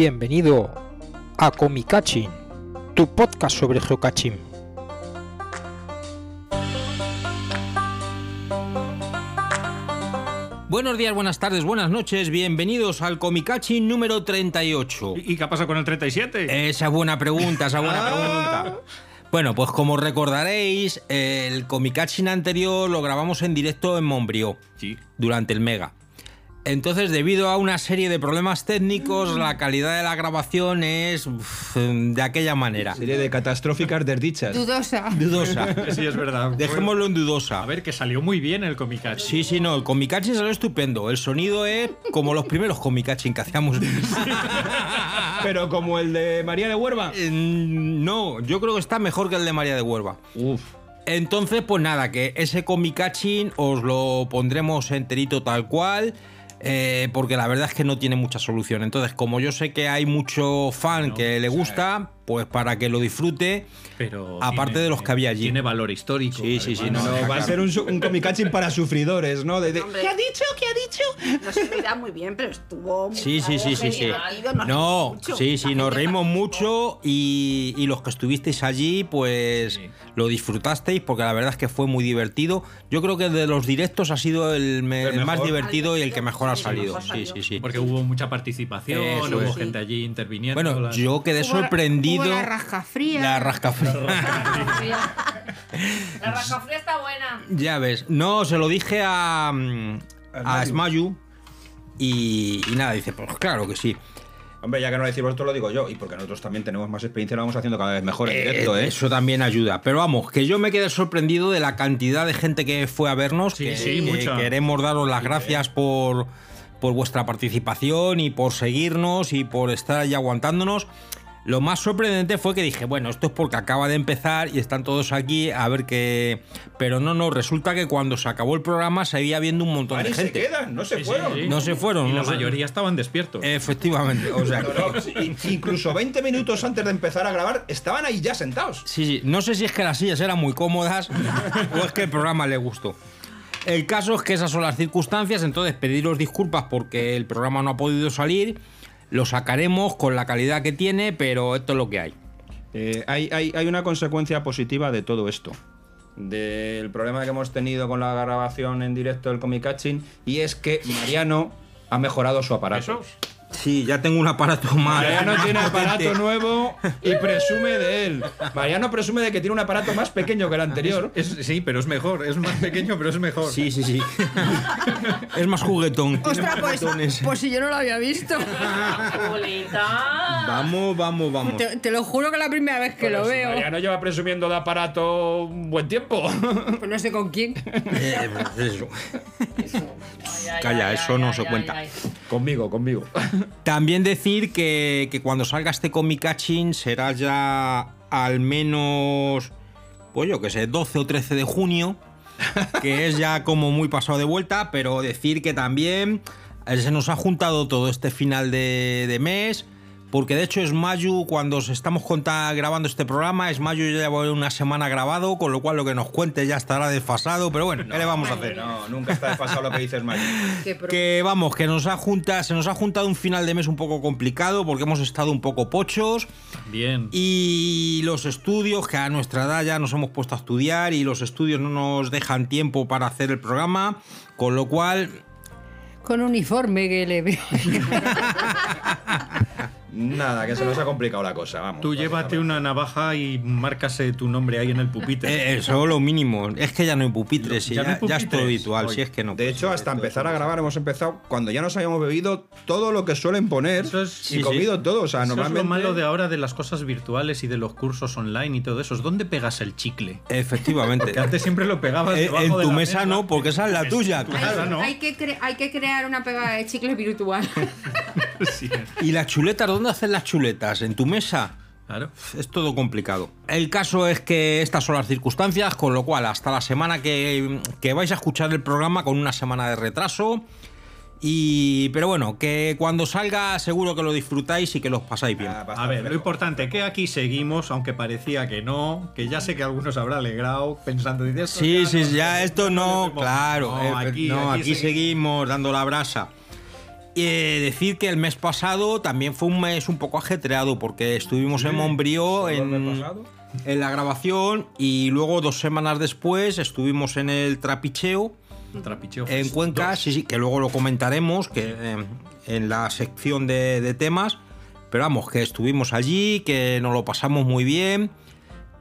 Bienvenido a Comicaching, tu podcast sobre geocaching. Buenos días, buenas tardes, buenas noches, bienvenidos al Comicaching número 38. ¿Y qué ha pasado con el 37? Esa buena pregunta, esa buena pregunta. Bueno, pues como recordaréis, el Comicaching anterior lo grabamos en directo en Montbrió, Sí. durante el Mega. Entonces, debido a una serie de problemas técnicos, la calidad de la grabación es uf, de aquella manera. Serie de catastróficas desdichas. Dudosa. Dudosa. Sí, es verdad. Dejémoslo en dudosa. A ver, que salió muy bien el Comicachi. Sí, sí, no, el Comicaching salió estupendo. El sonido es como los primeros Comicaching que hacíamos. Pero como el de María de Huerva. Eh, no, yo creo que está mejor que el de María de Huerva. Uf. Entonces, pues nada, que ese Comicaching os lo pondremos enterito tal cual. Eh, porque la verdad es que no tiene mucha solución. Entonces, como yo sé que hay mucho fan que le gusta, pues para que lo disfrute, Pero aparte tiene- de los que había allí. Tiene valor histórico. Sí, sí, sí, no, No, va a ser un, un comicaching para sufridores, ¿no? De- de- Hombre. ¿Qué ha dicho? ¿Qué ha dicho? No se muy bien, pero estuvo muy Sí, sí, sí, sí, sí. No, sí, sí, nos reímos mucho y, y los que estuvisteis allí, pues Sí. lo disfrutasteis porque la verdad es que fue muy divertido. Yo creo que de los directos ha sido el, me- El el más divertido y el que mejor ha salido. Sí, sí, sí. Porque hubo mucha participación, Eso hubo es. gente allí interviniendo. Bueno, yo quedé sorprendido. Hubo la rascafría. La rascafría. La rascafría está buena. ya ves. No, se lo dije a, mm, a Smayu y, y nada, dice, pues claro que sí. Hombre, ya que no lo decís vosotros, lo digo yo. Y porque nosotros también tenemos más experiencia, lo vamos haciendo cada vez mejor en Eh, directo, ¿eh? Eso también ayuda. Pero vamos, que yo me quedé sorprendido de la cantidad de gente que fue a vernos. Sí, que, sí, que mucha. Queremos daros las gracias por, por vuestra participación y por seguirnos y por estar ahí aguantándonos. Lo más sorprendente fue que dije, bueno, esto es porque acaba de empezar y están todos aquí a ver qué. Pero no, no, resulta que cuando se acabó el programa seguía viendo un montón de y se gente. quedan, no se Sí, fueron. sí. No se fueron, Y no la se- mayoría estaban despiertos. Efectivamente, o sea. No, no, sí, incluso 20 minutos antes de empezar a grabar, estaban ahí ya sentados. Sí, sí. No sé si es que las sillas eran muy cómodas o es que el programa le gustó. El caso es que esas son las circunstancias, entonces pediros disculpas porque el programa no ha podido salir. Lo sacaremos con la calidad que tiene, pero esto es lo que hay. Eh, hay, hay- hay una consecuencia positiva de todo esto. Del problema que hemos tenido con la grabación en directo del comicaching. Y es que Mariano ha mejorado su aparato. Eso. Sí, ya tengo un aparato más. Mariano más tiene aparato nuevo y presume de él. Mariano presume de que tiene un aparato más pequeño que el anterior. Es- sí, pero es mejor. Es más pequeño, pero es mejor. Sí, sí, sí. es más juguetón. Ostras, más pues, pues si yo no lo había visto. Vamos, vamos, vamos. Te, te lo juro que es la primera vez que Pero lo si veo. Mariano lleva presumiendo de aparato un buen tiempo. Pues no sé con quién. Eh, pues eso. Ay, ay, Calla, ay, eso ay, no ay, se ay, cuenta. ay. conmigo, conmigo. También decir que, que cuando salga este Comicaching será ya al menos, pues yo que sé, 12 o 13 de junio, que es ya como muy pasado de vuelta, pero decir que también eh, se nos ha juntado todo este final de mes. Porque de hecho es Mayu, cuando os estamos grabando este programa, es Mayu ya lleva una semana grabado, con lo cual lo que nos cuente ya estará desfasado, pero bueno, ¿qué le vamos a hacer? No, nunca está desfasado lo que dices, pro- Que vamos, que nos ha junta, se nos ha juntado un final de mes un poco complicado porque hemos estado un poco pochos Bien. y los estudios, que a nuestra edad ya nos hemos puesto a estudiar y los estudios no nos dejan tiempo para hacer el programa, con lo cual Con uniforme que le veo. Nada, que se nos ha complicado la cosa, vamos. Tú llévate una navaja y márcase tu nombre ahí en el pupitre. eh, eso lo mínimo. Es que ya no hay pupitres, Ya ya, no hay ya es todo habitual, Oye, si es que no. De hecho, hasta empezar a grabar hemos empezado cuando ya nos habíamos bebido todo lo que suelen poner Eso es- y sí, comido todo. O sea, Eso normalmente. es lo malo de ahora de las cosas virtuales y de los cursos online y todo eso. es ¿Dónde pegas el chicle? Efectivamente. Que antes siempre lo pegabas Eh, debajo en de tu la mesa no, porque esa es la tuya. Claro, hay, ¿no? hay que cre- hay que crear una pegada de chicle virtual. Sí, ¿Y las chuletas? ¿Dónde hacen las chuletas? ¿En tu mesa? claro. Es todo complicado. El caso es que estas son las circunstancias, con lo cual hasta la semana que, que vais a escuchar el programa con una semana de retraso. Y, pero bueno, que cuando salga seguro que lo disfrutáis y que los pasáis bien. Ah, A ver, lo importante que aquí seguimos, aunque parecía que no, que ya sé que algunos habrá alegrado pensando, dice, esto Sí, ya sí, no- ya esto no, no, claro. no, eh, aquí- no, aquí aquí segui- seguimos dando la brasa. Eh, decir que el mes pasado también fue un mes un poco ajetreado porque estuvimos en Montbrió ¿Solo el en, la grabación y luego dos semanas después estuvimos en el trapicheo Trapicheo en Cuenca, dos. sí, sí, que luego lo comentaremos que, eh, en la sección de, de temas. Pero vamos, que estuvimos allí, que nos lo pasamos muy bien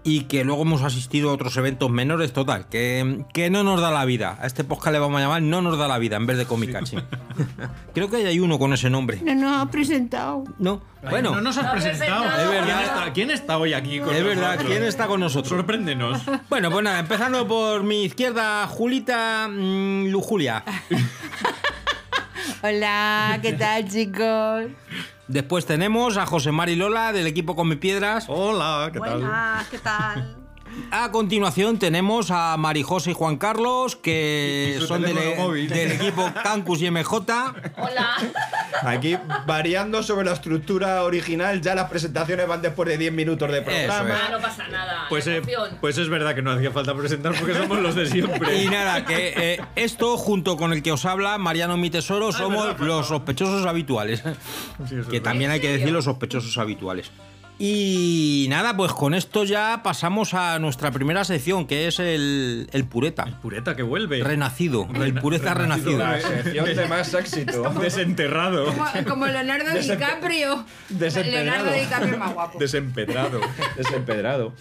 y que luego hemos asistido a otros eventos menores, total, que, que no nos da la vida. A este podcast le vamos a llamar No nos da la vida en vez de Comicachín. Creo que hay uno con ese nombre. No nos ha presentado. No, Ay, bueno, no nos has presentado. Es verdad. ¿Quién está, quién está hoy aquí con es verdad, nosotros? ¿quién está con nosotros? Sorpréndenos. Bueno, pues nada, empezando por mi izquierda, Julita mm, Lujulia. Hola, ¿qué tal, chicos? Después tenemos a José Mari Lola del equipo Come Piedras. Hola, ¿qué tal? Buenas, ¿qué tal? A continuación tenemos a Marijose y Juan Carlos, que son del, móvil. del equipo Cancus y MJ. Hola. Aquí, variando sobre la estructura original, ya las presentaciones van después de 10 minutos de programa. Ah, no pasa nada. Pues, eh, pues es verdad que no hacía falta presentar porque somos los de siempre. Y nada, que eh, esto junto con el que os habla, Mariano Mi Tesoro, somos verdad, los sospechosos habituales. Sí, que es también hay que decir los sospechosos habituales. Y nada, pues con esto ya pasamos a nuestra primera sección, que es el, el pureta. Pureta que vuelve. Renacido, el pureta renacido. renacido. La sección de más éxito. Desenterrado. Como, como Leonardo DiCaprio. Desempedrado. Leonardo DiCaprio es más guapo. Desempedrado. Desempedrado.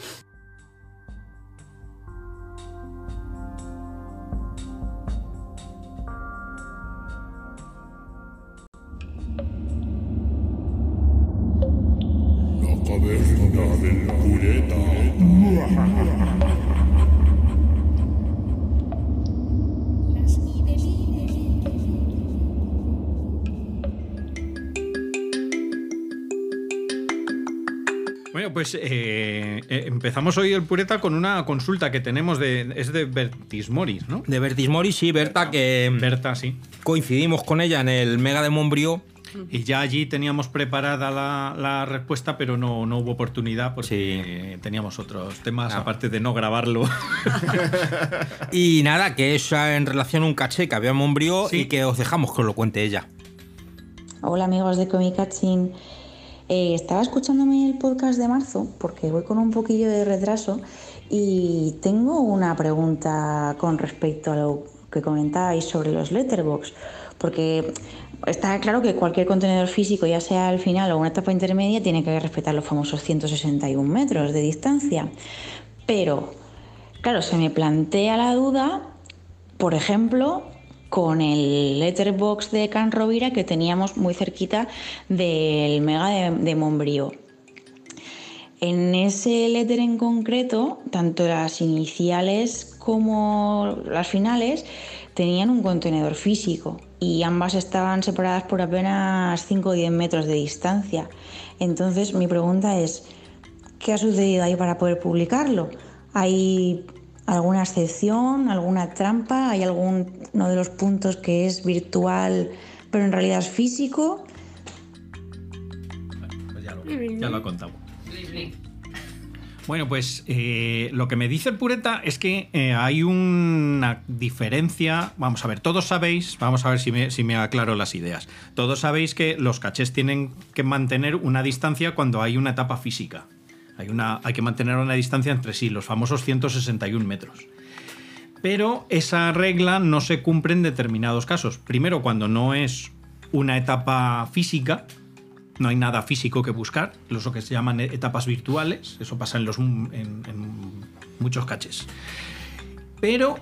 La caverna del pureta. Bueno, pues eh, eh, empezamos hoy el Pureta con una consulta que tenemos de. Es de Bertis Moris, ¿no? De Bertis Moris, sí, Berta, que Berta, sí. coincidimos con ella en el Mega de Montbrió. Y ya allí teníamos preparada la, la respuesta, pero no, no hubo oportunidad porque teníamos otros temas, Ah. aparte de no grabarlo. Y nada, que es en relación a un caché que había en Sí. y que os dejamos que os lo cuente ella. Hola amigos de Comicachín. Eh, estaba escuchándome el podcast de marzo porque voy con un poquillo de retraso y tengo una pregunta con respecto a lo que comentabais sobre los letterbox. Porque está claro que cualquier contenedor físico, ya sea al final o una etapa intermedia, tiene que respetar los famosos 161 metros de distancia. Pero, claro, se me plantea la duda, por ejemplo, con el letterbox de Can Rovira que teníamos muy cerquita del Mega de, de. En ese letter en concreto, tanto las iniciales como las finales tenían un contenedor físico y ambas estaban separadas por apenas 5 o 10 metros de distancia. Entonces mi pregunta es, ¿qué ha sucedido ahí para poder publicarlo? ¿Hay alguna excepción, alguna trampa? ¿Hay alguno de los puntos que es virtual pero en realidad es físico? Pues ya, lo, ya lo contamos. Bueno, pues eh, lo que me dice el Pureta es que eh, hay una diferencia. Vamos a ver, todos sabéis, vamos a ver si me, si me aclaro las ideas. Todos sabéis que los cachés tienen que mantener una distancia cuando hay una etapa física. Hay, una, hay que mantener una distancia entre sí, los famosos 161 metros. Pero esa regla no se cumple en determinados casos. Primero, cuando no es una etapa física, no hay nada físico que buscar, lo que se llaman etapas virtuales, eso pasa en, los, en, en muchos caches. Pero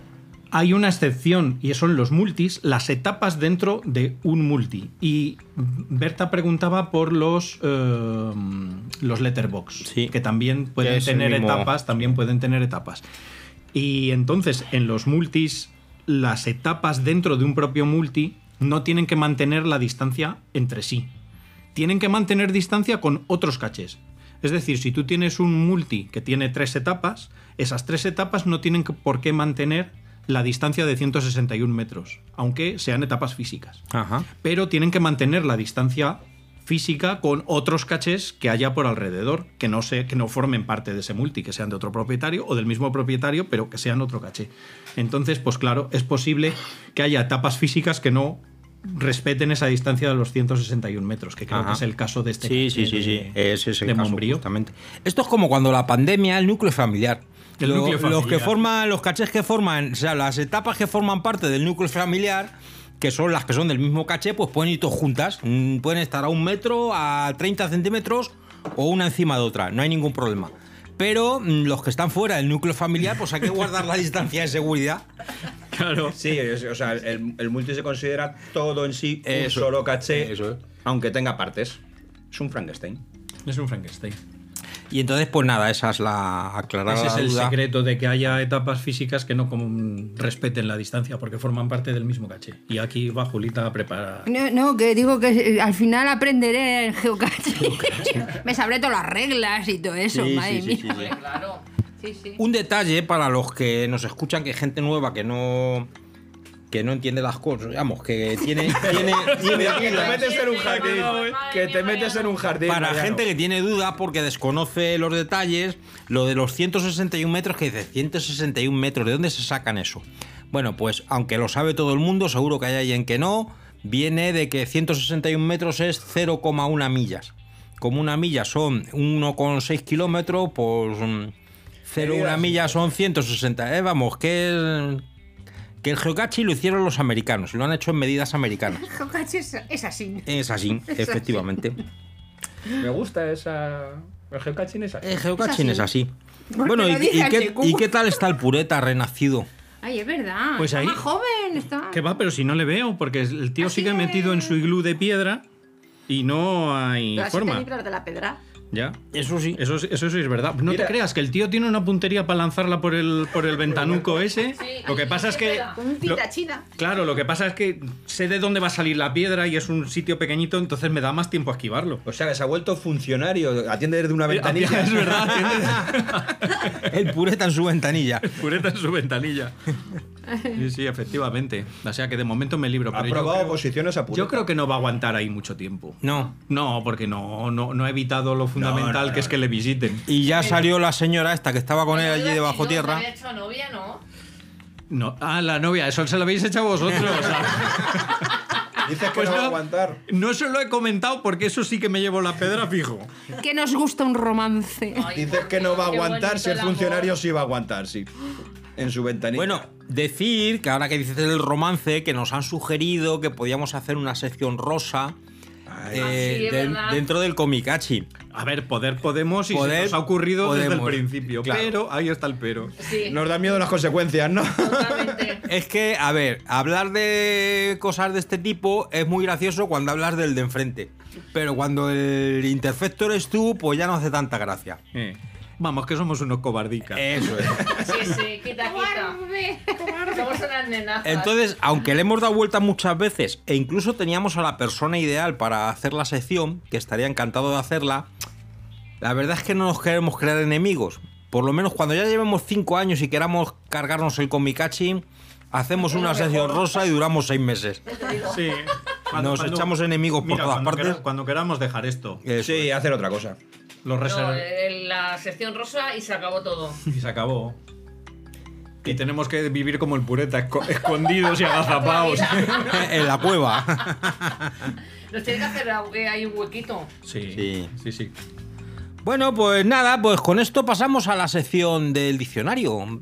hay una excepción y son los multis, las etapas dentro de un multi. Y Berta preguntaba por los, eh, los letterbox, Sí. que también pueden tener etapas, también pueden tener etapas. Y entonces en los multis, las etapas dentro de un propio multi no tienen que mantener la distancia entre sí. Tienen que mantener distancia con otros cachés. Es decir, si tú tienes un multi que tiene tres etapas, esas tres etapas no tienen por qué mantener la distancia de 161 metros, aunque sean etapas físicas. Ajá. Pero tienen que mantener la distancia física con otros cachés que haya por alrededor, que no, se, que no formen parte de ese multi, que sean de otro propietario o del mismo propietario, pero que sean otro caché. Entonces, pues claro, es posible que haya etapas físicas que no respeten esa distancia de los 161 metros, que creo Ajá. que es el caso de este Sí, sí, sí, sí. de- Ese es el de caso, justamente. Esto es como cuando la pandemia, el núcleo familiar. El Lo- núcleo Los que familiar. forman, los cachés que forman, o sea, las etapas que forman parte del núcleo familiar, que son las que son del mismo caché, pues pueden ir todas juntas. Mm, Pueden estar a un metro, a 30 centímetros o una encima de otra. No hay ningún problema. Pero mm, los que están fuera del núcleo familiar, pues hay que guardar la distancia de seguridad. Claro. Sí, es- o sea, el, el multi se considera todo en sí un Eso. solo caché, Eso es. aunque tenga partes. Es un Frankenstein. Es un Frankenstein. Y entonces, pues nada, esa es la aclarada Ese es el duda. secreto de que haya etapas físicas que no como respeten la distancia, porque forman parte del mismo caché. Y aquí va Julita a preparar. No, no, que digo que eh, al final aprenderé el geocache. Me sabré todas las reglas y todo eso, Sí, madre sí, sí, mía. sí, sí. Hombre, claro. Sí, sí. Un detalle para los que nos escuchan, que gente nueva que no que no entiende las cosas, digamos, que tiene, tiene, tiene que te dudas. metes en un jardín. Que te metes en un jardín. Para Mariano. gente que tiene duda porque desconoce los detalles, lo de los 161 metros, que dice 161 metros, ¿de dónde se sacan eso? Bueno, pues aunque lo sabe todo el mundo, seguro que hay alguien que no, viene de que 161 metros es 0,1 millas. Como una milla son 1,6 kilómetros, pues mm, 0,1 millas son 160. Eh, vamos, que es- que el geocache lo hicieron los americanos, y lo han hecho en medidas americanas. El geocache es, es así. Es así, efectivamente. Me gusta esa. El geocaching es así. El geocaching es así. Bueno, ¿y, el qué, y qué tal está el pureta renacido? Ay, es verdad. Pues está ahí- más joven, está. Que va, pero si no le veo, porque el tío Así sigue es. metido en su iglú de piedra y no hay Pero así forma. te de la pedra. Ya. Eso sí. Eso, es- eso sí es verdad. No Mira. te creas que el tío tiene una puntería para lanzarla por el, por el ventanuco ese. Sí, lo que pasa es que. un china. claro, lo que pasa es que sé de dónde va a salir la piedra y es un sitio pequeñito, entonces me da más tiempo a esquivarlo. O sea, que se ha vuelto funcionario. Atiende desde una ventanilla. Es verdad, tiene El pureta en su ventanilla. pureta en su ventanilla. Sí, sí, efectivamente. O sea que de momento me libro. Ha probado creo- posiciones a Yo creo que no va a aguantar ahí mucho tiempo. No. No, porque no, no, no ha evitado lo fundamental no, que es que le visiten. Y ya salió la señora esta que estaba con él allí debajo no, tierra. se había hecho novia, ¿no? No, ah, la novia, eso se lo habéis echado vosotros. Dices que Pues no va a no. aguantar. no se lo he comentado porque eso sí que me llevo la pedra fijo. Que nos gusta un romance. Ay, Dices que no va a aguantar. Si el amor. funcionario sí va a aguantar, sí. En su ventanilla. Bueno, decir que ahora que dices del romance, que nos han sugerido que podíamos hacer una sección rosa eh, Ah, sí, de- dentro del Comicachi. A ver, poder podemos y Poder se nos ha ocurrido desde el principio. Claro. Pero ahí está el pero. Sí, Nos da miedo las consecuencias, ¿no? totalmente. Es que, a ver, hablar de cosas de este tipo es muy gracioso cuando hablas del de enfrente. Pero cuando el interfecto eres tú, pues ya no hace tanta gracia. Eh, Vamos, que somos unos cobardicas. Eso es. Sí, sí, quita, quita. Somos unas nenazas. Entonces, aunque le hemos dado vuelta muchas veces e incluso teníamos a la persona ideal para hacer la sección, que estaría encantado de hacerla, la verdad es que no nos queremos crear enemigos. Por lo menos cuando ya llevemos cinco años y queramos cargarnos el Comicachi, hacemos una sección rosa y duramos seis meses. Sí. Nos echamos enemigos por Mira, todas cuando partes. quera- cuando queramos dejar esto, Eso Sí, es. hacer otra cosa. Los No, reserv- eh, la sección rosa y se acabó todo. y se acabó. Y tenemos que vivir como el pureta, esco- escondidos y agazapados. en la cueva. Nos tiene que hacer eh, ahí un huequito. Sí, Sí. sí, sí. Bueno, pues nada, pues con esto pasamos a la sección del diccionario.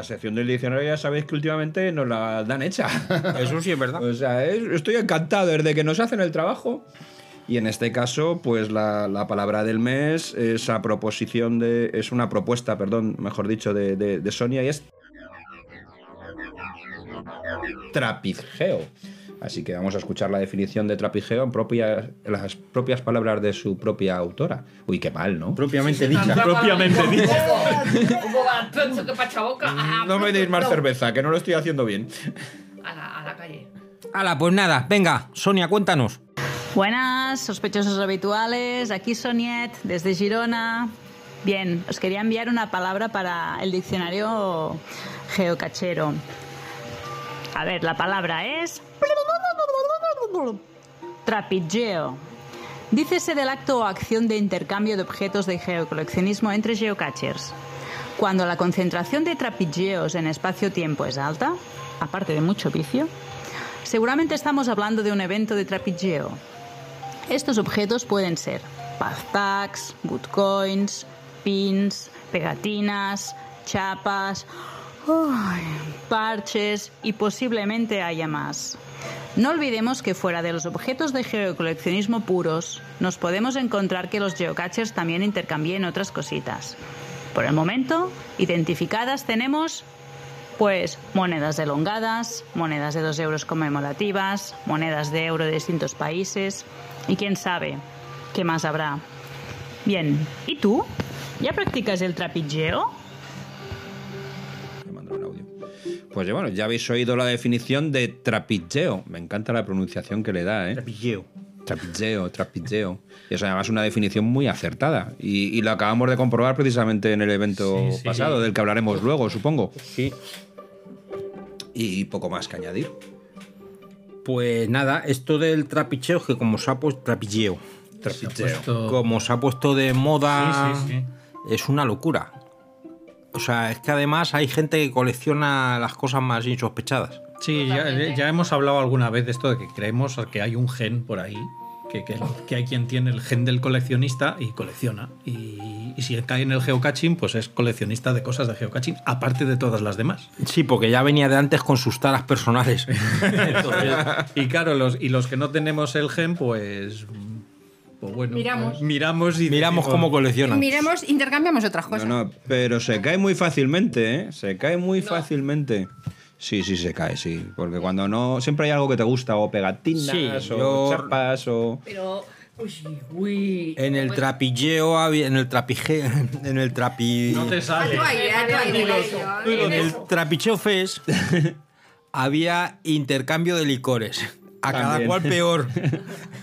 La sección del diccionario ya sabéis que últimamente nos la dan hecha. Eso sí es verdad. O sea, es- estoy encantado desde que nos hacen el trabajo. Y en este caso, pues la, la palabra del mes es a proposición de. es una propuesta, perdón, mejor dicho, de, de- de Sonia y es. Trapigeo. Así que vamos a escuchar la definición de trapigeo en, propia- en las propias palabras de su propia autora. Uy, qué mal, ¿no? Propiamente dicha. Propiamente. Ah, No me deis más cerveza, que no lo estoy haciendo bien. A la, a la calle. Hala, pues nada, venga, Sonia, cuéntanos. Buenas, sospechosos habituales. Aquí Soniet, desde Girona. Bien, os quería enviar una palabra para el diccionario geocachero. A ver, la palabra es... Trapigeo. Dícese del acto o acción de intercambio de objetos de geocoleccionismo entre geocachers. Cuando la concentración de trapigeos en espacio-tiempo es alta, aparte de mucho vicio, seguramente estamos hablando de un evento de trapigeo. Estos objetos pueden ser paztags, bootcoins, pins, pegatinas, chapas, uy, parches y posiblemente haya más. No olvidemos que fuera de los objetos de geocoleccionismo puros, nos podemos encontrar que los geocachers también intercambien otras cositas. Por el momento, identificadas tenemos pues monedas elongadas, monedas de 2 euros conmemorativas, monedas de euro de distintos países y quién sabe qué más habrá. Bien, ¿y tú? ¿Ya practicas el trapigeo? Un audio. Pues ya, bueno, ya habéis oído la definición de trapigeo. Me encanta la pronunciación que le da, ¿eh? Trapilleo. Trapigeo, trapigeo. Y es además una definición muy acertada. Y, y lo acabamos de comprobar precisamente en el evento Sí, sí. pasado, del que hablaremos luego, supongo. Sí. Y poco más que añadir. Pues nada, esto del trapicheo es que como se ha puesto trapilleo, como se ha puesto de moda, Sí, sí, sí. es una locura. O sea, es que además hay gente que colecciona las cosas más insospechadas. Sí, ya, ya hemos hablado alguna vez de esto de que creemos que hay un gen por ahí, que, que- que hay quien tiene el gen del coleccionista y colecciona. Y, y si cae en el geocaching, pues es coleccionista de cosas de geocaching, aparte de todas las demás. Sí, porque ya venía de antes con sus taras personales. Entonces, y claro, los, y los que no tenemos el gen, pues. Pues bueno, Miramos. pues miramos y. Miramos decimos- cómo coleccionan. Miremos, intercambiamos otras cosas. No, no, pero se cae muy fácilmente, ¿eh? Se cae muy fácilmente. Sí, sí, se cae, sí. Porque cuando no. Siempre hay algo que te gusta, o pegatinas, Sí, o yo- chapas, o. Pero. Uy, uy. En el trapilleo, había- en el trapige, en el trapi, No te sale. En el trapicheo fest había intercambio de licores. A cada cual peor.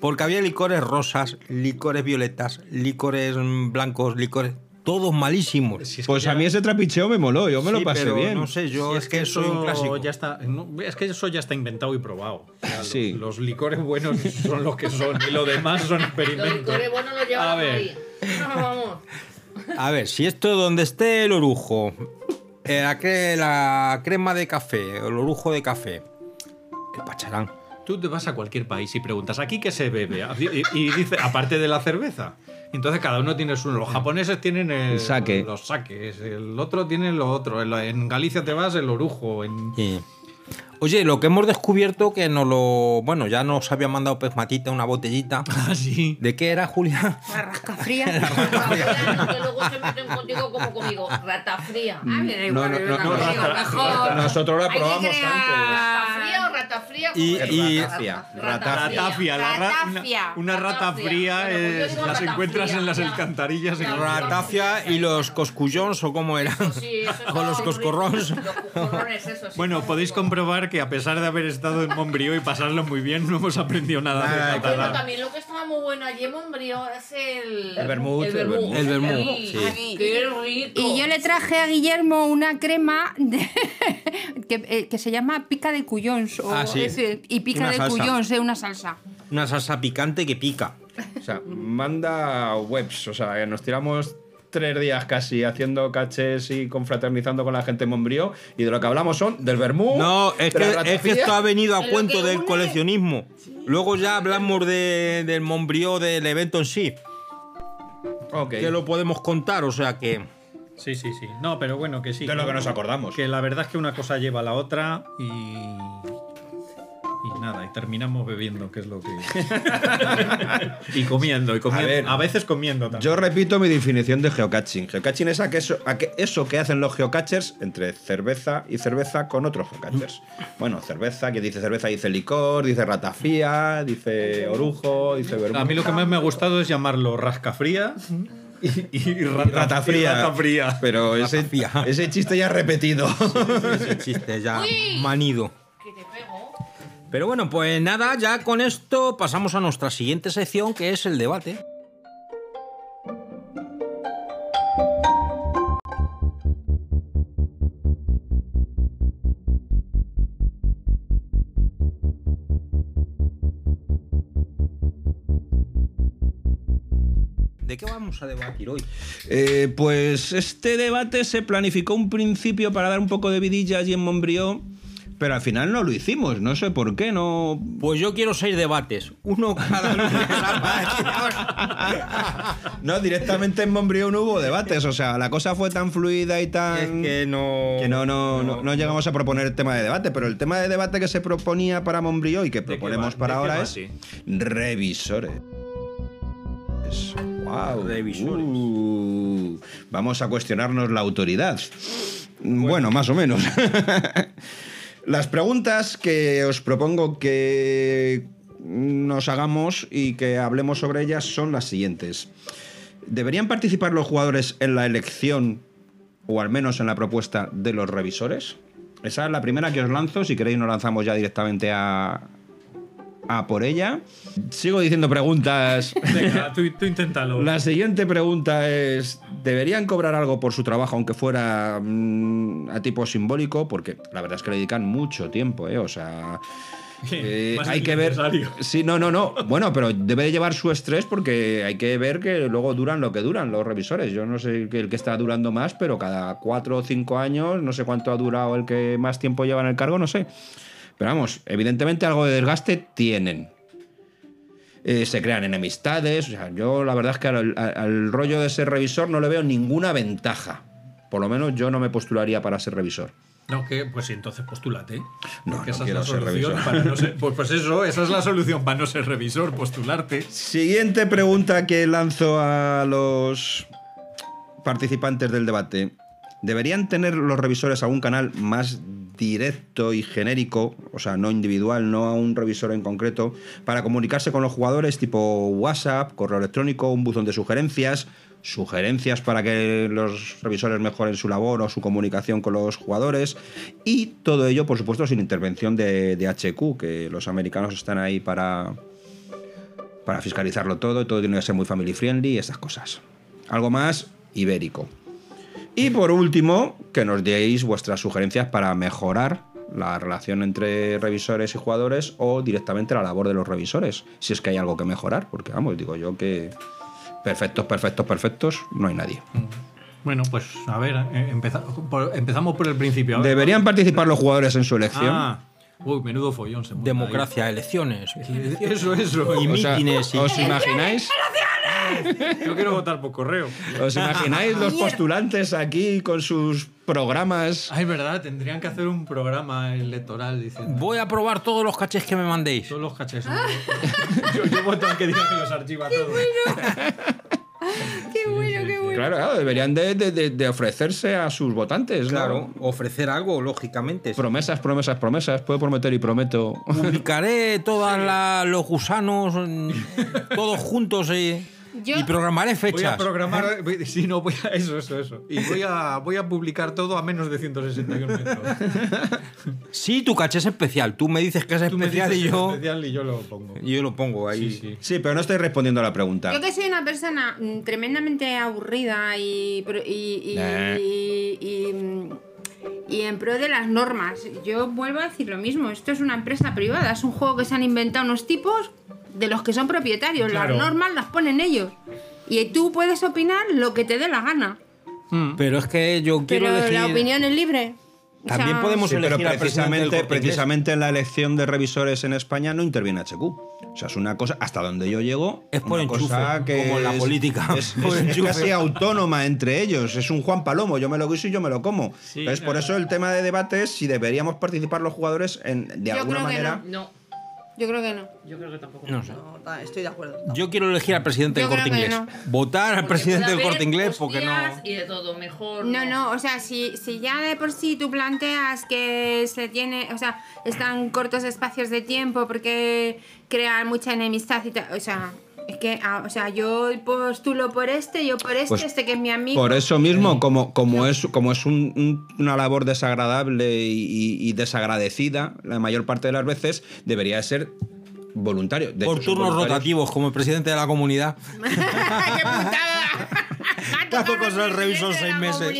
Porque había licores rosas, licores violetas, licores blancos, licores. Todos malísimos. Si Pues ya- a mí ese trapicheo me moló, yo me lo pasé pero bien. No sé, yo es, que soy un eso clásico. Ya está, no, es que eso ya está inventado y probado. O sea, Sí. Los, los licores buenos son lo que son y lo demás son Los experimentos. licores buenos los A llevamos ver. ahí. No, vamos. A ver, si esto donde esté el orujo, eh, la, cre- la crema de café, el orujo de café, el pacharán. Tú te vas a cualquier país y preguntas, ¿aquí qué se bebe? Y, y dice, aparte de la cerveza. Entonces cada uno tiene su... Los japoneses tienen el, El sake. los saques, el otro tiene lo otro. En, Galicia te vas el orujo. En... Oye, lo que hemos descubierto que nos lo. Bueno, ya nos había mandado Pezmatita una botellita. Ah, sí. ¿De qué era, Julia? La rasca fría. que luego se meten contigo como conmigo. Rata fría. Ah, me da igual, no, no, la no, consigo rata- mejor. Nosotros la probamos crear- ¿Rata fría o rata fría? Y- ¿Cómo y-? Ratafia. Ratafia, la ra- Ratafia. una, una rata fría pues es- digo las encuentras en las alcantarillas. en- Ratafia y los coscullons o cómo eran. Sí, eso Con los coscorrons. Los coscorrones, eso sí. Bueno, podéis comprobar que a pesar de haber estado en Montbrió y pasarlo muy bien, no hemos aprendido nada de Bueno, catalán. también lo que estaba muy bueno allí en Montbrió es el... El vermut, El vermut. El vermut, Ay, sí. ¡Qué rico! Y yo le traje a Guillermo una crema de- que, eh, que se llama pica de cuyons. o Ah, sí. ese- y pica Una de salsa. cuyons, eh, una salsa. Una salsa picante que pica. O sea, manda webs. O sea, nos tiramos tres días casi haciendo caches y confraternizando con la gente en Montbrió. Y de lo que hablamos son del vermú. No, es de la que, es que ratafia. esto ha venido a cuento del une- coleccionismo. Luego ya hablamos de, del Montbrió, del evento en sí. Ok. Que lo podemos contar, o sea que. Sí, sí, sí. No, pero bueno, que sí. De lo que nos acordamos. Que la verdad es que una cosa lleva a la otra y. Y nada, y terminamos bebiendo, que es lo que. y comiendo, y comiendo. A ver. a veces comiendo también. Yo repito mi definición de geocaching. Geocaching es aquello, aqu- eso que hacen los geocachers entre cerveza y cerveza con otros geocachers. Bueno, cerveza, que dice cerveza dice licor, dice ratafía, dice orujo, dice vermú. A mí lo que más me ha gustado es llamarlo rascafría y, y rata- ratafría. Pero ese, Ratafía. ese chiste ya repetido. Ese chiste ya manido. Pero bueno, pues nada, ya con esto pasamos a nuestra siguiente sección que es el debate. ¿De qué vamos a debatir hoy? Eh, pues este debate se planificó un principio para dar un poco de vidilla allí en Montbrió pero al final no lo hicimos. No sé por qué, no. Pues yo quiero seis debates. Uno cada lunes. No, directamente en Montbrió no hubo debates. O sea, la cosa fue tan fluida y tan. es que no. que no, no, no, no llegamos a proponer el tema de debate, pero el tema de debate que se proponía para Montbrió y que proponemos va? para ¿De qué ahora va, es sí? revisores. Wow. Revisores. Uh, vamos a cuestionarnos la autoridad. Bueno, más o menos. Las preguntas que os propongo que nos hagamos y que hablemos sobre ellas son las siguientes. ¿Deberían participar los jugadores en la elección o al menos en la propuesta de los revisores? Esa es la primera que os lanzo. Si queréis, nos lanzamos ya directamente a, a por ella. Sigo diciendo preguntas. Venga, tú, tú inténtalo. La siguiente pregunta es: ¿deberían cobrar algo por su trabajo, aunque fuera mm, a tipo simbólico? Porque la verdad es que le dedican mucho tiempo, ¿eh? O sea. eh, hay que ver. Sí, no, no, no. Bueno, pero debe de llevar su estrés porque hay que ver que luego duran lo que duran los revisores. Yo no sé que el que está durando más, pero cada cuatro o cinco años, no sé cuánto ha durado el que más tiempo lleva en el cargo, no sé. Pero vamos, evidentemente algo de desgaste tienen. Eh, se crean enemistades. O sea, yo la verdad es que al, al- al rollo de ser revisor no le veo ninguna ventaja. Por lo menos yo no me postularía para ser revisor. No, que pues entonces postúlate. No, Porque no esa quiero es la ser solución revisor. para no ser- pues, pues eso, esa es la solución para no ser revisor, postularte. Siguiente pregunta que lanzo a los participantes del debate. ¿Deberían tener los revisores algún canal más directo y genérico, o sea, no individual, no a un revisor en concreto, para comunicarse con los jugadores tipo WhatsApp, correo electrónico, un buzón de sugerencias, sugerencias para que los revisores mejoren su labor o su comunicación con los jugadores y todo ello, por supuesto, sin intervención de, HQ, que los americanos están ahí para, para fiscalizarlo todo, y todo tiene que ser muy family friendly y esas cosas. Algo más ibérico. Y por último, que nos deis vuestras sugerencias para mejorar la relación entre revisores y jugadores o directamente la labor de los revisores, si es que hay algo que mejorar, porque vamos, digo yo que perfectos, perfectos, perfectos, no hay nadie. Bueno, pues a ver, eh, empeza- por- empezamos por el principio. a ver. ¿Deberían participar los jugadores en su elección? Ah, uy, menudo follón se Democracia, elecciones. Eso, eso. Y O sea, mítines. y- ¿Os imagináis? Yo quiero votar por correo. ¿Os imagináis los postulantes aquí con sus programas? Ah, es verdad, tendrían que hacer un programa electoral diciendo. Voy a probar todos los cachés que me mandéis. Todos los cachés. yo, yo voto al que diga que los archiva todos. Qué bueno, qué bueno. Claro, claro, deberían de, de- de- de ofrecerse a sus votantes. ¿no? Claro, ofrecer algo, lógicamente. Promesas, promesas, promesas. Puedo prometer y prometo. Publicaré todos los gusanos mm, todos juntos y, Yo- y programaré Voy a fechas. programar. voy- Sí, no, voy a. Eso, eso, eso. Y voy a, voy a publicar todo a menos de 161 metros. Sí, tu caché es especial. Tú me dices que es Tú me especial dices y que es yo, especial y yo lo pongo. y yo lo pongo ahí. Sí, sí. Sí, pero no estoy respondiendo a la pregunta. Yo que soy una persona mm, tremendamente aburrida y, pro- y, y, Nah. y- y, mm, y en pro de las normas, yo vuelvo a decir lo mismo. Esto es una empresa privada, es un juego que se han inventado unos tipos de los que son propietarios. Claro. Las normas las ponen ellos. Y tú puedes opinar lo que te dé la gana. Pero es que yo quiero Pero elegir. la opinión es libre. O También sea, podemos Sí, pero elegir precisamente, precisamente en la elección de revisores en España no interviene HQ. O sea, es una cosa, hasta donde yo llego, Es por una enchufe, cosa que como en la es- política, Es, por es- es casi autónoma entre ellos. Es un Juan Palomo, yo me lo guiso y yo me lo como. Sí, Entonces, por eh. eso el tema de debate es si deberíamos participar los jugadores en, de Yo alguna creo que manera. No, Yo creo que no. yo creo que tampoco. No sé. No, estoy de acuerdo. Yo quiero elegir al presidente Yo del Corte Inglés. no. Votar al Porque presidente del Corte Inglés porque no. Y de todo, mejor. No, no, o sea, si, si ya de por sí tú planteas que se tiene, o sea, están cortos espacios de tiempo porque crean mucha enemistad y tal, o sea, es que, ah, o sea, yo postulo por este, yo por este, Pues, este que es mi amigo. Por eso mismo, como, como es, como es un- un- una labor desagradable y, y- y desagradecida, la mayor parte de las veces debería ser voluntario. De Por hecho, son turnos voluntarios. rotativos, como el presidente de la comunidad. ¡Qué putada! Cazo con el revisor seis meses.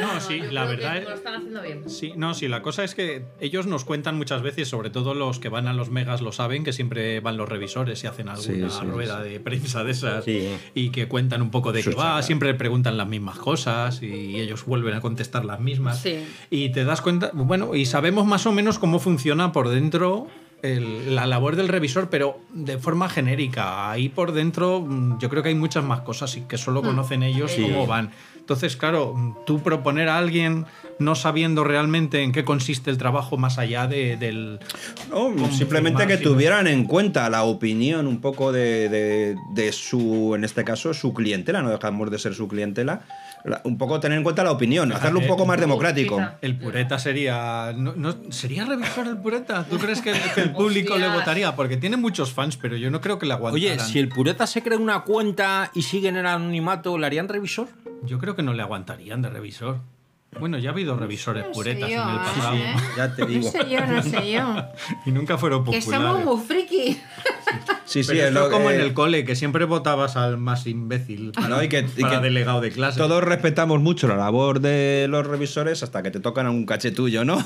No, sí, la verdad es. Lo están haciendo bien. Sí, no, sí, la cosa es que ellos nos cuentan muchas veces, sobre todo los que van a los megas lo saben, que siempre van los revisores y hacen alguna Sí, sí, rueda de prensa de esas Sí. y que cuentan un poco de qué va, siempre preguntan las mismas cosas y ellos vuelven a contestar las mismas. Sí. Y te das cuenta, bueno, y sabemos más o menos cómo funciona por dentro el- la labor del revisor, pero de forma genérica. Ahí por dentro mm, yo creo que hay muchas más cosas y que solo conocen ellos cómo van. Entonces, claro, mm, tú proponer a alguien no sabiendo realmente en qué consiste el trabajo más allá de- del... No, simplemente que sí. tuvieran en cuenta la opinión un poco de, de- de su, en este caso, su clientela, no dejamos de ser su clientela, la- un poco tener en cuenta la opinión, hacerlo un poco más democrático. Quizá. El pureta sería... No, no- ¿Sería revisor el pureta? ¿Tú crees que el, que el público le votaría? Porque tiene muchos fans, pero yo no creo que le aguantaran. Oye, si el pureta se crea una cuenta y sigue en el anonimato, ¿le harían revisor? Yo creo que no le aguantarían de revisor. Bueno, ya ha habido revisores No sé puretas yo, en el ¿eh? pasado. ¿eh? Ya te No digo. sé yo, no sé yo. Y nunca fueron Que populares. somos muy friki. Sí, sí, Pero es lo como que- en el cole, que siempre votabas al más imbécil para, No, y que- y para que delegado de clase. Todos respetamos mucho la labor de los revisores hasta que te tocan algún caché tuyo, ¿no?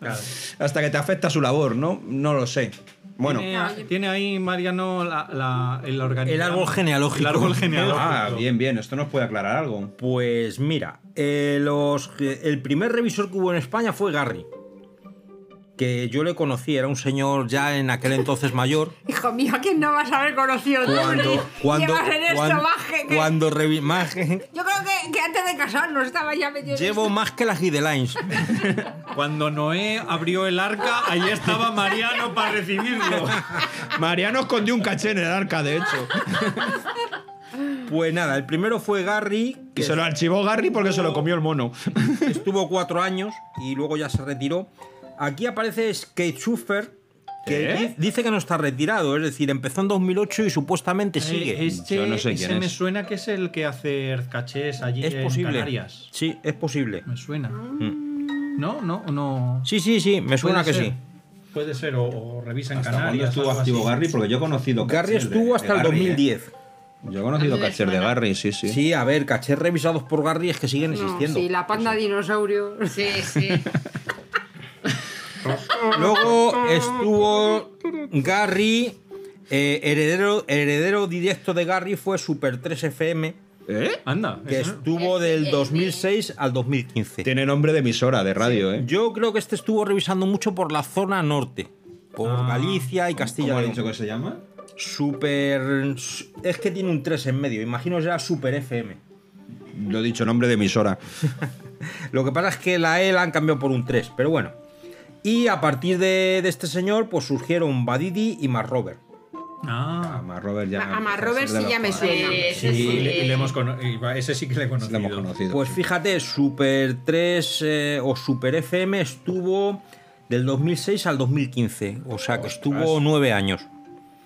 Claro. hasta que te afecta su labor, ¿no? No lo sé. Bueno, Tiene, tiene ahí, Mariano, la, la- el organigrama. El árbol genealógico. El árbol genealógico. ah, bien, bien, esto nos puede aclarar algo. Pues mira, eh, los, el primer revisor que hubo en España fue Garry. Que yo le conocí, era un señor ya en aquel entonces mayor. Hijo mío, ¿a quién no vas a haber conocido tú? Cuando, cuando, Llevas en esto cuando, maje que- cuando revi- maje- Yo creo que, que antes de casarnos estaba ya metido en llevo más que las Guidelines. Cuando Noé abrió el arca, ahí estaba Mariano para recibirlo. Mariano escondió un caché en el arca, de hecho. Pues nada, el primero fue Garry, Y que se lo archivó Garry porque se lo comió el mono. estuvo cuatro años y luego ya se retiró. Aquí aparece Skate Schuffer, que di- dice que no está retirado, es decir, empezó en 2008 y supuestamente sigue. Eh, este, Yo no sé ese quién me es. suena que es el que hace cachés allí es en posible. Canarias. Sí, es posible. Me suena. ¿No? ¿No? ¿No? Sí, sí, sí, me suena que ser. sí. Puede ser, o, o revisa en ¿Hasta cuándo Canarias. estuvo activo así. Garry? Porque yo he conocido Garry estuvo de hasta el Garry, ¿eh? 2010. Yo he conocido cachés de. Garry, sí, sí. Sí, a ver, cachés revisados por Garry es que siguen No, existiendo. sí, la panda dinosaurio. Sí, sí. Luego estuvo Garry, eh, heredero, heredero directo de Garry fue Super 3 FM, ¿Eh? Anda. que eso- estuvo del 2006 al 2015. Tiene nombre de emisora de radio, ¿eh? Yo creo que este estuvo revisando mucho por la zona norte, por Ah. Galicia y Castilla ¿Cómo ha dicho que se llama? Super. Es que tiene un 3 en medio, imagino será Super FM. Lo he dicho, nombre de emisora. Lo que pasa es que la E la han cambiado por un 3, pero bueno. Y a partir de, de este señor, pues surgieron Badidi y Mark Robert. Ah. A más Robert ya. A más Robert es de sí ya me suena. Sí, le, y le hemos cono- y ese sí que le he conocido. hemos conocido. Pues fíjate, Super 3 eh, o Super FM estuvo del 2006 al 2015. O sea que estuvo nueve años.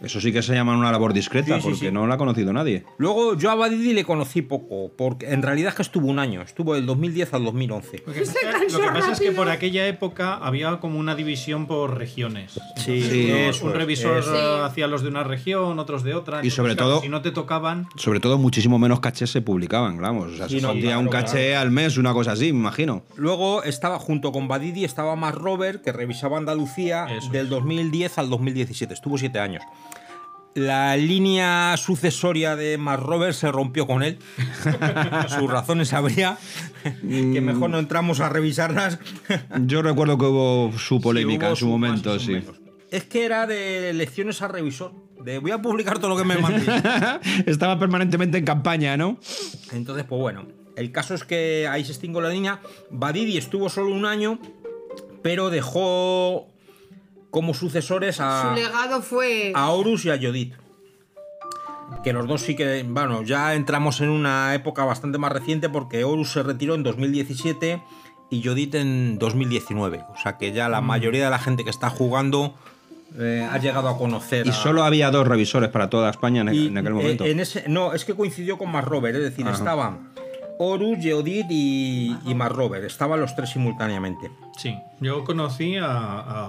Eso sí que se llama una labor discreta, Sí, sí, porque sí. no la ha conocido nadie. Luego yo a Badidi le conocí poco, porque en realidad es que estuvo un año. Estuvo del 2010 al 2011. Lo que, pasa, lo que pasa es que por aquella época había como una división por regiones. Sí, Sí, Uno- eso un revisor eso hacía los de una región, otros de otra. Y sobre todo- si no te tocaban, Sobre todo, muchísimo menos cachés se publicaban, vamos. O sea, Sí, se no, claro, un caché al mes, una cosa así, me imagino. Luego estaba junto con Badidi, estaba más Robert, que revisaba Andalucía Eso del es. 2010 al 2017. Estuvo siete años. La línea sucesoria de Más Robert se rompió con él. Sus razones habría. que mejor no entramos a revisarlas. Yo recuerdo que hubo su polémica hubo en su su momento, sí. menos. Es que era de lecciones al revisor. De voy a publicar todo lo que me mandéis. Estaba permanentemente en campaña, ¿no? Entonces, pues bueno, el caso es que ahí se extinguió la línea. Badidi estuvo solo un año, pero dejó como sucesores a, Su legado fue. a Horus y a Yodit. Que los dos sí que, bueno, ya entramos en una época bastante más reciente porque Horus se retiró en 2017 y Yodit en 2019. O sea que ya la mayoría de la gente que está jugando eh, ha llegado a conocer. Y a- solo había dos revisores para toda España en, y, en aquel eh, momento. en ese, no, es que coincidió con Más Robert, es decir, Ajá. estaban Horus, Geodit y, y Más Robert. Estaban los tres simultáneamente. sí. Yo conocí a,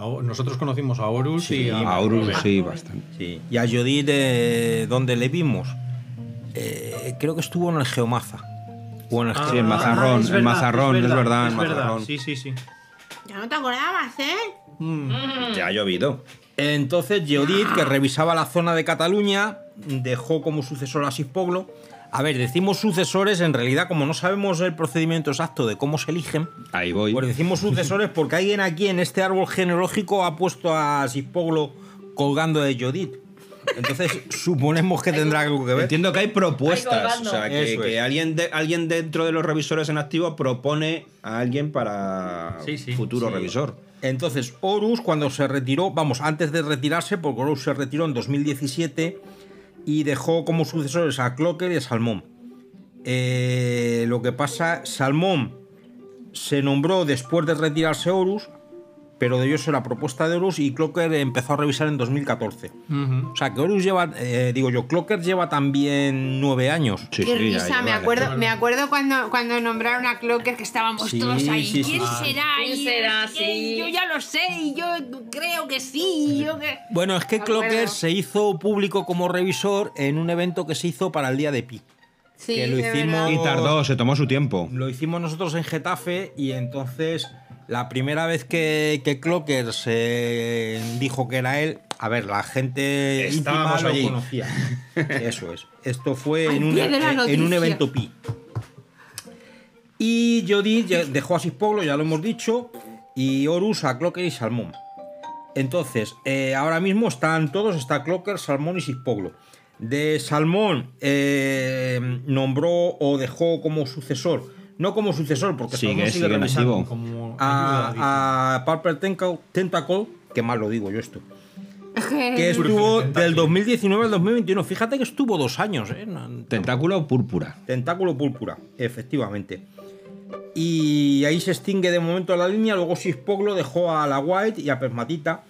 a- Nosotros conocimos a Horus y a. a Horus, sí, bastante. Sí. Y a Geodit, eh, ¿dónde le vimos? eh, creo que estuvo en el Geomaza. O en el Sí, el mazarrón, es el verdad, mazarrón, es verdad, el es verdad. mazarrón. Sí, sí, sí. Ya no te acordabas, ¿eh? Ya ha llovido. Entonces, Geodit, que revisaba la zona de Cataluña, dejó como sucesor a Sispoglo. A ver, decimos sucesores, en realidad, como no sabemos el procedimiento exacto de cómo se eligen, Ahí voy. pues decimos sucesores porque alguien aquí en este árbol genealógico ha puesto a Sispoglo colgando de Geodit. Entonces, suponemos que tendrá algo que ver. Entiendo que hay propuestas. O sea, que, Eso que es. alguien, de- alguien dentro de los revisores en activo propone a alguien para Sí, sí, futuro sí. revisor. Entonces, Horus, cuando se retiró, vamos, antes de retirarse, porque Horus se retiró en 2017 y dejó como sucesores a Clocker y a Salmón. Eh, lo que pasa, Salmón se nombró después de retirarse Horus, pero debió ser la propuesta de Horus y Clocker empezó a revisar en 2014. O sea, que Horus lleva, eh, digo yo, Clocker lleva también nueve años. Sí, Qué sí, risa, me de- acuerdo, me acuerdo cuando, cuando nombraron a Clocker que estábamos Sí, todos ahí. ¿Quién sí. será? ¿Quién Y- será? Sí. Yo ya lo sé, y yo creo que sí, y yo que. Bueno, es que Me acuerdo. Clocker se hizo público como revisor en un evento que se hizo para el Día de Pi. Sí, Que lo de hicimos-. Y tardó, se tomó su tiempo. Lo hicimos nosotros en Getafe y entonces la primera vez que, que Clocker se dijo que era él, a ver, la gente íntima Estábamos lo allí. conocía. Eso es. Esto fue en un, en un evento pi. Y Jody ya dejó a Sispoglo, ya lo hemos dicho, y Horus a Clocker y Salmón. Entonces, eh, ahora mismo están todos, está Clocker, Salmón y Sispoglo. De Salmón eh, nombró o dejó como sucesor, no como sucesor, porque Sigue, Salmón sigue sigue en revisando. Como a, a Purple Tentacle, Tentacle, que mal lo digo yo esto, que estuvo del 2019 al 2021. Fíjate que estuvo dos años, ¿eh? Tentáculo púrpura. Tentáculo púrpura, efectivamente. Y ahí se extingue de momento la línea. Luego Sispoglo dejó a la White y a Permatita,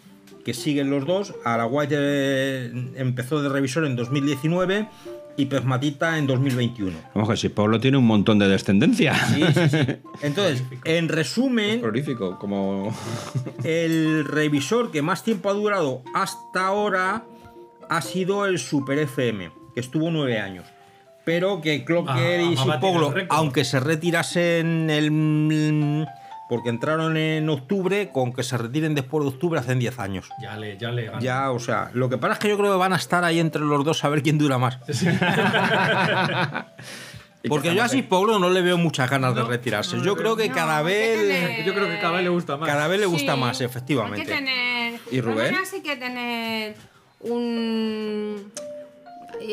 que siguen los dos. A la White eh, empezó de revisor en 2019 y Permatita en 2021. Vamos que si Pablo tiene un montón de descendencia. Sí, sí, sí. Entonces, en resumen, Prolífico, como. el revisor que más tiempo ha durado hasta ahora ha sido el Super FM, que estuvo nueve años. Pero que Clocker Ah, y Sipoglo, aunque se retirasen el. Porque entraron en octubre, con que se retiren después de octubre hacen 10 años. Ya le, ya le gana. Ya, o sea, lo que pasa es que yo creo que van a estar ahí entre los dos a ver quién dura más. Porque yo a Sipoglo no le veo muchas ganas de retirarse. Yo creo que cada hay que vez. tener- Yo creo que cada vez le gusta más. Cada vez le gusta Sí, más, Hay efectivamente. que tener. ¿Y Rubén? Hay que tener un.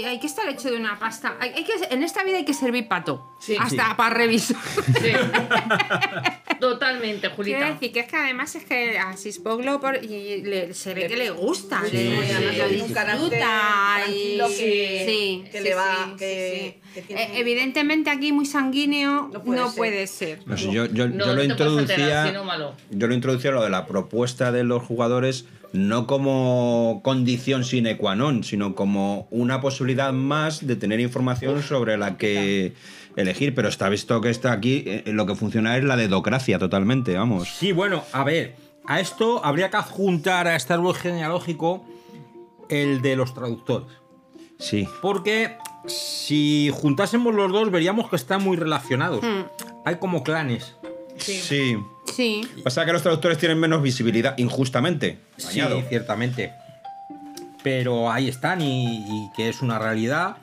Hay que estar hecho de una pasta. Hay, hay que, en esta vida hay que servir pato. Sí. hasta para revisar. Sí. Totalmente, Quiero Julita. decir que es que además es que a Sispoglo por, y le- se ve que le gusta. Sí, le, sí, le sí. disfruta y- sí, que le va- sí, que- sí, sí. que tiene- Eh, evidentemente aquí muy sanguíneo No no puede puede, ser. No yo, yo- No, yo lo introducía. Yo lo introducía lo de la propuesta de los jugadores, no como condición sine qua non, sino como una posibilidad más de tener información sobre la que elegir. Pero está visto que está aquí, eh, lo que funciona es la dedocracia totalmente, vamos. Sí, bueno, a ver, a esto habría que adjuntar a este árbol genealógico el de los traductores. Sí. Porque si juntásemos los dos veríamos que están muy relacionados. Hay como clanes. Sí. Sí. Pasa que los traductores tienen menos visibilidad, injustamente. Sí, añado. ciertamente. Pero ahí están y, y que es una realidad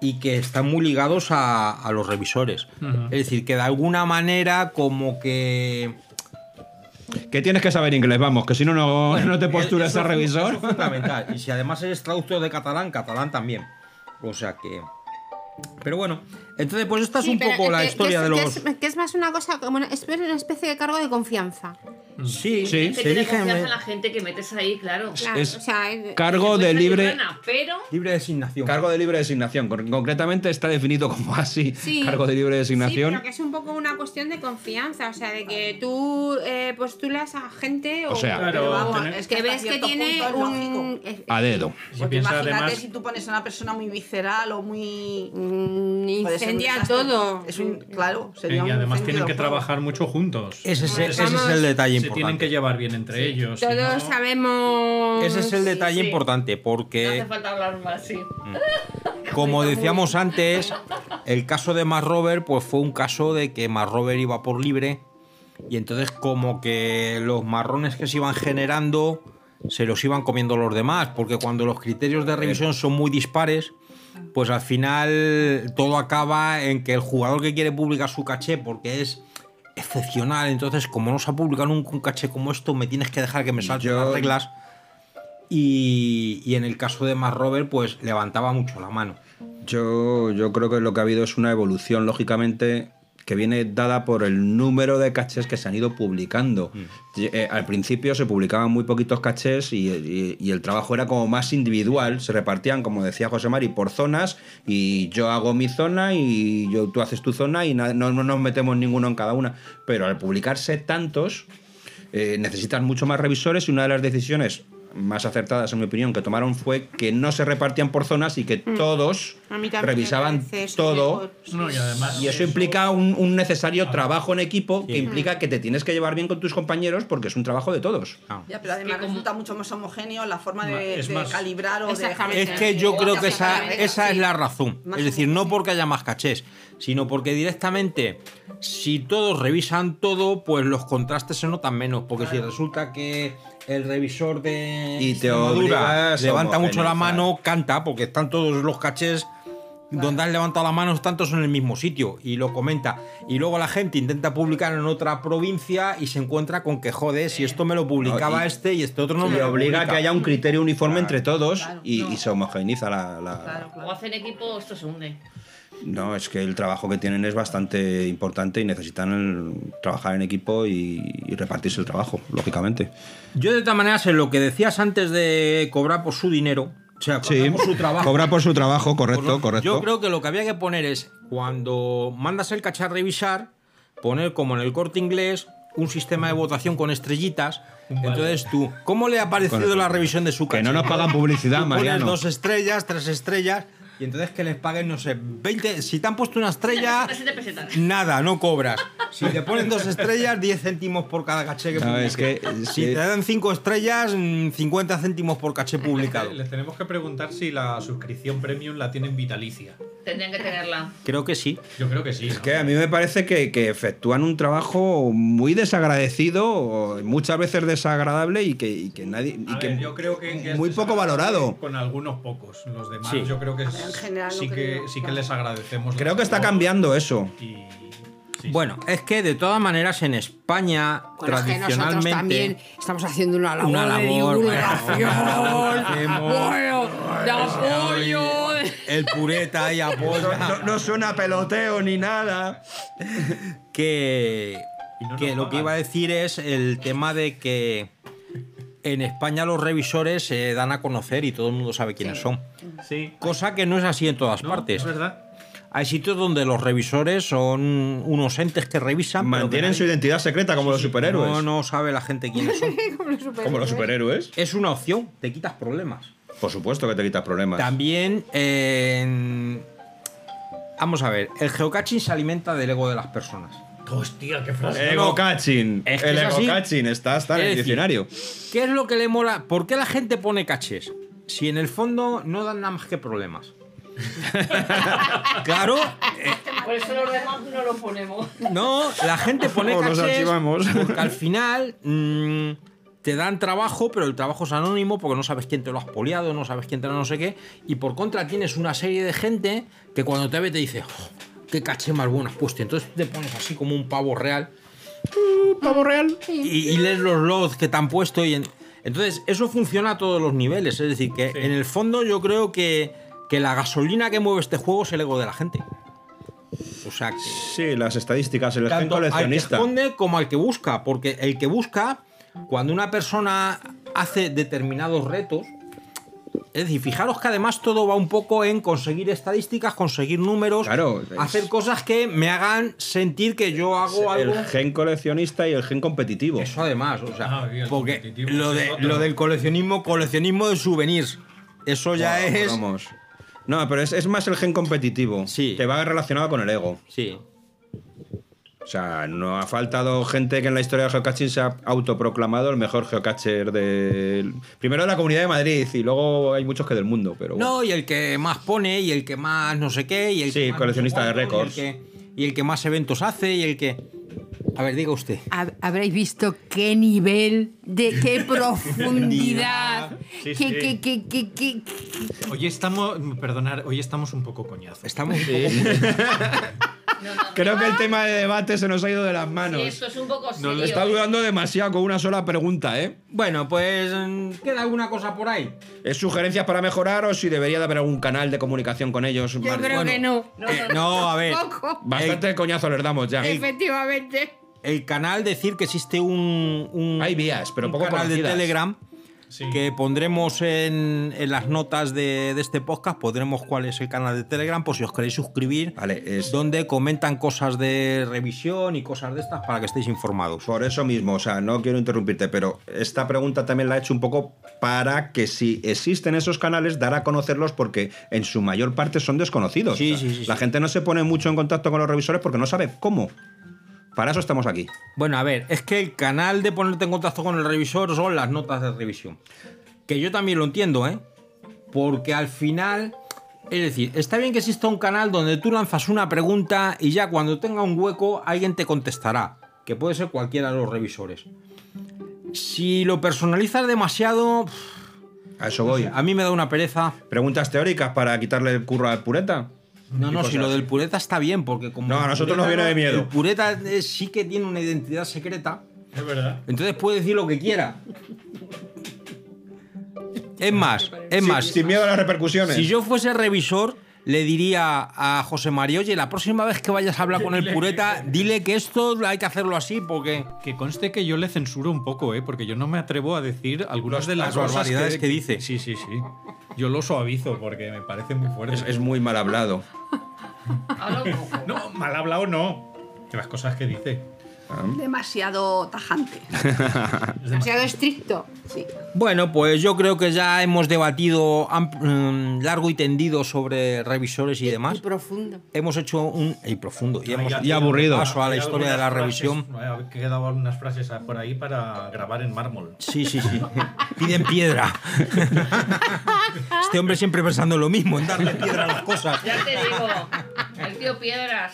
y que están muy ligados a, a los revisores. Es decir, que de alguna manera como que... Que tienes que saber inglés, vamos, que si no, no, no te posturas a revisor. eso es fundamental. Y si además eres traductor de catalán, catalán también. O sea que... Pero bueno, entonces pues esta es Sí, un pero poco la que- historia que de es, los... que es- que es más una cosa, como una, es una especie de cargo de confianza. Sí, Sí. Que se eligen confianza en la gente que metes ahí, claro. Claro, Es o sea, es- Cargo Puede de libre. rana, pero libre designación. Cargo de libre designación. Con- Concretamente está definido como así. Sí. Cargo de libre Sí, designación. pero que es un poco una cuestión de confianza, o sea, de que tú eh, postulas a gente o, O sea, Claro, Pero vamos, tener- es que ves que tiene es un A dedo. Si Porque piensas imagínate además. si tú pones a una persona muy visceral o muy... mm, todo. Es un, claro, sería y además tienen que trabajar mucho juntos. Ese es, Entonces, ese es el detalle se importante. tienen que llevar bien entre ellos. Todos no- sabemos. Ese es el detalle sí. importante, no porque hace falta hablar más, sí. como decíamos antes, el caso de Mark Rober, pues fue un caso de que Mark Rober iba por libre y entonces como que los marrones que se iban generando se los iban comiendo los demás, porque cuando los criterios de revisión son muy dispares, pues al final todo acaba en que el jugador que quiere publicar su caché porque es excepcional, entonces como no se ha publicado nunca un caché como esto, me tienes que dejar que me salten Yo- las reglas. Y, y en el caso de Mark Rober, pues levantaba mucho la mano. Yo, yo creo que lo que ha habido es una evolución, lógicamente, que viene dada por el número de cachés que se han ido publicando. Y, eh, al principio se publicaban muy poquitos cachés y, y- y el trabajo era como más individual. Se repartían, como decía José Mari, por zonas y yo hago mi zona y yo, tú haces tu zona y no nos metemos ninguno en cada una. Pero al publicarse tantos, eh, necesitan mucho más revisores y una de las decisiones más acertadas, en mi opinión, que tomaron fue que no se repartían por zonas y que todos Mm. Me revisaban todo. No, y además. Y eso implica un, un necesario trabajo en equipo que implica que te tienes que llevar bien con tus compañeros porque es un trabajo de todos. Ya, pero además resulta mucho más homogéneo la forma de, Es de más- calibrar o de. Es que yo creo que esa, esa es la razón. Más Es decir, no porque haya más cachés, sino porque directamente, si todos revisan todo, pues los contrastes se notan menos. Porque si resulta que el revisor de Y te levanta mucho la mano, canta, porque están todos los cachés donde han levantado la mano, están todos en el mismo sitio. Y lo comenta. Y luego la gente intenta publicar en otra provincia y se encuentra con que, joder, si esto me lo publicaba No, y- este y este otro no me Y lo obliga a publica". que haya un criterio uniforme entre todos Claro, y, no. y se homogeneiza la, la- Claro, O hacen equipo, esto se hunde. No, es que el trabajo que tienen es bastante importante y necesitan el- trabajar en equipo y, y repartirse el trabajo, lógicamente. Yo de todas maneras, en lo que decías antes de cobrar por su dinero, o sea, cobrar por su trabajo. Cobra por su trabajo, pues correcto, lo- correcto. Yo creo que lo que había que poner es, cuando mandas el caché a revisar, poner como en el corte inglés un sistema de votación con estrellitas. Entonces tú, ¿cómo le ha parecido la revisión de su que caché? no nos pagan publicidad, Tú pones Mariano. dos estrellas, tres estrellas, y entonces que les paguen, no sé, 20. Si te han puesto una estrella, 7 pesetas. nada, no cobras. Si te ponen dos estrellas, 10 céntimos por cada caché que No, es que- es si que- te dan cinco estrellas, mm, 50 céntimos por caché publicado. Les tenemos que preguntar si la suscripción premium la tienen vitalicia. Tendrían que tenerla. Creo que sí. Yo creo que sí. Es ¿no? que a mí me parece que, que efectúan un trabajo muy desagradecido, muchas veces desagradable y que, y que nadie. Y que yo creo que, que muy poco valorado. Con algunos pocos. Los demás, Sí. yo creo que es- En general, sí, lo que, creo, sí que les agradecemos. Creo que está cambiando eso. y- sí, Bueno, es que de todas maneras en España Bueno, es que nosotros tradicionalmente también estamos haciendo una labor, Una de labor, divulgación. hacemos- bueno, de apoyo. el pureta y apoya no suena peloteo ni nada. que, no que lo que pagan. iba a decir es el tema de que en España los revisores se dan a conocer y todo el mundo sabe quiénes son. Sí. Cosa que no es así en todas No, partes. Es verdad. Hay sitios donde los revisores son unos entes que revisan. pero que Mantienen su identidad secreta como los superhéroes. No, no sabe la gente quiénes son. Como los superhéroes. es una opción, te quitas problemas. Por supuesto que te quitas problemas. También, en- vamos a ver, el geocaching se alimenta del ego de las personas. Hostia, qué frase. Ego No, catching. es que el es ego así. catching está, está en el decir, diccionario. ¿Qué es lo que le mola? ¿Por qué la gente pone caches? Si en el fondo no dan nada más que problemas. claro, eh, Por eso los demás no lo ponemos. no, la gente pone O los caches archivamos. porque al final mm, te dan trabajo, pero el trabajo es anónimo porque no sabes quién te lo has poliado, no sabes quién te lo no sé qué, y por contra tienes una serie de gente que cuando te ve te dice, "Oh, qué caché más bueno has puesto, entonces te pones así como un pavo real. Pavo real. y, y lees los logs que te han puesto y en- entonces eso funciona a todos los niveles es decir que en el fondo yo creo que, que la gasolina que mueve este juego es el ego de la gente. O sea que Sí, las estadísticas, el tanto al que coleccionista. esconde como al que busca porque el que busca cuando una persona hace determinados retos es decir, fijaros que además todo va un poco en conseguir estadísticas, conseguir números, Claro, es- hacer cosas que me hagan sentir que yo hago algo. El gen coleccionista y el gen competitivo. Eso además, o sea, Ah, porque lo, de, lo del coleccionismo, coleccionismo de souvenirs, eso ya es... vamos. No, pero es, es más el gen competitivo. Sí. Que va relacionado con el ego. Sí. Sea, no ha faltado gente que en la historia del geocaching se ha autoproclamado el mejor geocacher del. Primero de la comunidad de Madrid y luego hay muchos que del mundo, pero. bueno. No, y el que más pone, y el que más no sé qué, y el Sí, que más coleccionista no sé de récords. Y el, que, y el que más eventos hace, y el que. A ver, diga usted. Hab- Habréis visto qué nivel, de qué profundidad, Sí, qué, sí. qué, qué, qué, qué- Hoy estamos, perdonar, hoy estamos un poco coñazos. Estamos. No, Creo que el tema de debate se nos ha ido de las manos. sí, esto es un poco serio. Nos está dudando demasiado con una sola pregunta, ¿eh? Bueno, pues. mm, ¿Queda alguna cosa por ahí? ¿Es sugerencias para mejorar o si debería de haber algún canal de comunicación con ellos? Yo Mar- creo bueno, que no. Eh, no, a ver. Poco. Bastante coñazo les damos ya. Efectivamente. El canal, decir que existe un. un Hay vías, pero un poco canal de. Telegram Sí. que pondremos en, en las notas de, de este podcast. Pondremos cuál es el canal de Telegram, por si os queréis suscribir. Vale, es Donde comentan cosas de revisión y cosas de estas para que estéis informados. por eso mismo, o sea, no quiero interrumpirte, pero esta pregunta también la he hecho un poco para que si existen esos canales, dar a conocerlos porque en su mayor parte son desconocidos. Sí, O sea, sí, sí, La sí. gente no se pone mucho en contacto con los revisores porque no sabe cómo. Para eso estamos aquí. Bueno, a ver, es que el canal de ponerte en contacto con el revisor son las notas de revisión. Que yo también lo entiendo, ¿eh? Porque al final, es decir, está bien que exista un canal donde tú lanzas una pregunta y ya cuando tenga un hueco alguien te contestará, que puede ser cualquiera de los revisores. Si lo personalizas demasiado, A eso voy. a mí me da una pereza. Preguntas teóricas para quitarle el curro al pureta. No, no, si lo así. del pureta está bien, porque como. No, a nosotros pureta nos viene de miedo. El pureta eh, sí que tiene una identidad secreta. Es verdad. Entonces puede decir lo que quiera. Es más, es más, Sin miedo a las repercusiones. si yo fuese revisor, le diría a José María, oye, la próxima vez que vayas a hablar con el pureta, dile que esto hay que hacerlo así porque... Que conste que yo le censuro un poco, ¿eh? porque yo no me atrevo a decir algunas de las, las barbaridades cosas que dice. Sí, sí, sí. Yo lo suavizo porque me parece muy fuerte. es, es muy mal hablado. No, mal hablado no. Que las cosas que dice. Demasiado tajante. Demasiado estricto. Sí. Bueno, pues yo creo que ya hemos debatido mm, largo y tendido sobre revisores y Y demás. profundo. Hemos hecho un... y profundo. Y, hemos y aburrido. paso a la historia de la revisión. frases, quedado algunas frases por ahí para grabar en mármol. Sí, sí, sí. Piden piedra. Este hombre siempre pensando lo mismo, en darle piedra a las cosas. Ya te digo. El tío Piedras.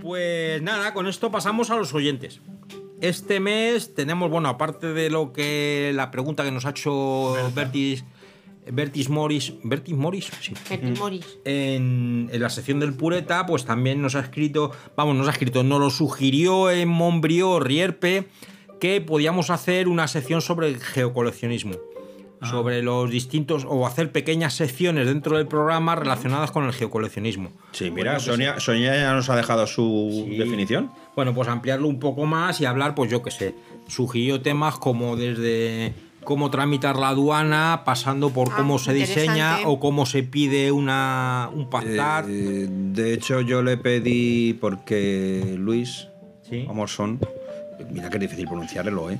Pues nada, con esto pasamos a los oyentes. Este mes tenemos, bueno, aparte de lo que la pregunta que nos ha hecho Bertis, Bertis Morris, Bertis Morris, sí. Bertie Morris. En, en la sección del Pureta, pues también nos ha escrito, vamos, nos ha escrito, nos lo sugirió en Montbrió Rierpe que podíamos hacer una sección sobre el geocoleccionismo. Sobre los distintos, o hacer pequeñas secciones dentro del programa relacionadas con el geocoleccionismo. Sí, mira, Sonia, Sonia ya nos ha dejado su Sí. definición. Bueno, pues ampliarlo un poco más y hablar, pues yo qué sé, sugirió temas como desde cómo tramitar la aduana, pasando por Ah, cómo se diseña o cómo se pide una, un pactar. Eh, de hecho, yo le pedí porque Luis Sí. Amorson, mira que es difícil pronunciarlo, ¿eh?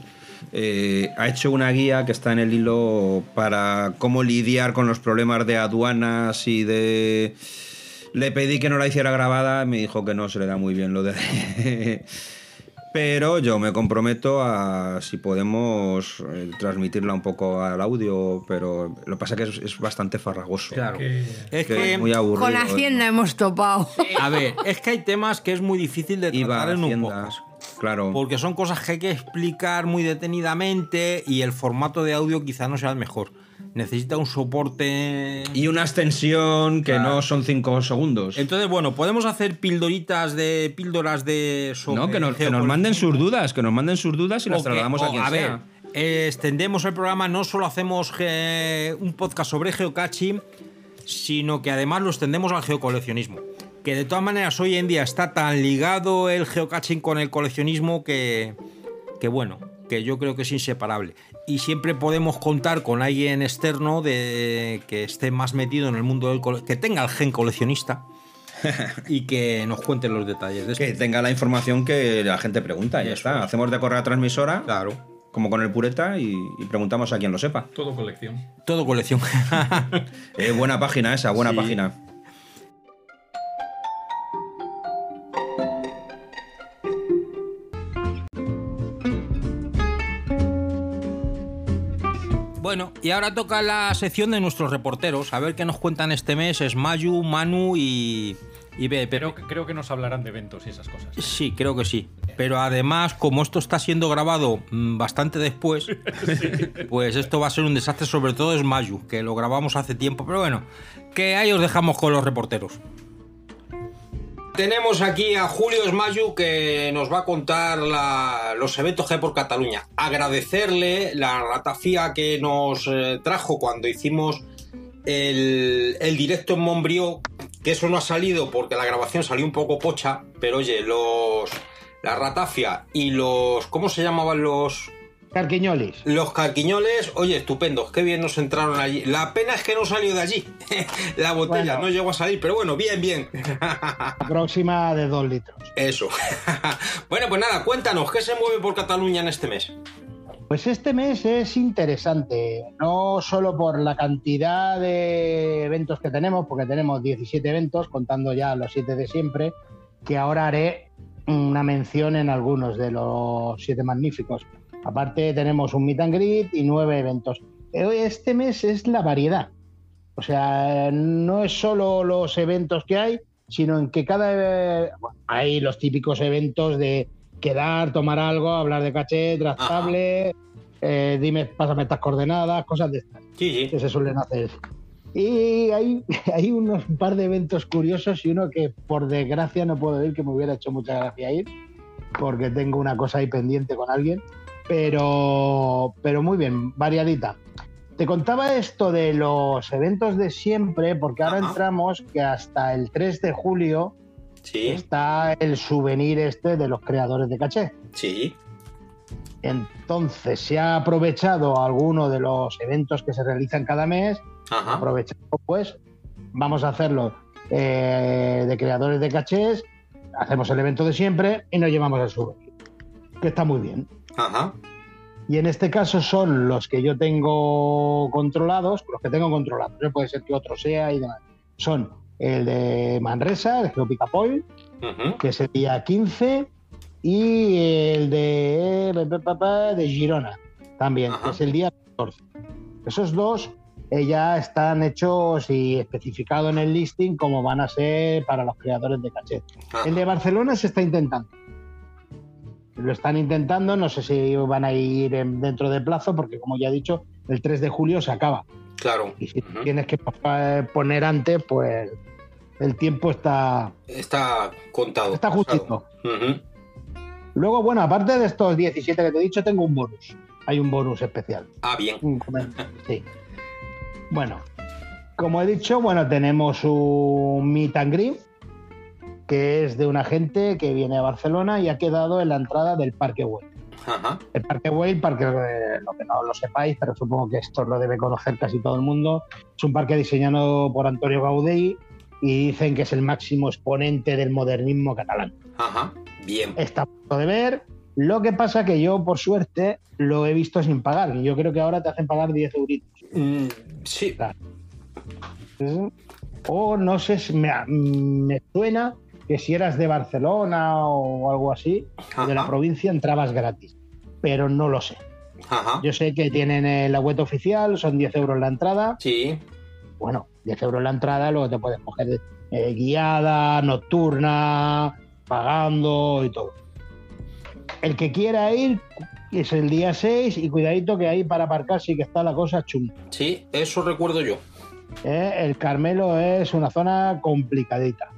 Eh, ha hecho una guía que está en el hilo para cómo lidiar con los problemas de aduanas y de... Le pedí que no la hiciera grabada, me dijo que no se le da muy bien lo de... Pero yo me comprometo a si podemos eh, transmitirla un poco al audio, pero lo que pasa es que es, es bastante farragoso. Claro. Que- Es Que que, es muy aburrido. Con Hacienda hemos topado. a ver, es que hay temas que es muy difícil de Iba tratar en un Hacienda, podcast. Claro. Porque son cosas que hay que explicar muy detenidamente y el formato de audio quizá no sea el mejor. Necesita un soporte... Y una extensión que Claro. no son cinco segundos. Entonces, bueno, podemos hacer pildoritas de píldoras de sobre no, que nos, que nos manden sus dudas, que nos manden sus dudas y las que- trasladamos o, a quien a ver, sea. eh, extendemos el programa, no solo hacemos eh, un podcast sobre geocaching, sino que además lo extendemos al geocoleccionismo. Que de todas maneras hoy en día está tan ligado el geocaching con el coleccionismo que, que bueno, que yo creo que es inseparable. Y siempre podemos contar con alguien externo de, que esté más metido en el mundo del cole- que tenga el gen coleccionista y que nos cuente los detalles de esto. Que tenga la información que la gente pregunta y ya está. Hacemos de correa transmisora Claro. como con el pureta, y, y preguntamos a quien lo sepa. Todo colección. Todo colección. Eh, buena página esa, buena Sí. página. Bueno, y ahora toca la sección de nuestros reporteros. A ver qué nos cuentan este mes. Es Mayu, Manu y, y Pepe. Pero creo que nos hablarán de eventos y esas cosas. Sí, creo que sí. Pero además, como esto está siendo grabado mm, bastante después, pues esto va a ser un desastre, sobre todo es Mayu, que lo grabamos hace tiempo. Pero bueno, que ahí os dejamos con los reporteros. Tenemos aquí a Julio Esmayu que nos va a contar los eventos hay por Cataluña. Agradecerle la ratafía que nos eh, trajo cuando hicimos el, el directo en Montbrió, que eso no ha salido porque la grabación salió un poco pocha, pero oye, los la ratafia y los ¿cómo se llamaban los Carquiñolis. los carquiñoles? Oye, estupendos, qué bien nos entraron allí. La pena es que no salió de allí. la botella Bueno. no llegó a salir, pero bueno, bien, bien. Próxima de dos litros. Eso. bueno, pues nada, cuéntanos, ¿qué se mueve por Cataluña en este mes? Pues este mes es interesante, no solo por la cantidad de eventos que tenemos, porque tenemos 17 eventos, contando ya los 7 de siempre, que ahora haré una mención en algunos de los 7 magníficos. Aparte tenemos un meet and greet y 9 eventos. Este mes es la variedad. O sea, no es solo los eventos que hay, sino en que cada... bueno, hay los típicos eventos de quedar, tomar algo, hablar de caché, trastable, eh, dime, pásame estas coordenadas, cosas de estas Sí, sí. que se suelen hacer. Y hay, hay unos un par de eventos curiosos y uno que por desgracia no puedo ir, que me hubiera hecho mucha gracia ir, porque tengo una cosa ahí pendiente con alguien, pero, pero muy bien, variadita. Te contaba esto de los eventos de siempre, porque ahora Ajá. entramos que hasta el 3 de julio Sí, está el souvenir este de los creadores de caché. sí. Entonces se ha aprovechado alguno de los eventos que se realizan cada mes, Ajá. aprovechando pues, vamos a hacerlo eh, de creadores de cachés, hacemos el evento de siempre y nos llevamos el souvenir, que está muy bien. Ajá. Y en este caso son los que yo tengo controlados, los que tengo controlados, puede ser que otro sea y demás. Son el de Manresa, el Geopicapoil, Ujú. que es el día 15, y el de, de Girona, también, que es el día 14. Esos dos eh, ya están hechos y especificados en el listing como van a ser para los creadores de caché. Ajá. El de Barcelona se está intentando. Lo están intentando, no sé si van a ir en- dentro de plazo, porque como ya he dicho, el 3 de julio se acaba. Claro. Y si tienes que eh, poner antes, pues el tiempo está, Está contado. está justito. Luego, bueno, aparte de estos 17 que te he dicho, tengo un bonus. Hay un bonus especial. Ah, bien. Sí. Bueno, como he dicho, bueno, tenemos un meet and que es de una gente que viene a Barcelona y ha quedado en la entrada del Parque Güell. Ajá. El Parque Güell, para que eh, lo que no lo sepáis, pero supongo que esto lo debe conocer casi todo el mundo, es un parque diseñado por Antonio Gaudí y dicen que es el máximo exponente del modernismo catalán. Ajá. Bien. Está a punto de ver. Lo que pasa que yo, por suerte, lo he visto sin pagar. y Yo creo que ahora te hacen pagar 10 euritos. Mm, sí. O no sé, si me, me suena que si eras de Barcelona o algo así, de la provincia, entrabas gratis. Pero no lo sé. Ajá. Yo sé que tienen eh, la web oficial, son 10 euros la entrada. Sí. Bueno, 10 euros la entrada, luego te puedes coger eh, guiada, nocturna, pagando y todo. El que quiera ir es el día 6 y cuidadito que ahí para aparcar sí que está la cosa chunga. Sí, eso recuerdo yo. ¿eh? El Carmelo es una zona complicadita.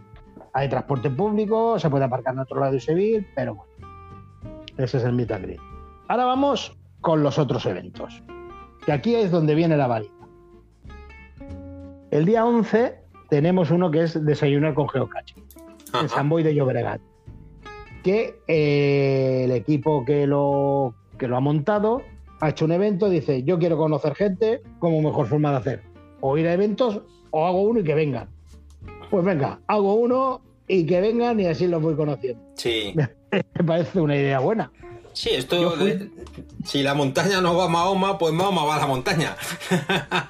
Hay transporte público, se puede aparcar en otro lado y seguir, pero bueno, ese es el meet and greet. Ahora vamos con los otros eventos, que aquí es donde viene la varita. El día 11 tenemos uno que es desayunar con geocache, en Ajá. San Boi de Llobregat, que eh, el equipo que lo, que lo ha montado ha hecho un evento, dice, yo quiero conocer gente, como mejor forma de hacer, o ir a eventos o hago uno y que vengan. Pues venga, hago uno y que vengan y así los voy conociendo. Sí. Me parece una idea buena. Sí, esto. de- si la montaña no va a Mahoma, pues Mahoma va a la montaña.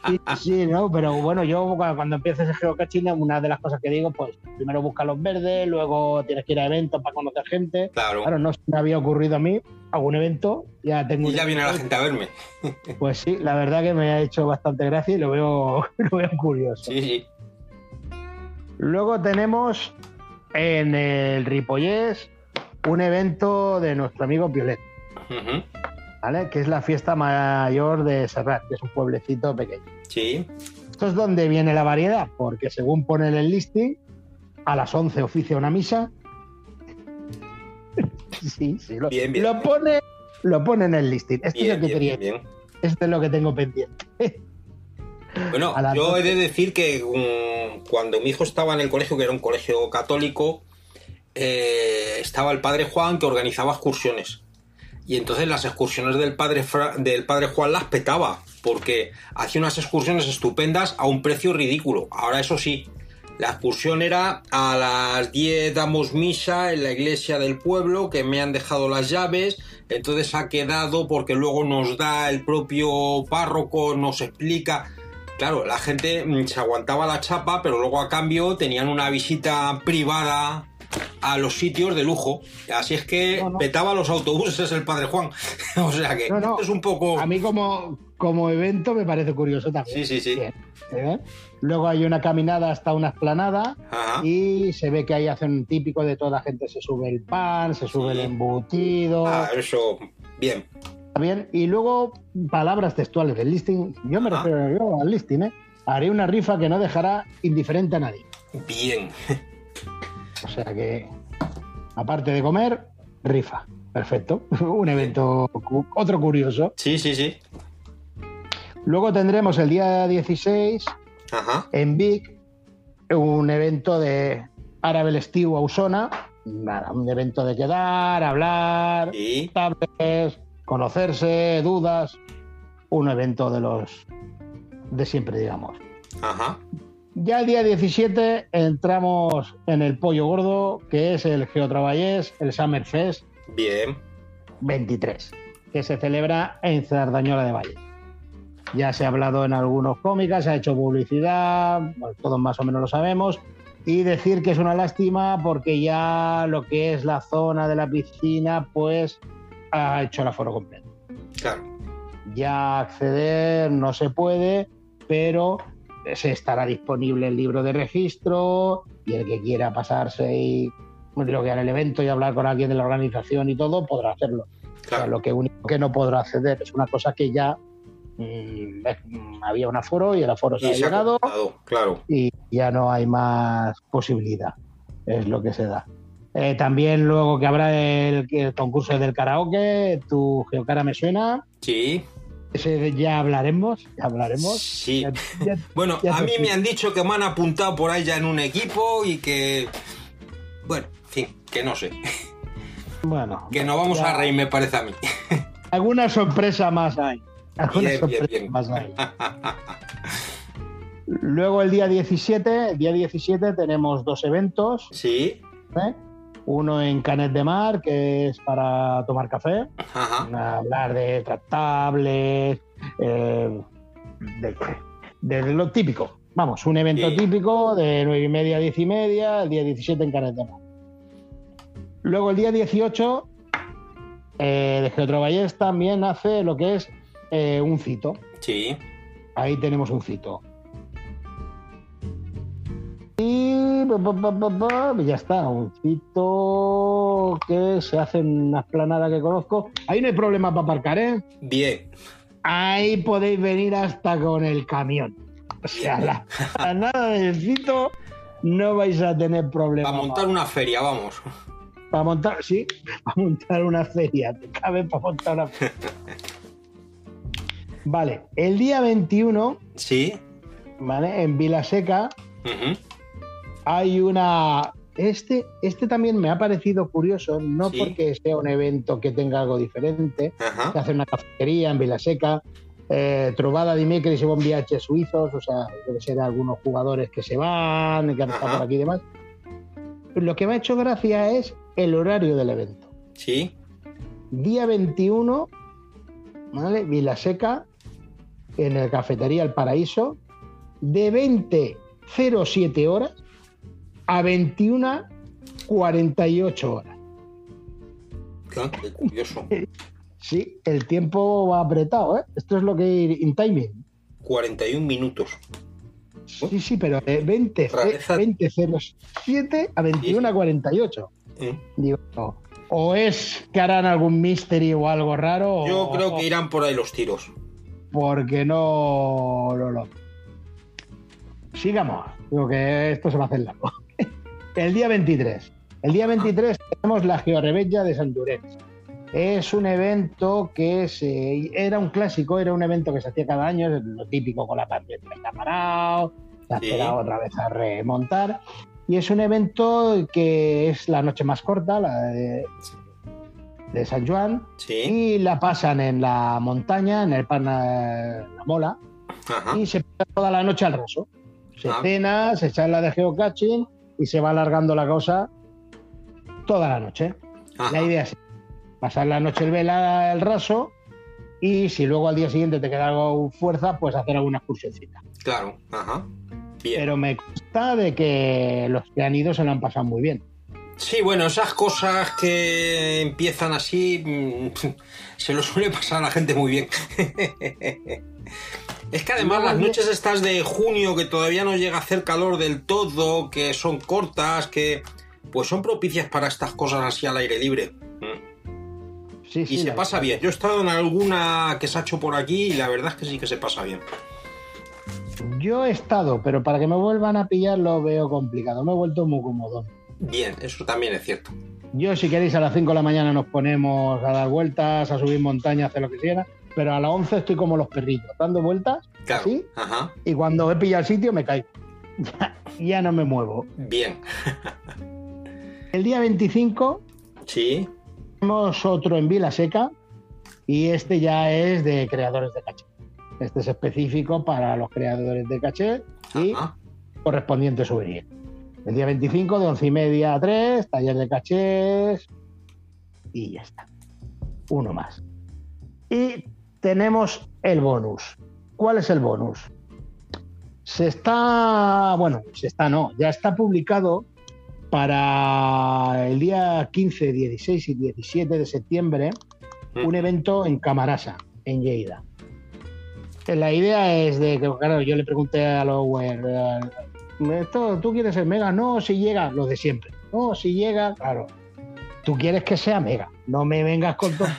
Sí, sí, ¿no? Pero bueno, yo cu- cuando empieces el geocaching, una de las cosas que digo, pues primero busca los verdes, luego tienes que ir a eventos para conocer gente. Claro. Claro, no se me había ocurrido a mí algún evento, ya tengo... Y ya viene la gente a verme. Pues sí, la verdad que me ha hecho bastante gracia y lo veo, lo veo curioso. Sí, sí. Luego tenemos en el Ripollés un evento de nuestro amigo Violet. ¿vale? Que es la fiesta mayor de Serrat, que es un pueblecito pequeño. Sí. Esto es donde viene la variedad, porque según pone en el listing, a las 11 oficia una misa. sí, sí, lo, Bien, bien. lo pone, lo pone en el listing. Este es Bien, que quería. Este es lo que tengo pendiente. Bueno, yo he de decir que mm, cuando mi hijo estaba en el colegio, que era un colegio católico, eh, estaba el padre Juan que organizaba excursiones. Y entonces las excursiones del padre, Fra- del padre Juan las petaba, porque hacía unas excursiones estupendas a un precio ridículo. Ahora, eso sí, la excursión era a las 10 damos misa en la iglesia del pueblo, que me han dejado las llaves, entonces ha quedado porque luego nos da el propio párroco, nos explica. Claro, la gente mm, se aguantaba la chapa, pero luego a cambio tenían una visita privada a los sitios de lujo. Así es que No, no. petaba los autobuses el padre Juan. o sea que No, es un poco... A mí como, como evento me parece curioso también. Sí, sí, sí. ¿eh? Luego hay una caminada hasta una esplanada Ajá. y se ve que ahí hacen típico de toda la gente. Se sube el pan, se sube Sí. el embutido. Ah, eso, bien. Bien, y luego palabras textuales del listing. Yo me Ajá. refiero yo al listing, ¿eh? Haré una rifa que no dejará indiferente a nadie. Bien. O sea que, aparte de comer, rifa. Perfecto. un evento, otro curioso. Sí, sí, sí. Luego tendremos el día 16 Ajá. en Vic un evento de Arabel Estiu Ausona. Un evento de quedar, hablar, Sí. tablets, conocerse, dudas. Un evento de los de siempre, digamos. Ajá. Ya el día 17 entramos en el pollo gordo, que es el Geotraballés, el Summer Fest Bien. 23, que se celebra en Cerdañola de Valle. Ya se ha hablado en algunos cómicas, se ha hecho publicidad, todos más o menos lo sabemos. Y decir que es una lástima porque ya lo que es la zona de la piscina, pues ha hecho el aforo completo. Claro. Ya acceder no se puede, pero se estará disponible el libro de registro y el que quiera pasarse y bloquear el evento y hablar con alguien de la organización y todo podrá hacerlo. O sea, Claro. lo que único que no podrá acceder es una cosa que ya mm, mm, había un aforo y el aforo se Y ha se ha llenado claro. y ya no hay más posibilidad. Es lo que se da. Eh, también luego que habrá el, el concurso del karaoke, tu geocara me suena. Sí. Ese ya hablaremos, ya hablaremos. Sí. Ya- ya- Bueno, ya a mí me han dicho que me han apuntado por ahí ya en un equipo y que. Bueno, en fin, que no sé. Bueno, Que no vamos a reír, me parece a mí. alguna sorpresa más hay. Alguna Bien, bien, sorpresa bien. más hay. Luego el día 17, el día 17 tenemos dos eventos. Sí. ¿eh? Uno en Canet de Mar, que es para tomar café, Ajá. hablar de tratables, eh, de, de lo típico. Vamos, un evento Sí. típico de 9 y media a 10 y media, el día 17 en Canet de Mar. Luego el día 18 eh, de Geotraballés también hace lo que es eh, un cito. Sí. Ahí tenemos un cito. Y ya está, un cito que se hace en una esplanada que conozco. Ahí no hay problema para aparcar, ¿eh? Bien. Ahí podéis venir hasta con el camión. O sea, la esplanada del cito no vais a tener problema. Para montar una feria, vamos. Para montar, sí, para montar una feria. Te cabe para montar una feria. Vale, el día 21, Sí. ¿vale? En Vilaseca Ujú. Hay una. Este, este también me ha parecido curioso, no Sí. porque sea un evento que tenga algo diferente. Se hace una cafetería en Vilaseca, eh, trobada dimecres y bon viajes suizos, o sea, debe ser algunos jugadores que se van, que han estado por aquí y demás. Lo que me ha hecho gracia es el horario del evento. Sí. Día 21, ¿vale? Vilaseca, en el Cafetería El Paraíso, de 20.07 horas a 21.48 horas. Claro, qué curioso. Sí, el tiempo va apretado, ¿eh? Esto es lo que in timing. 41 minutos. Sí, sí, pero de 20, Rareza. 20.07 a 21.48. ¿eh? Digo, no. O es que harán algún mystery o algo raro. Yo o- creo que irán por ahí los tiros. Porque no, no lo. Sigamos. Digo que esto se va a hacer largo. El día 23. El día 23 tenemos la Georrebella de Santurés. Es un evento que se, era un clásico, era un evento que se hacía cada año, es lo típico con la pandemia está parado, se ha Sí. otra vez a remontar. Y es un evento que es la noche más corta, la de, de San Juan, Sí. y la pasan en la montaña, en el pan La Mola, Ajá. y se pasa toda la noche al raso. Se Ah. cena, se echa la de geocaching y se va alargando la cosa toda la noche. Ajá. La idea es pasar la noche el vela el raso y si luego al día siguiente te queda algo fuerza, pues hacer alguna excursioncita. Claro. Ajá. Bien. Pero me consta de que los que han ido se lo han pasado muy bien. Sí, bueno, esas cosas que empiezan así mm, se lo suele pasar a la gente muy bien. Es que además las noches estas de junio que todavía no llega a hacer calor del todo, que son cortas, que pues son propicias para estas cosas así al aire libre. Sí, Y sí, se pasa bien. Yo he estado en alguna que se ha hecho por aquí y la verdad es que sí que se pasa bien. Yo he estado, pero para que me vuelvan a pillar lo veo complicado. Me he vuelto muy cómodo. Bien, eso también es cierto. Yo, si queréis, a las 5 de la mañana nos ponemos a dar vueltas, a subir montañas, a hacer lo que quiera. Pero a las 11 estoy como los perritos, dando vueltas, Claro. así, Ajá. y cuando he pillado el sitio me caigo. Ya, ya no me muevo. Bien. El día 25 Sí. tenemos otro en Vila Seca, y este ya es de creadores de caché. Este es específico para los creadores de caché y Ajá. correspondiente souvenir. El día 25 de 11 y media a 3, taller de cachés y ya está. Uno más. Y tenemos el bonus. ¿Cuál es el bonus? Se está, bueno, se está no, ya está publicado para el día 15, 16 y 17 de septiembre Mm. un evento en Camarasa, en Lleida. Eh, La idea es de que, claro, yo le pregunté a Lower, eh, ¿esto, ¿tú quieres ser mega? No, si llega, lo de siempre. No, si llega, claro. Tú quieres que sea mega, no me vengas con todo.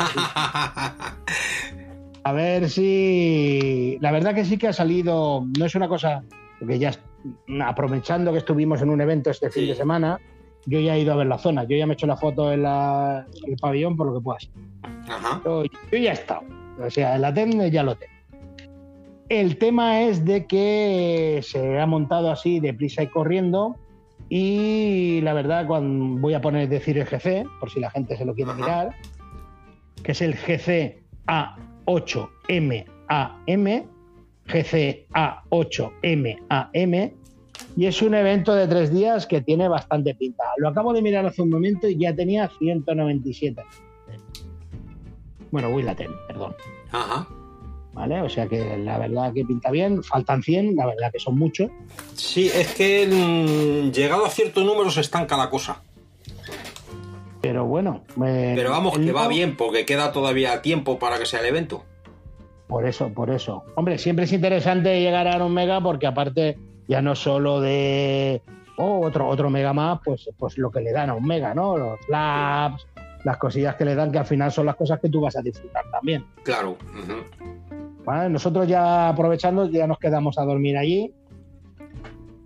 A ver si. La verdad que sí que ha salido. No es una cosa. Porque ya aprovechando que estuvimos en un evento este fin de semana, yo ya he ido a ver la zona. Yo ya me he hecho la foto en, la, el pabellón, por lo que puedas. Ajá. Yo, ya he estado. O sea, el ATEN ya lo tengo. El tema es de que se ha montado así deprisa y corriendo. Y la verdad, cuando voy a poner decir el GC, por si la gente se lo quiere mirar, que es el GC A 8MAM, GCA8MAM, y es un evento de tres días que tiene bastante pinta. Lo acabo de mirar hace un momento y ya tenía 197. Bueno, Willaten, perdón. Ajá. ¿Vale? O sea que la verdad que pinta bien, faltan 100, la verdad que son muchos. Sí, es que mm, llegado a cierto número se estanca la cosa. Pero bueno. eh, Pero vamos, que va bien porque queda todavía tiempo para que sea el evento. Por eso, por eso. Hombre, siempre es interesante llegar a un mega porque aparte ya no solo de oh, otro, otro mega más, pues, pues lo que le dan a un mega, ¿no? Los labs, las cosillas que le dan, que al final son las cosas que tú vas a disfrutar también. Claro. ¿vale? Nosotros ya aprovechando, ya nos quedamos a dormir allí.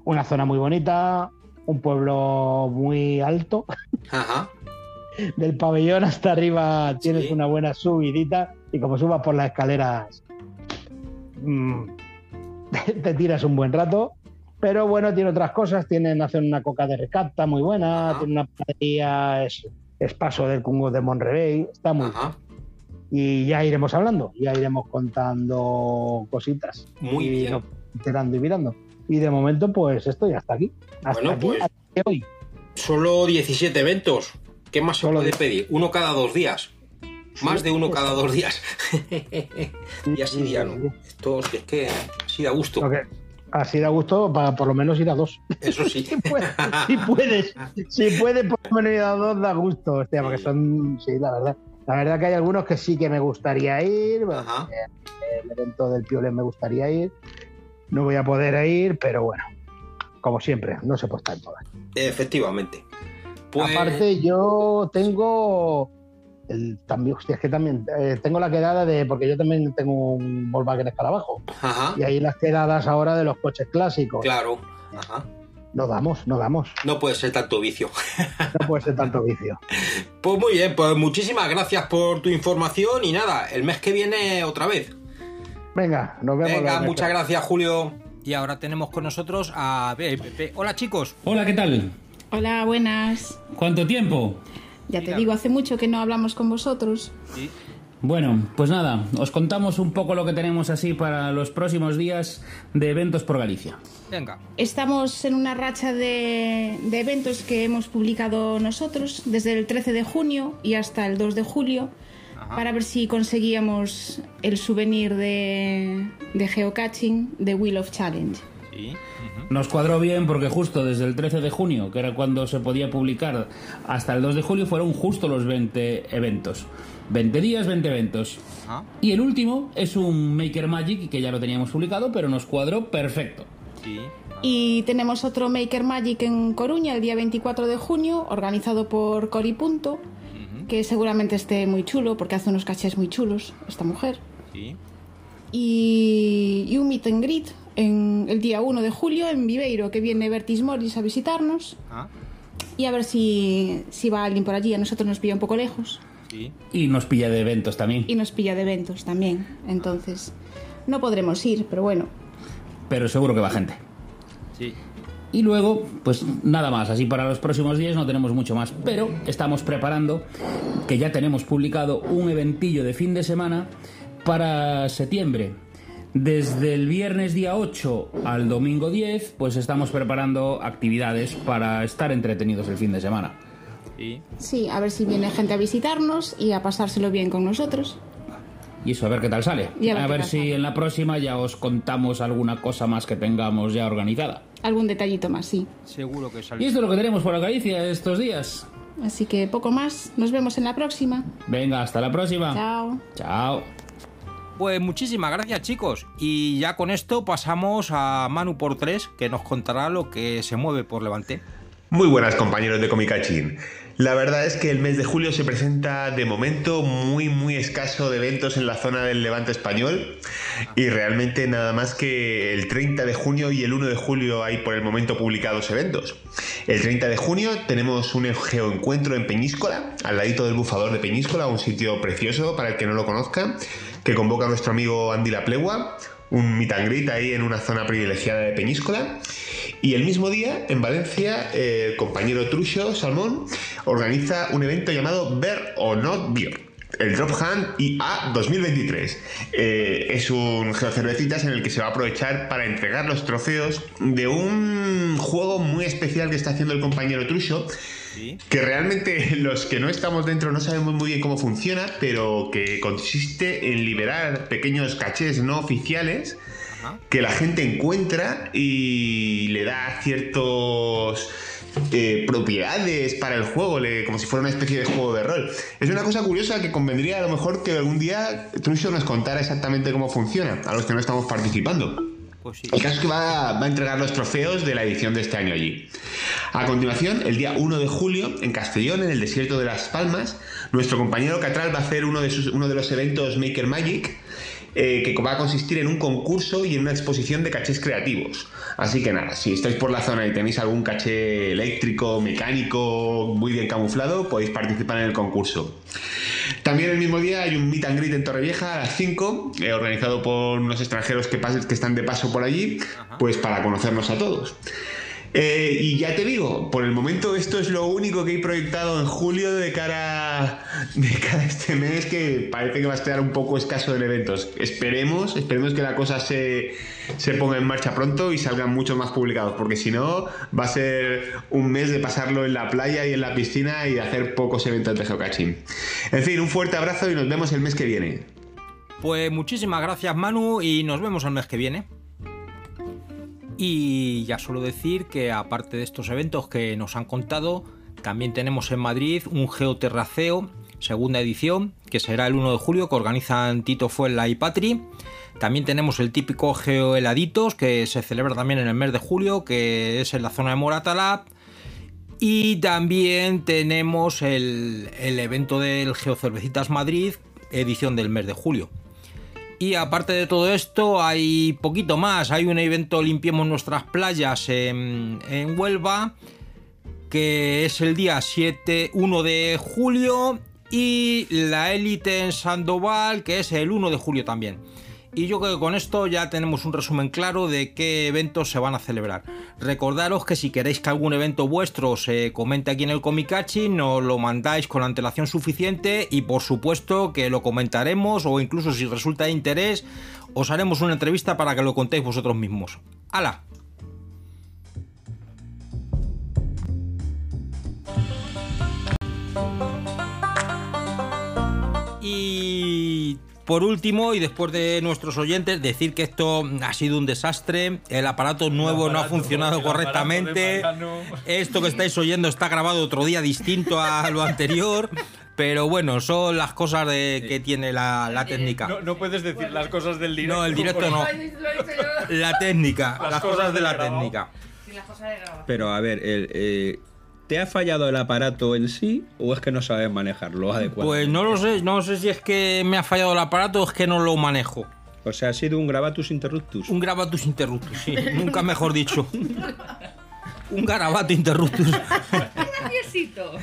Una zona muy bonita, un pueblo muy alto. Ajá. Del pabellón hasta arriba tienes Sí. una buena subidita y como subas por las escaleras mm, te tiras un buen rato. Pero bueno, tiene otras cosas. Tienen, hacen una coca de recapta muy buena, Ajá. tiene una panadería, es, es paso del Cungo de Monrevey, está muy Ajá. y ya iremos hablando, ya iremos contando cositas. Muy y bien. enterando y mirando. Y de momento, pues esto ya está aquí. Hasta Bueno, aquí, pues- hasta hoy. Solo 17 eventos. ¿Qué más se Solo puede pedir? Uno cada dos días. Más de uno cada dos días. y así día no. Esto es que así da gusto. Que- así da gusto para por lo menos ir a dos. Eso sí. si puedes, si puedes, si puedes por lo menos ir a dos, da gusto. Hostia, porque son, sí, la verdad. La verdad que hay algunos que sí que me gustaría ir. bueno, eh, El evento del Piolet me gustaría ir. No voy a poder ir, pero bueno, como siempre, no se puede estar en todas. Efectivamente. Pues- Aparte, yo tengo el, también, hostia, es que también eh, tengo la quedada de, porque yo también tengo un Volkswagen Escarabajo. Ajá. Y ahí las quedadas ahora de los coches clásicos. Claro. Ajá. No damos, no damos. No puede ser tanto vicio. No puede ser tanto vicio. Pues muy bien, pues muchísimas gracias por tu información y nada, el mes que viene otra vez. Venga, nos vemos. Venga, muchas gracias Julio. Y ahora tenemos con nosotros a Pepe. Hola chicos. Hola, ¿qué tal? Hola, buenas. ¿Cuánto tiempo? Ya te digo, hace mucho que no hablamos con vosotros. Bueno, pues nada, os contamos un poco lo que tenemos así para los próximos días de eventos por Galicia. Venga. Estamos en una racha de, de eventos que hemos publicado nosotros desde el 13 de junio y hasta el 2 de julio para ver si conseguíamos el souvenir de, de geocaching de Wheel of Challenge. Nos cuadró bien porque justo desde el 13 de junio, que era cuando se podía publicar, hasta el 2 de julio fueron justo los 20 eventos. 20 días, 20 eventos. Y el último es un Maker Magic que ya lo teníamos publicado, pero nos cuadró perfecto. Y tenemos otro Maker Magic en Coruña el día 24 de junio, organizado por Cori Punto, que seguramente esté muy chulo porque hace unos cachés muy chulos esta mujer. Sí. Y, y un meet and greet en el día 1 de julio en Viveiro, que viene Bertis Morris a visitarnos. Ah, Y a ver si, si va alguien por allí. A nosotros nos pilla un poco lejos. sí. Y nos pilla de eventos también. Y nos pilla de eventos también. Entonces, no podremos ir, pero bueno. Pero seguro que va gente. Sí. Y luego, pues nada más, así para los próximos días no tenemos mucho más, pero estamos preparando, que ya tenemos publicado un eventillo de fin de semana para septiembre. Desde el viernes día 8 al domingo 10, pues estamos preparando actividades para estar entretenidos el fin de semana. Sí. Sí, a ver si viene gente a visitarnos y a pasárselo bien con nosotros. Y eso, a ver qué tal sale. Y a ver a ver si en la próxima ya os contamos alguna cosa más que tengamos ya organizada. Algún detallito más, sí. Seguro que Y sale. esto es lo que tenemos por Galicia estos días. Así que poco más. Nos vemos en la próxima. Venga, hasta la próxima. Chao. Chao. Pues muchísimas gracias chicos. Y ya con esto pasamos a Manu por 3, que nos contará lo que se mueve por Levante. Muy buenas compañeros de Comicachín. La verdad es que el mes de julio se presenta de momento muy muy escaso de eventos en la zona del Levante español y realmente nada más que el 30 de junio y el 1 de julio hay por el momento publicados eventos. El 30 de junio tenemos un geoencuentro en Peñíscola, al ladito del bufador de Peñíscola, un sitio precioso para el que no lo conozca, que convoca a nuestro amigo Andy La Plegua, un meet and greet ahí en una zona privilegiada de Peñíscola. Y el mismo día, en Valencia, el compañero Trucho Salmón organiza un evento llamado Beer or Not Beer. El Drop Hunt IA 2023. Eh, es un geocervecitas en el que se va a aprovechar para entregar los trofeos de un juego muy especial que está haciendo el compañero Trucho, que realmente los que no estamos dentro no sabemos muy bien cómo funciona, pero que consiste en liberar pequeños cachés no oficiales que la gente encuentra y le da ciertos eh, propiedades para el juego, le- como si fuera una especie de juego de rol. Es una cosa curiosa que convendría a lo mejor que algún día Trucho nos contara exactamente cómo funciona, a los que no estamos participando. Pues El caso es que va, a entregar los trofeos de la edición de este año allí. A continuación, el día 1 de julio, en Castellón, en el desierto de Las Palmas, nuestro compañero Catral va a hacer uno de, sus- uno de los eventos Maker Magic, eh, que va a consistir en un concurso y en una exposición de cachés creativos. Así que nada, si estáis por la zona y tenéis algún caché eléctrico, mecánico, muy bien camuflado, podéis participar en el concurso. También el mismo día hay un meet and greet en Torrevieja a las 5, eh, organizado por unos extranjeros que, que están de paso por allí, pues para conocernos a todos. Eh, y ya te digo, por el momento esto es lo único que he proyectado en julio de cara, de cara a este mes que parece que va a estar un poco escaso de eventos. Esperemos, esperemos que la cosa se, se ponga en marcha pronto y salgan muchos más publicados, porque si no va a ser un mes de pasarlo en la playa y en la piscina y de hacer pocos eventos de geocaching. En fin, un fuerte abrazo y nos vemos el mes que viene. Pues muchísimas gracias Manu y nos vemos el mes que viene. Y ya solo decir que aparte de estos eventos que nos han contado, también tenemos en Madrid un Geoterraceo, segunda edición, que será el 1 de julio, que organizan Tito Fuela y Patri. También tenemos el típico Geoheladitos, que se celebra también en el mes de julio, que es en la zona de Moratalab. Y también tenemos el, el evento del Geocervecitas Madrid, edición del mes de julio. Y aparte de todo esto, hay poquito más. Hay un evento Limpiemos nuestras playas en, Huelva, que es el día 7, 1 de julio. Y la élite en Sandoval, que es el 1 de julio también. Y yo creo que con esto ya tenemos un resumen claro de qué eventos se van a celebrar. Recordaros que si queréis que algún evento vuestro se comente aquí en el Comicachi, nos lo mandáis con antelación suficiente y por supuesto que lo comentaremos o incluso si resulta de interés, os haremos una entrevista para que lo contéis vosotros mismos. ¡Hala! Por último, y después de nuestros oyentes, decir que esto ha sido un desastre. El aparato nuevo no ha funcionado correctamente. Esto que estáis oyendo está grabado otro día distinto a lo anterior. Pero bueno, son las cosas de, que tiene la, la técnica. No, no puedes decir las cosas del directo. No, el directo no. La técnica, las, cosas de la técnica. Pero a ver, el, eh, ¿te ha fallado el aparato en sí o es que no sabes manejarlo adecuadamente? Pues no lo sé, no sé si es que me ha fallado el aparato o es que no lo manejo. O sea, ha sido un gravatus interruptus. Un gravatus interruptus, sí, nunca mejor dicho. un garabato interruptus. Graciosito.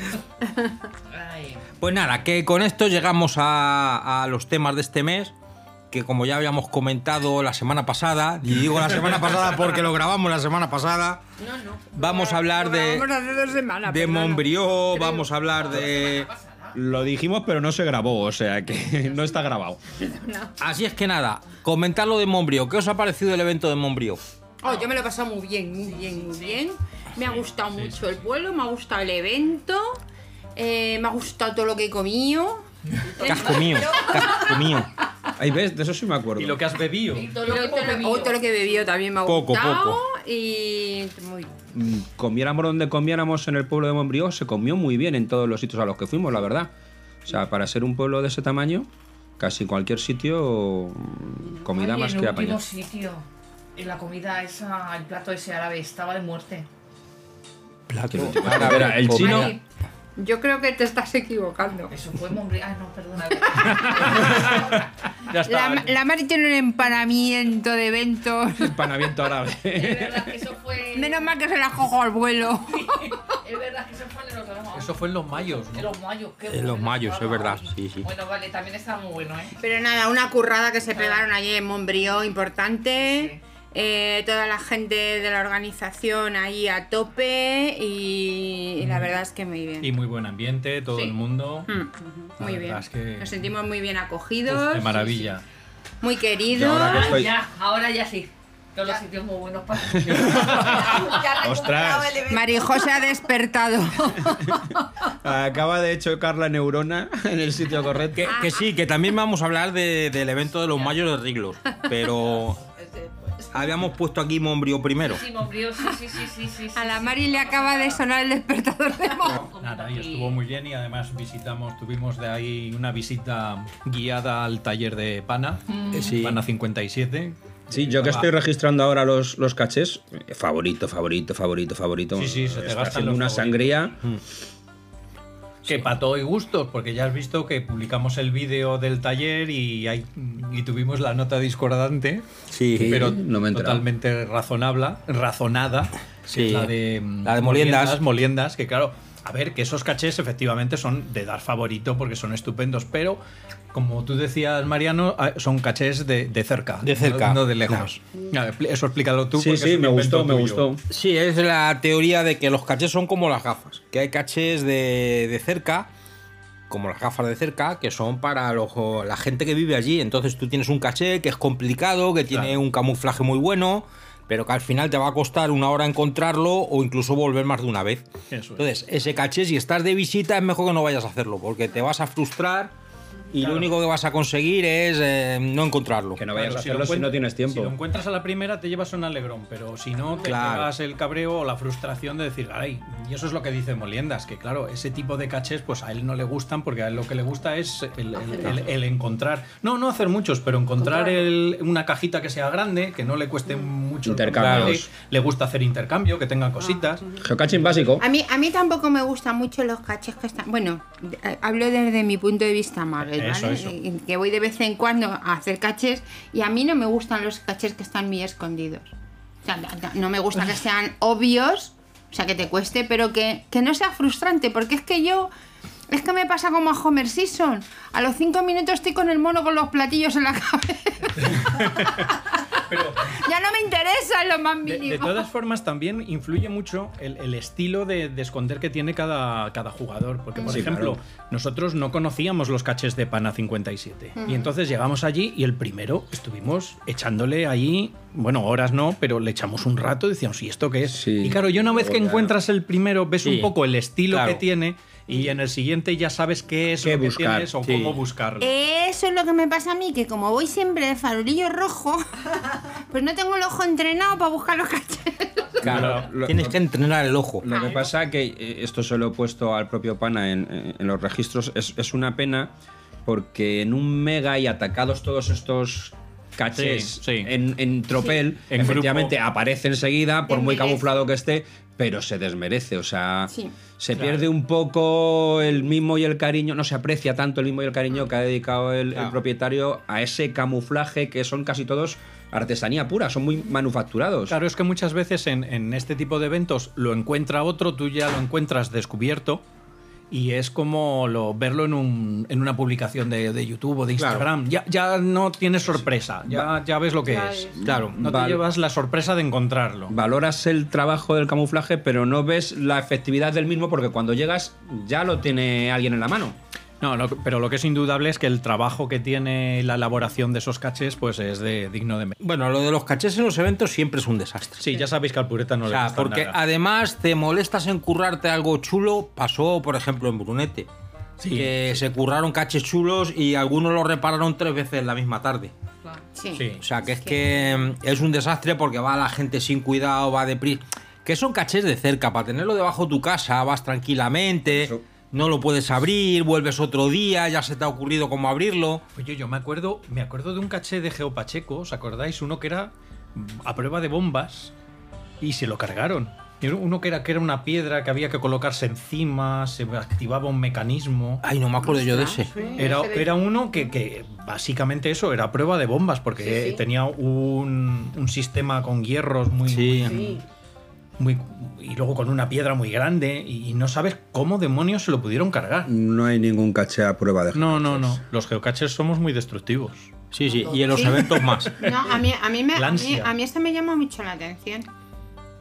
Pues nada, que con esto llegamos a, a los temas de este mes que como ya habíamos comentado la semana pasada, y digo la semana pasada porque lo grabamos la semana pasada, No, no. vamos a hablar de, Vamos a hacer dos semanas. de. Montbrió, vamos a hablar de... Lo dijimos, pero no se grabó, o sea que no está grabado. Así es que nada, comentar lo de Montbrió. ¿Qué os ha parecido el evento de Montbrió? Oh, yo me lo he pasado muy bien, muy bien, muy bien. Me ha gustado mucho el vuelo, me ha gustado el evento, eh, me ha gustado todo lo que he comido. Casco mío, casco mío. Ahí ves, de eso sí me acuerdo. ¿Y lo que has bebido? Y todo lo, que, todo lo que he bebido también me ha Poco, gustado. poco. Y muy bien. Mm, Comiéramos donde comiéramos en el pueblo de Montbrió, se comió muy bien en todos los sitios a los que fuimos, la verdad. O sea, para ser un pueblo de ese tamaño, casi cualquier sitio, mm, comida Oye, más en que el último sitio, en la comida esa, el plato ese árabe estaba de muerte. Plato. A ver, el chino, Ay, yo creo que te estás equivocando. Eso fue Montbrió. Ah, no, perdona. Ya está. La, la Mari tiene un empanamiento de eventos. empanamiento árabe. Es verdad que eso fue. Menos mal que se la cojo al vuelo. Es verdad que eso fue en los Eso fue en los mayos, En ¿no? los mayos. qué En bueno, los mayos, es verdad, sí, sí. Bueno, vale, también estaba muy bueno, ¿eh? Pero nada, una currada que se pegaron allí en Montbrió importante. Eh, toda la gente de la organización ahí a tope y, y la verdad es que muy bien. Y muy buen ambiente, todo Sí. el mundo. Mm, muy bien. es que- Nos sentimos muy bien acogidos. De maravilla. Muy queridos. Ah, ya, ahora ya sí. Todos los sitios muy buenos para. Ostras. Marijo se ha despertado. Acaba de chocar la neurona en el sitio correcto. Que, que sí, que también vamos a hablar de- del evento de los mayos de Riglos. Pero habíamos puesto aquí Montbrió primero. Sí, Montbrió, sí, sí, sí, sí, sí. A la Mari le acaba de sonar el despertador de Mo. Nada, y estuvo muy bien y además visitamos, tuvimos de ahí una visita guiada al taller de Pana, Mm. Sí. Pana 57. Sí, yo que estoy registrando ahora los, los cachés, eh, favorito, favorito, favorito, favorito. Sí, sí, se te Está gastan haciendo los una favoritos. sangría. Que para todo y gustos, porque ya has visto que publicamos el vídeo del taller y, hay, y tuvimos la nota discordante, Sí, pero no me totalmente razonable, razonada, Sí, la de, la de Moliendas. Moliendas, que claro, A ver, que esos cachés efectivamente son de dar favorito porque son estupendos, pero como tú decías, Mariano, ah, son cachés de, de cerca. De cerca. No, no de lejos. Expli- Eso explícalo tú. Sí, sí, me gustó, me gustó. Sí, es la teoría de que los cachés son como las gafas. Que hay cachés de, de cerca, como las gafas de cerca, que son para los- la gente que vive allí. Entonces tú tienes un caché que es complicado, que tiene Claro. un camuflaje muy bueno, pero que al final te va a costar una hora encontrarlo o incluso volver más de una vez. Eso es. Entonces, ese caché, si estás de visita, es mejor que no vayas a hacerlo, porque te vas a frustrar y Claro. lo único que vas a conseguir es eh, no encontrarlo. Que no vayas Claro, a si lo hacerlo si no tienes Si tiempo. lo encuentras a la primera, te llevas un alegrón, pero si no, te Claro. llevas el cabreo o la frustración de decir, ay, y eso es lo que dice Moliendas, que claro, ese tipo de cachés, pues a él no le gustan, porque a él lo que le gusta es el, el- el- el encontrar, no, no hacer muchos, pero encontrar el- una cajita que sea grande, que no le cueste mucho. Intercambios. Le, gusta hacer intercambio, que tenga cositas. Geocaching básico. A mí, a mí tampoco me gustan mucho los cachés que están. Bueno, eh, hablo desde mi punto de vista Marvel, Eso, ¿vale? eso. Que voy de vez en cuando a hacer cachés y a mí no me gustan los cachés que están muy escondidos. O sea, no me gusta que sean obvios, o sea, que te cueste, pero que, que no sea frustrante, porque es que yo. Es que me pasa como a Homer Simpson. A los cinco minutos estoy con el mono con los platillos en la cabeza. ya no me interesa en lo más De, mínimo. de todas formas, también influye mucho el, el estilo de, de esconder que tiene cada, cada jugador. Porque, por Sí, ejemplo, claro. nosotros no conocíamos los caches de Pana 57. Ujú. Y entonces llegamos allí y el primero estuvimos echándole allí, bueno, horas no, pero le echamos un rato y decíamos, ¿y esto qué es? Y claro, yo una vez que encuentras el primero, ves Sí, un poco el estilo claro. que tiene y en el siguiente ya sabes qué es Qué lo que buscar, tienes o sí. cómo buscarlo. Eso es lo que me pasa a mí, que como voy siempre de farolillo rojo, pues no tengo el ojo entrenado para buscar los cachés. Claro, lo- Tienes que entrenar el ojo. Lo que pasa que eh, esto se lo he puesto al propio Pana en, los registros, es, es una pena porque en un mega y atacados todos estos cachés Sí, sí. En, en tropel, En efectivamente aparece enseguida, por muy camuflado que esté, pero se desmerece, o sea, Sí. se pierde un poco el mismo y el cariño, no se aprecia tanto el mismo y el cariño que ha dedicado el, propietario a ese camuflaje que son casi todos artesanía pura, son muy manufacturados. Claro, es que muchas veces en, en este tipo de eventos lo encuentra otro, tú ya lo encuentras descubierto y es como lo, verlo en, un- en una publicación de, de YouTube o de Claro. Instagram. Ya, ya no tienes sorpresa, ya, ya ves lo que Ya es. ves. Claro. No te llevas la sorpresa de encontrarlo. valoras el trabajo del camuflaje, pero no ves la efectividad del mismo porque cuando llegas ya lo tiene alguien en la mano. No, lo- pero lo que es indudable es que el trabajo que tiene la elaboración de esos cachés pues es de digno de... Bueno, lo de los cachés en los eventos siempre es un desastre. Sí, ya sabéis que al pureta no O le gusta porque nada. además te molestas en currarte algo chulo. Pasó, por ejemplo, en Brunete. Sí, que se curraron caches chulos y algunos lo repararon tres veces la misma tarde. Sí. Sí. O sea, que es que es un desastre porque va la gente sin cuidado, va deprisa. Que son cachés de cerca, para tenerlo debajo de tu casa, vas tranquilamente, Eso. No lo puedes abrir, vuelves otro día, ya se te ha ocurrido cómo abrirlo. Oye, yo me acuerdo, me acuerdo de un caché de Geo Pacheco, ¿os acordáis? Uno que era a prueba de bombas y se lo cargaron. Uno que era, que era una piedra que había que colocarse encima, se activaba un mecanismo. Ay, no me acuerdo yo de ese. Era, era uno que, que básicamente eso, era prueba de bombas, porque Sí, sí. tenía un, un sistema con hierros muy, Sí. Sí. Muy- y luego con una piedra muy grande y, y no sabes cómo demonios se lo pudieron cargar. No hay ningún caché a prueba de No, no, no. Los geocaches somos muy destructivos. Sí, sí, y en los Sí. eventos más. No, a mí, a mí, me, a mí, a mí esto me llama mucho la atención.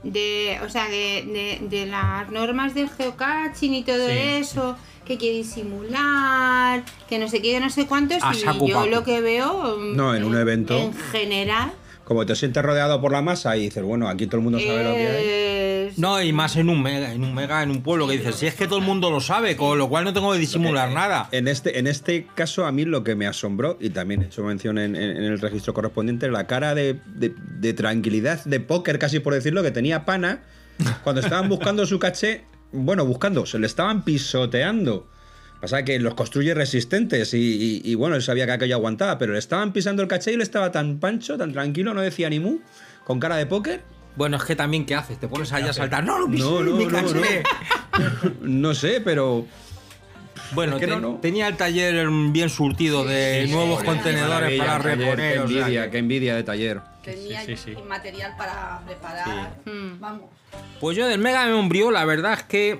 De, o sea, de, de- de las normas del geocaching y todo Sí. eso, que quiere disimular, que no sé qué, que no sé cuántos, y yo lo que veo No, en un evento. en general Como te sientes rodeado por la masa y dices, bueno, aquí todo el mundo sabe lo que hay. es- No, y más en un mega, en un mega, en un pueblo, que dices, si es que todo el mundo lo sabe, con lo cual no tengo que disimular nada. En este, en este caso, a mí lo que me asombró, y también he hecho mención en, en- en el registro correspondiente, la cara de, de- de tranquilidad, de póker, casi por decirlo, que tenía Pana cuando estaban buscando su caché. Bueno, buscando, se le estaban pisoteando. Pasa que los construye resistentes y, y- y, bueno, él sabía que aquello aguantaba, pero le estaban pisando el caché y él estaba tan pancho, tan tranquilo, no decía ni mu, con cara de póker. Bueno, es que también, ¿qué haces? Te pones ahí a saltar. No, no, No, no, mi no, caché". No sé, pero Bueno, Es que no, ten- no. tenía el taller bien surtido de Sí, nuevos sí, contenedores Qué para reponer. Qué o sea envidia, que- qué envidia de taller. Tenía sí, sí. material para preparar. Mm. Vamos. Pues yo del Mega Membrio, la verdad es que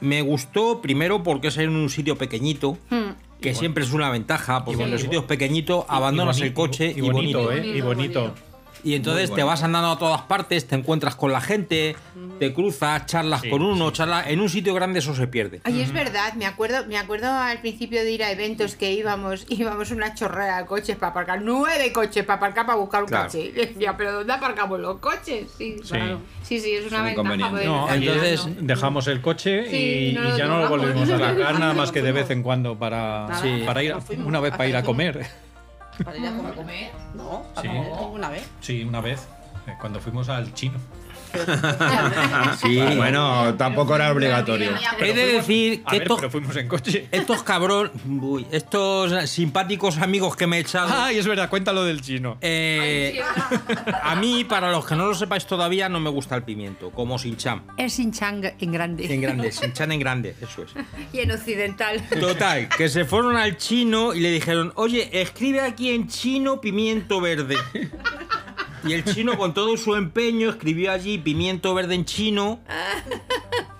me gustó primero porque es en un sitio pequeñito, Hmm. que siempre es una ventaja, porque en los sitios pequeñitos Y- y abandonas boni- el coche y bonito, ¿eh? Y bonito. Y entonces te vas andando a todas partes, te encuentras con la gente, te cruzas, charlas con uno, charlas. En un sitio grande eso se pierde. Ay, es verdad, me acuerdo, me acuerdo al principio de ir a eventos que íbamos, íbamos una chorrada de coches para aparcar, nueve coches para aparcar para buscar un Claro. coche. Y decía, pero ¿dónde aparcamos los coches? Sí, Sí. claro. sí, sí, es una ventaja. poder No, entonces mirando. dejamos el coche Sí, y, no y ya no lo volvimos a sacar, nada más que de vez en cuando para, Sí. para ir, a- una vez para ir a comer. Para ir a comer. No, Sí. tampoco, una vez. Sí, una vez, eh, cuando fuimos al chino. Sí. Bueno, tampoco era obligatorio. He de decir que ver, estos, pero fuimos en coche. estos cabrón, uy, estos simpáticos amigos que me he echado. Ay, es verdad, cuéntalo del chino. eh, a mí, para los que no lo sepáis todavía, no me gusta el pimiento, como Sinchan. Es sin chang en grande. En grande, Sinchan en grande, eso es. Y en occidental. Total, que se fueron al chino y le dijeron, oye, escribe aquí en chino pimiento verde. Y el chino con todo su empeño escribió allí pimiento verde en chino.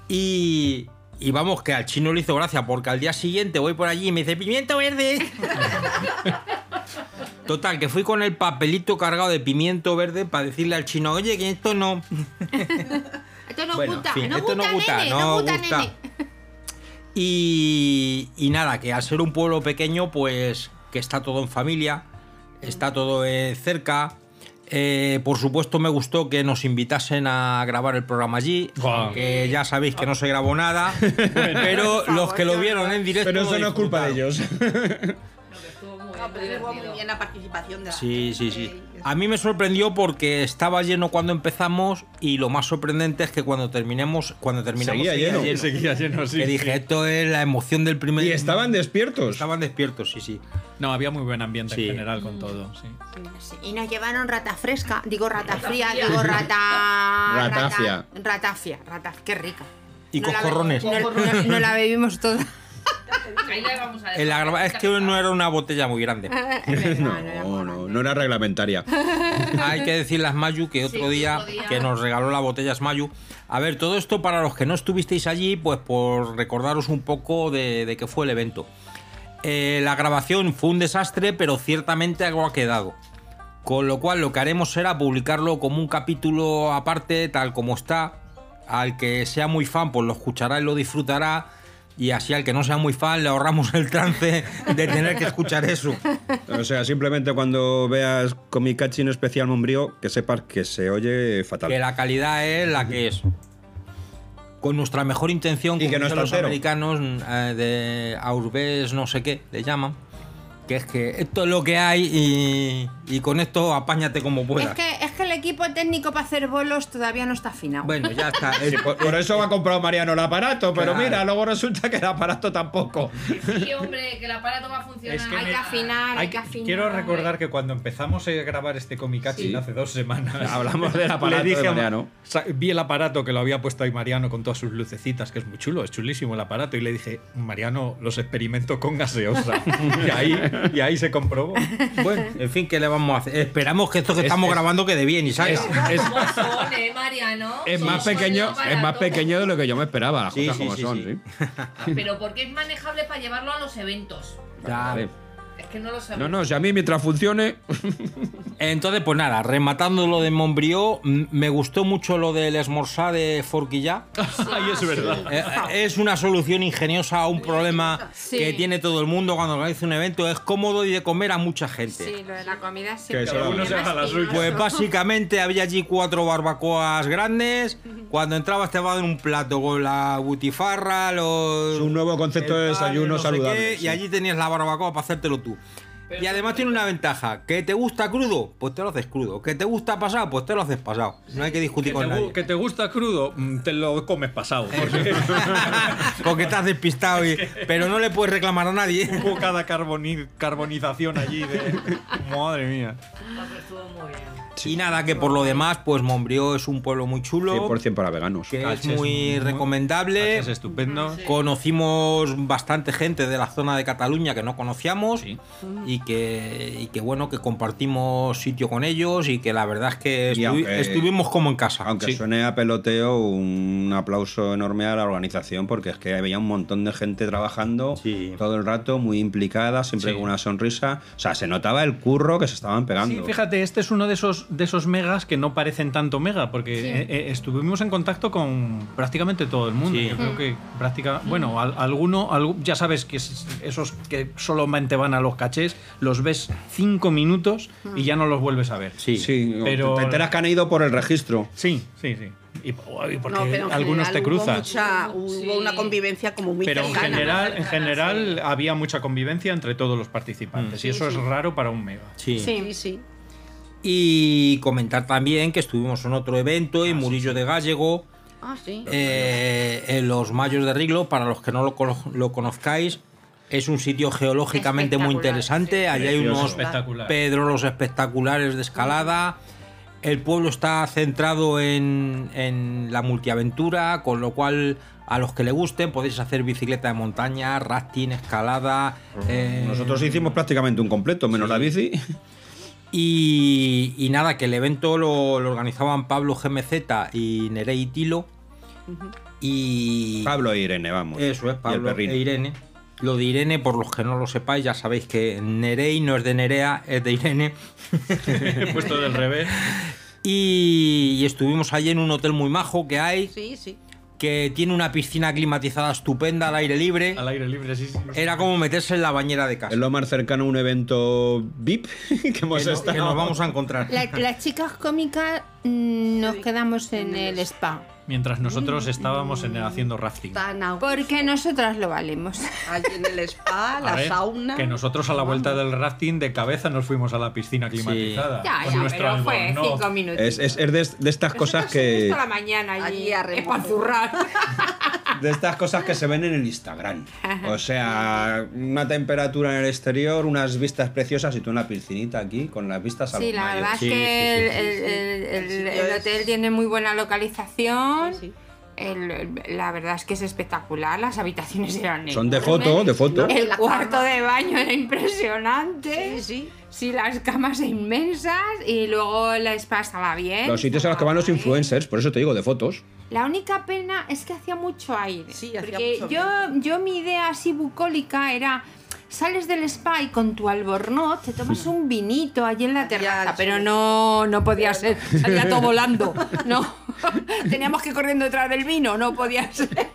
Y, y vamos, que al chino le hizo gracia, porque al día siguiente voy por allí y me dice, pimiento verde. Total, que fui con el papelito cargado de pimiento verde para decirle al chino, oye, que esto no... Esto no Bueno, gusta, en fin, no esto no gusta, nene, no gusta, gusta. nene. Y, y nada, que al ser un pueblo pequeño, pues que está todo en familia, está todo eh, cerca. Eh, por supuesto me gustó que nos invitasen a grabar el programa allí, que ya sabéis que no se grabó nada, pero los que lo vieron en directo... Pero eso no es culpa de ellos. No, pero estuvo muy bien la participación de la Sí, sí, sí. A mí me sorprendió porque estaba lleno cuando empezamos y lo más sorprendente es que cuando terminemos, cuando terminamos Seguía lleno. Seguía lleno, sí, Que dije, sí. esto es la emoción del primer. Y estaban despiertos. Estaban despiertos, sí, sí. No, había muy buen ambiente Sí. en general con todo. Sí. Sí, Y nos llevaron rata fresca, digo rata fría, digo rata... Ratafia. Rata, ratafia, rata, qué rica. Y coscorrones. No, no- no la bebimos toda. Ahí la vamos a El es que no era una botella muy grande. No, no, no era reglamentaria. Hay que decirle a Smayu que otro, Sí, día, otro día. que nos regaló la botella Smayu. A ver, todo esto para los que no estuvisteis allí, pues por recordaros un poco de, de qué fue el evento. Eh, la grabación fue un desastre, pero ciertamente algo ha quedado. Con lo cual lo que haremos será publicarlo como un capítulo aparte, tal como está. Al que sea muy fan, pues lo escuchará y lo disfrutará. Y así al que no sea muy fan, le ahorramos el trance de tener que escuchar eso. O sea, simplemente cuando veas Comicachin especial Mombrío, que sepas que se oye fatal. Que la calidad es la que es. Con nuestra mejor intención, Y como que no dicen los entero. americanos eh, de Aurbes no sé qué, le llaman. Que es que esto es lo que hay y, y con esto apáñate como Es puedas. que, es que el equipo técnico para hacer bolos todavía no está afinado. Bueno, ya está. Sí, por, por eso ha comprado Mariano el aparato, pero Claro. mira, luego resulta que el aparato tampoco. Sí, hombre, que el aparato va a funcionar. Es que hay me- que afinar, hay, Hay que afinar. quiero recordar que cuando empezamos a grabar este Comicachin Sí. hace dos semanas, Hablamos del aparato le dije de a- Mariano. vi el aparato que lo había puesto ahí Mariano con todas sus lucecitas, que es muy chulo, es chulísimo el aparato, y le dije, Mariano, los experimento con gaseosa. y, ahí, y ahí se comprobó. Bueno, en fin, ¿qué le vamos a hacer? Esperamos que esto que Es- estamos es- grabando quede bien y salga. Es, ¿Cómo son, eh, Mariano? es más pequeño, es más pequeño de lo que yo me esperaba, las Sí, cosas sí, como sí, son, sí. sí. Pero porque es manejable para llevarlo a los eventos. Claro. Que no lo No, no, si a mí mientras funcione. Entonces, pues nada, rematando lo de Montbrió, me gustó mucho lo del esmorzar de Forquillá. Ay, es verdad. Eh, Es una solución ingeniosa a un problema Sí. que tiene todo el mundo cuando organiza un evento. Es cómodo y de comer a mucha gente. Sí, lo de la comida Que siempre. cada uno es se haga la suya. Pues básicamente había allí cuatro barbacoas grandes. Cuando entrabas te daban un plato con la butifarra, los. Es un nuevo concepto de desayuno no saludable. qué, sí. Y allí tenías la barbacoa para hacértelo tú. Y además tiene una ventaja, que te gusta crudo, pues te lo haces crudo. Que te gusta pasado, pues te lo haces pasado. No hay que discutir ¿Que con te, nadie. que te gusta crudo, Mm, te lo comes pasado. Porque Porque estás despistado, y- pero no le puedes reclamar a nadie. hubo cada carboni- carbonización allí de. Madre mía. Estuvo muy bien. Y nada, que por lo demás, pues Montbrió es un pueblo muy chulo. 100% para veganos. que es muy recomendable. Es estupendo. Conocimos bastante gente de la zona de Cataluña que no conocíamos y, que, y que bueno, que compartimos sitio con ellos y que la verdad es que aunque- estuvimos como en casa. Aunque Sí. suene a peloteo, un aplauso enorme a la organización porque es que había un montón de gente trabajando todo el rato, muy implicada, siempre Sí. con una sonrisa. O sea, se notaba el curro que se estaban pegando. Sí, fíjate, este es uno de esos, de esos megas que no parecen tanto mega, porque Sí. eh, eh, estuvimos en contacto con prácticamente todo el mundo. Sí. Yo creo que práctica, bueno, al- alguno, algu- ya sabes que es- esos que solamente van a los cachés, los ves cinco minutos y ya no los vuelves a ver. Sí, Sí, pero te enteras que han ido por el registro. Sí, sí, sí. Y, y porque No, pero algunos te general hubo cruzas. mucha- hubo una convivencia como muy Pero en cercana. general, en general había mucha convivencia entre todos los participantes Mm. y Sí, eso es raro para un mega. Sí. Sí, sí. Y comentar también que estuvimos en otro evento en Murillo de Gallego, Ah, sí. eh, en los Mayos de Riglo, para los que no lo, cono- lo conozcáis. Es un sitio geológicamente muy interesante. sí. Allí hay unos pedrolos espectaculares de escalada. El pueblo está centrado en, en la multiaventura, con lo cual a los que le gusten podéis hacer bicicleta de montaña, rafting, escalada. eh, Nosotros hicimos prácticamente un completo, menos la bici. y, y nada, que el evento lo, lo organizaban Pablo GMZ y Nerey Tilo. Y. Pablo e Irene, vamos. Eso es, Pablo e Irene. Lo de Irene, por los que no lo sepáis, ya sabéis que Nerey no es de Nerea, es de Irene. He puesto del revés. Y, y estuvimos allí en un hotel muy majo que hay, Sí, sí. Que tiene una piscina climatizada estupenda al aire libre. Al aire libre, sí, sí. Era como meterse en la bañera de casa. Es lo más cercano a un evento VIP que hemos que, no- estado. que nos vamos a encontrar. La- las chicas cómicas mm, nos quedamos en el spa. Mientras nosotros estábamos en- haciendo rafting. Porque nosotras lo valemos. allí en el spa, la ver, sauna. Que nosotros a la vuelta del rafting de cabeza nos fuimos a la piscina climatizada. Ya, con ya, nuestro pero fue albornoz. cinco minutos. Es, es- es de, de estas cosas que. Toda la mañana allí, Allí a. De estas cosas que se ven en el Instagram. O sea, una temperatura en el exterior, unas vistas preciosas y tú en la piscinita aquí con las vistas a Sí, la verdad es Sí, que sí, sí, el, sí, hotel tiene muy buena localización. Sí, sí. El- el- la verdad es que es espectacular. Las habitaciones eran Son de foto, de foto. El La cuarto cama. de baño era impresionante. Sí, sí. Sí, las camas inmensas y luego la spa estaba bien. Los sitios a los que van los influencers, por eso te digo, de fotos. La única pena es que hacía mucho aire. Sí, hacía porque mucho yo, yo mi idea así bucólica era sales del spa y con tu albornoz te tomas un vinito allí en la terraza, pero no, no podía ser, salía todo volando. No, teníamos que ir corriendo detrás del vino, no podía ser.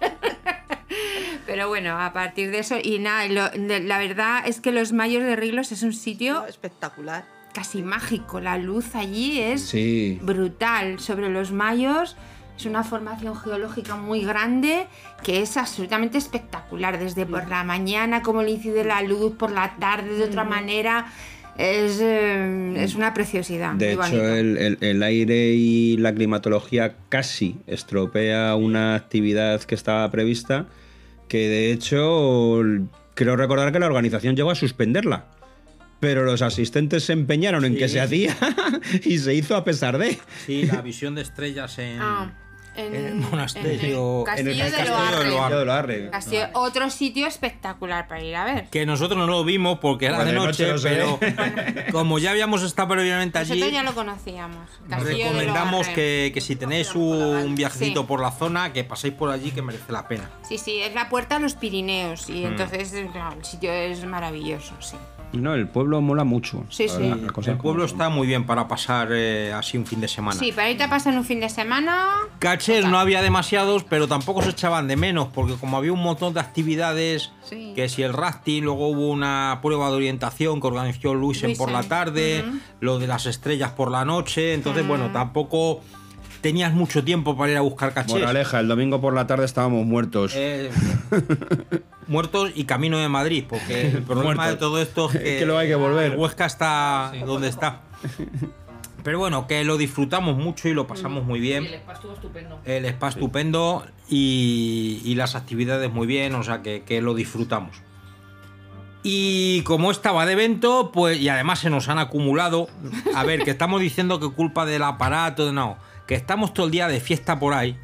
Pero bueno, a partir de eso, y nada, lo- de- la verdad es que los Mayos de Riglos es un sitio espectacular. casi mágico. La luz allí es Sí. brutal sobre los mayos. Es una formación geológica muy grande que es absolutamente espectacular. Desde por la mañana, cómo le incide la luz, por la tarde de otra manera. Es, eh, es una preciosidad. De hecho, el, el- el aire y la climatología casi estropea una actividad que estaba prevista, que de hecho creo recordar que la organización llegó a suspenderla. Pero los asistentes se empeñaron en Sí. que se hacía y se hizo a pesar de. Sí, la visión de estrellas en, Ah, en, en el monasterio. en el en Castillo de Castillo Loarre. de Loarre. de Loarre. Castillo- otro sitio espectacular para ir a ver. Que nosotros no lo vimos porque era de de noche, noche pero como ya habíamos estado previamente allí, Nosotros ya lo conocíamos. Castillo de recomendamos Loarre. que, que si tenéis un viajecito Sí. por la zona, que paséis por allí, que merece la pena. Sí, sí, es la puerta a los Pirineos y Mm. entonces claro, el sitio es maravilloso, sí. No, el pueblo mola mucho. Sí, sí. verdad, El pueblo como está muy bien para pasar eh, así un fin de semana. Sí, para irte a pasar un fin de semana. Cachés no había demasiados, pero tampoco se echaban de menos, porque como había un montón de actividades, Sí. que si el rafting, luego hubo una prueba de orientación que organizó Luisen por la tarde, lo de las estrellas por la noche, entonces bueno, tampoco tenías mucho tiempo para ir a buscar cachés. Moraleja, el domingo por la tarde estábamos muertos. Eh, muertos y camino de Madrid, porque el problema Muertos. de todo esto es que, que luego hay que volver. Huesca está donde está. Pero bueno, que lo disfrutamos mucho y lo pasamos muy bien. El spa estuvo estupendo. El spa estupendo y, y las actividades muy bien, o sea que, que lo disfrutamos. Y como estaba de evento, pues, y además se nos han acumulado. A ver, que estamos diciendo que culpa del aparato, de no. Que estamos todo el día de fiesta por ahí,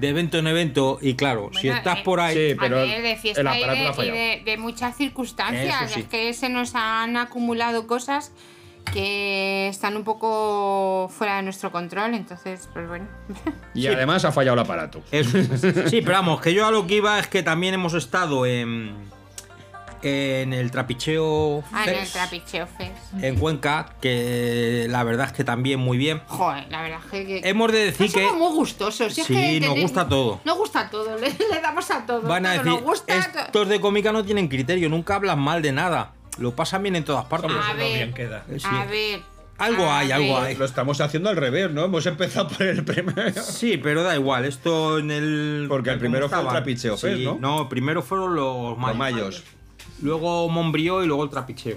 de evento en evento, y claro, si estás eh, por ahí. a ver, de fiesta y, de, y de- de muchas circunstancias. Sí. Es que se nos han acumulado cosas que están un poco fuera de nuestro control, entonces, pues bueno. Y además ha fallado el aparato. Eso. Sí, pero vamos, que yo a lo que iba es que también hemos estado en, en el trapicheo Ah, en el Fest trapicheo fest. en Cuenca, que la verdad es que también muy bien. Joder, la verdad es que. Hemos de decir no que- somos muy gustosos. si es Sí, que nos gusta todo. Nos gusta todo, le, le damos a todo. Van a todo decir, nos gusta. to- estos de cómica no tienen criterio, nunca hablan mal de nada. Lo pasan bien en todas partes. A ver, bien queda. Sí. a ver. Algo a hay, algo hay. Lo estamos haciendo al revés, ¿no? Hemos empezado por el primero. Sí, pero da igual, esto en el... Porque el ¿cómo primero fue el? Trapicheo Sí, Fest, ¿no? No, primero fueron los mayos. Los mayos. Luego Mombrío y luego el trapicheo.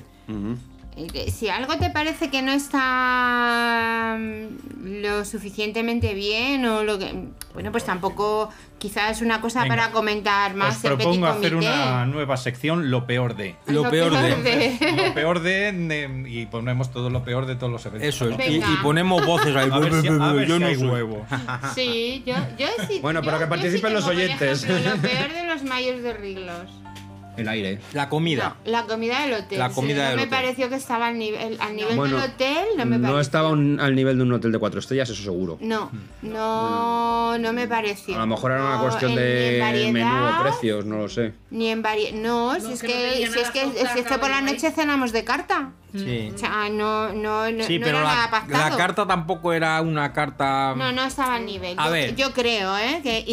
Si algo te parece que no está mm, lo suficientemente bien o lo que... Bueno, pues tampoco quizás es una cosa Venga. para comentar más Os propongo hacer una nueva sección, lo peor de. Lo peor de... Lo peor de, de- y ponemos todo lo peor de todos los eventos. Eso, ¿no? y, y ponemos voces ahí. A ver si, a ver yo si no hay huevo. Sí, yo, yo sí. Bueno, yo- pero que participen sí los oyentes. ejemplo, lo peor de los mayos de Riglos. El aire. La comida. La comida del hotel. La sí, comida no me hotel. pareció que estaba al nivel, al nivel Bueno, del hotel, no me No estaba un- al nivel de un hotel de cuatro estrellas, eso seguro. No, no, no me pareció. A lo mejor era una No, cuestión en- ni en de variedad, menú o precios, no lo sé. Ni en variedad. No, si es que si es que, si es que por la noche cenamos de carta. Sí. O sea, no, no, no, Sí, no pero era nada la, pactado. la carta tampoco era una carta. No, no estaba al nivel. A yo, ver. yo creo, ¿eh? Que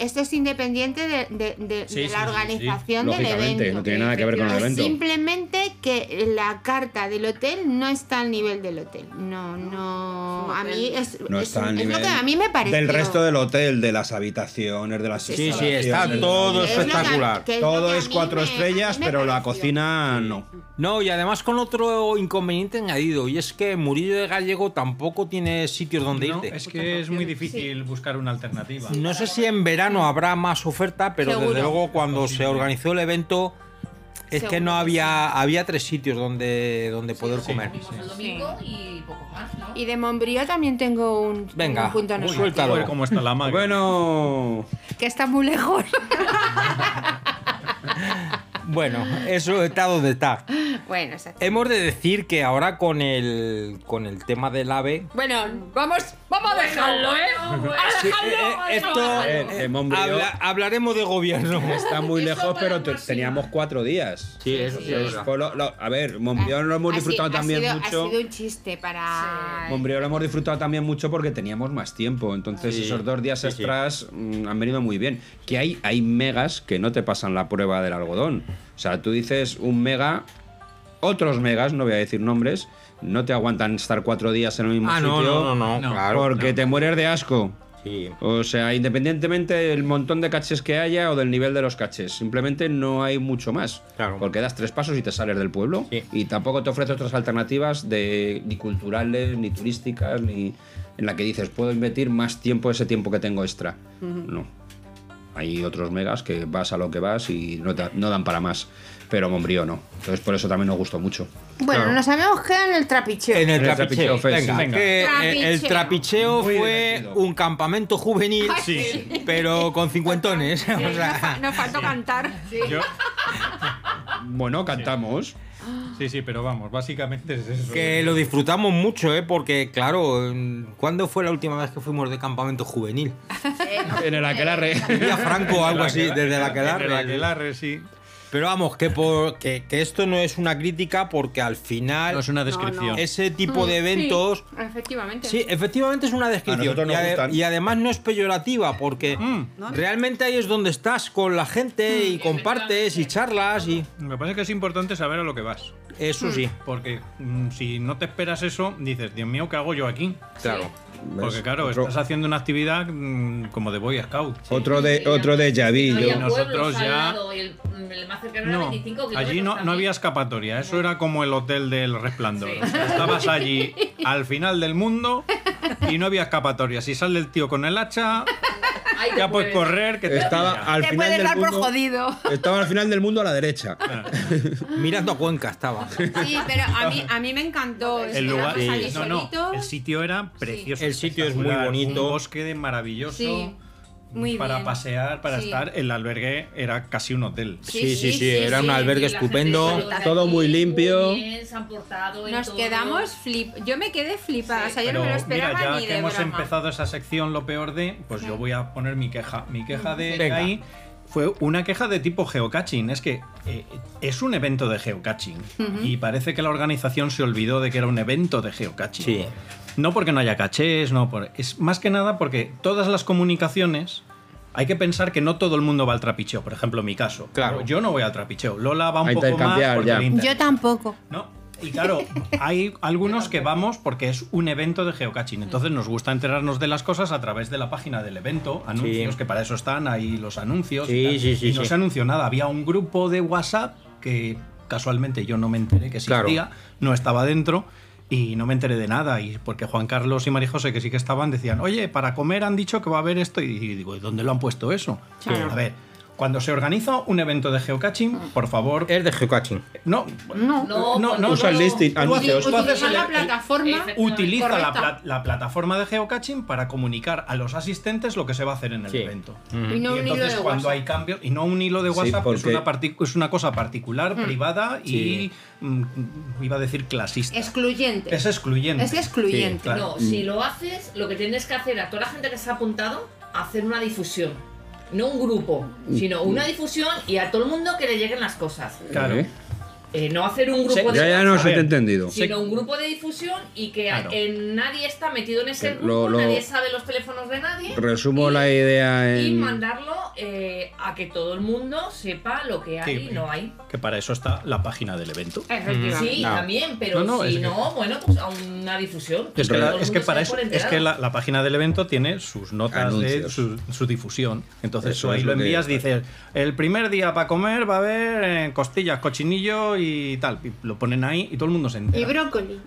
esto es independiente de, de- de- Sí, de sí, la sí, sí. organización del evento. no tiene nada que ver con el evento. Simplemente que la carta del hotel no está al nivel del hotel. No, no. A mí es, No es- está al es nivel lo que a mí me pareció. del resto del hotel, de las habitaciones, de las Sí, sí, está todo espectacular. Todo es cuatro me- estrellas, pero la cocina no. No, y además con otro inconveniente añadido, y es que Murillo de Gallego tampoco tiene sitios donde No, irte. es que es muy difícil buscar una alternativa. No sé si en verano habrá más oferta, pero Seguro. desde luego cuando se organizó el evento es que no había había tres sitios donde, donde poder comer. Domingo y poco más, ¿no? Y de Mombrío también tengo un, Venga, un punto suéltalo. Joder, cómo está la madre. Bueno, Que está muy lejos. Bueno, eso está donde está. Bueno, exacto. Hemos de decir que ahora con el con el tema del ave Bueno, vamos, vamos a dejarlo, ¿eh? Sí, esto Eh, eh, eh, habla- hablaremos de gobierno. está muy Eso lejos, pero te- teníamos cuatro días. Sí, eso sí, es verdad. fue lo- lo- a ver, Montbrió lo hemos Ha disfrutado sido- ha también sido- mucho. Ha sido un chiste para. Montbrió lo hemos disfrutado también mucho porque teníamos más tiempo. Entonces, Sí, esos dos días sí, sí. extras mm, han venido muy bien. Que hay, hay megas que no te pasan la prueba del algodón. O sea, tú dices un mega, otros megas, no voy a decir nombres, no te aguantan estar cuatro días en el mismo Ah, no, sitio. no, no, no, claro. Porque te mueres de asco. Sí. O sea, independientemente del montón de caches que haya o del nivel de los caches, simplemente no hay mucho más. Claro. Porque das tres pasos y te sales del pueblo. Sí. Y tampoco te ofrece otras alternativas de ni culturales, ni turísticas, ni en la que dices, puedo invertir más tiempo ese tiempo que tengo extra. No. Hay otros megas que vas a lo que vas y no, te- no dan para más. Pero Mombrío no. Entonces por eso también nos gustó mucho. Bueno, Claro. nos habíamos quedado en el trapicheo. En el El trapicheo, trapicheo venga. Venga. que, el Trapicheo. Muy fue divertido. un campamento juvenil, Sí. pero con cincuentones. o sea, Nos faltó cantar. Yo- Bueno, cantamos. sí, sí, pero vamos, básicamente es eso. que lo disfrutamos mucho, ¿eh? Porque, claro, ¿cuándo fue la última vez que fuimos de campamento juvenil? En el aquelarre. Vía Franco o algo así, desde la que Desde la Aquelarre, sí. Pero vamos, que, por, que, que esto no es una crítica porque al final No es una descripción. ese tipo de eventos... Sí, efectivamente. Sí, efectivamente es una descripción. y, ade- gustan. y además no es peyorativa, porque Mm. realmente ahí es donde estás con la gente y compartes y charlas y. Me parece que es importante saber a lo que vas. Eso sí, Porque mm, si no te esperas eso, dices, Dios mío, ¿qué hago yo aquí? claro. Porque claro, Otro- estás haciendo una actividad mm, como de Boy Scout. Otro de, otro de Javi. No yo- había nosotros ya- el, el más cercano era No, 25 kilómetros allí no, no también. había escapatoria. Eso era como el hotel del resplandor. Sí. O sea, estabas allí al final del mundo y no había escapatoria. Si sale el tío con el hacha, Ay, Ya puedes correr, que te Estaba pilla. al Te final puedes del dar por mundo. jodido. Estaba al final del mundo a la derecha. Mirando a Cuenca estaba. Sí, pero a mí, a mí me encantó. El lugar, allí no, no, solito. el sitio era precioso. El sitio es muy bonito. Un bosque maravilloso. Sí, muy para bien. pasear, para Sí. estar. El albergue era casi un hotel. Sí, sí, sí, era un albergue estupendo. Todo aquí muy limpio. Muy bien, se han portado en Nos todo. quedamos flip. Yo me quedé flipada. O sea, yo Pero no me lo esperaba mira, ya ni que de hemos broma. empezado esa sección, lo peor de, pues yo voy a poner mi queja. Mi queja de Venga. ahí fue una queja de tipo geocaching. Es que eh, es un evento de geocaching y parece que la organización se olvidó de que era un evento de geocaching. Sí. No porque no haya cachés, no por, es más que nada porque todas las comunicaciones hay que pensar que no todo el mundo va al trapicheo. Por ejemplo, mi caso. Claro. Yo no voy al trapicheo. Lola va un A poco más intercambiar, porque ya. Yo tampoco. ¿no? Y claro, hay algunos que vamos porque es un evento de geocaching. Entonces nos gusta enterarnos de las cosas a través de la página del evento, anuncios, Sí. que para eso están ahí los anuncios. y Sí, tal. sí, sí, Y no sí. se anunció nada. Había un grupo de WhatsApp que casualmente yo no me enteré que existía, Claro. no estaba dentro. Y no me enteré de nada, y porque Juan Carlos y María José, que sí que estaban, decían, oye, para comer han dicho que va a haber esto. Y digo, ¿y dónde lo han puesto eso? A ver, cuando se organiza un evento de geocaching, por favor. Es de geocaching. No, No. No, no, no, Usa el no, listing, anuncios. el- la el- plataforma. Utiliza la, plataforma de geocaching para comunicar a los asistentes lo que se va a hacer en el Sí. evento. Y no y un hilo entonces de cuando WhatsApp. hay cambios, y no un hilo de Sí, WhatsApp, es, porque- una parti- es una cosa particular, privada y mm, iba a decir clasista. Excluyente. Es excluyente. Es excluyente. Sí, claro. No, si lo haces, lo que tienes que hacer a toda la gente que se ha apuntado, hacer una difusión. No un grupo, sino una difusión y a todo el mundo que le lleguen las cosas. Claro. ¿Eh? Eh, no hacer un grupo de Ya, ya no se te he entendido. sino un grupo de difusión y que Claro. eh, nadie está metido en ese grupo, lo- lo- nadie sabe los teléfonos de nadie. Resumo la idea Y en. mandarlo eh, a que todo el mundo sepa lo que hay Sí. y no hay. Que para eso está la página del evento. Efectivamente. Sí, No. también, pero No, no, es si que- no, bueno, pues a una difusión. Es que, la- es que para eso es que la, la página del evento tiene sus notas de su, su difusión. Entonces Eso tú ahí lo envías, dices, el primer día para comer va a haber eh, costillas, cochinillo y tal. Y lo ponen ahí y todo el mundo se entera. Y brócoli.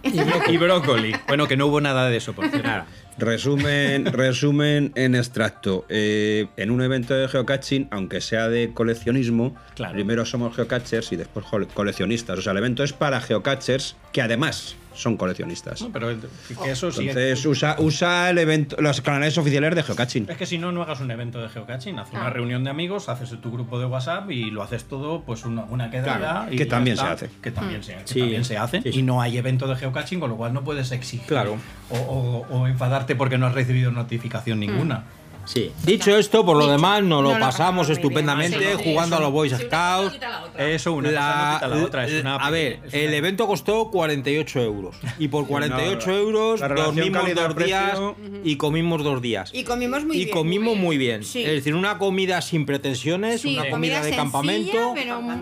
Y brócoli. Bueno, que no hubo nada de eso, por cierto. Resumen, resumen en extracto. Eh, en un evento de geocaching, aunque sea de coleccionismo, Claro. primero somos geocachers y después col- coleccionistas. O sea, el evento es para geocachers que además son coleccionistas. No, pero el- que eso sí. Entonces usa, usa el evento, los canales oficiales de geocaching. Es que si no, no hagas un evento de geocaching. Haz una Ah. reunión de amigos, haces tu grupo de WhatsApp y lo haces todo, pues una, una quedada. Claro, y que también está. se hace. Que también se, que Sí. también se hace. Sí, sí. Y no hay evento de geocaching, con lo cual no puedes exigir. Claro. O, o- o enfadarte porque no has recibido notificación ninguna. Sí. Dicho esto, por lo Dicho. demás, nos lo No lo pasamos bien. estupendamente sí, jugando a los Boy Scouts. no quita la otra. Eso, una cosa no La- quita la otra. Es una a ver, es el una- evento costó 48 euros. Y por 48 euros la dormimos dos días y comimos dos días. Y comimos muy y bien. comimos muy bien. Sí. Es decir, una comida sin pretensiones, Sí, una comida comida de sencilla, campamento,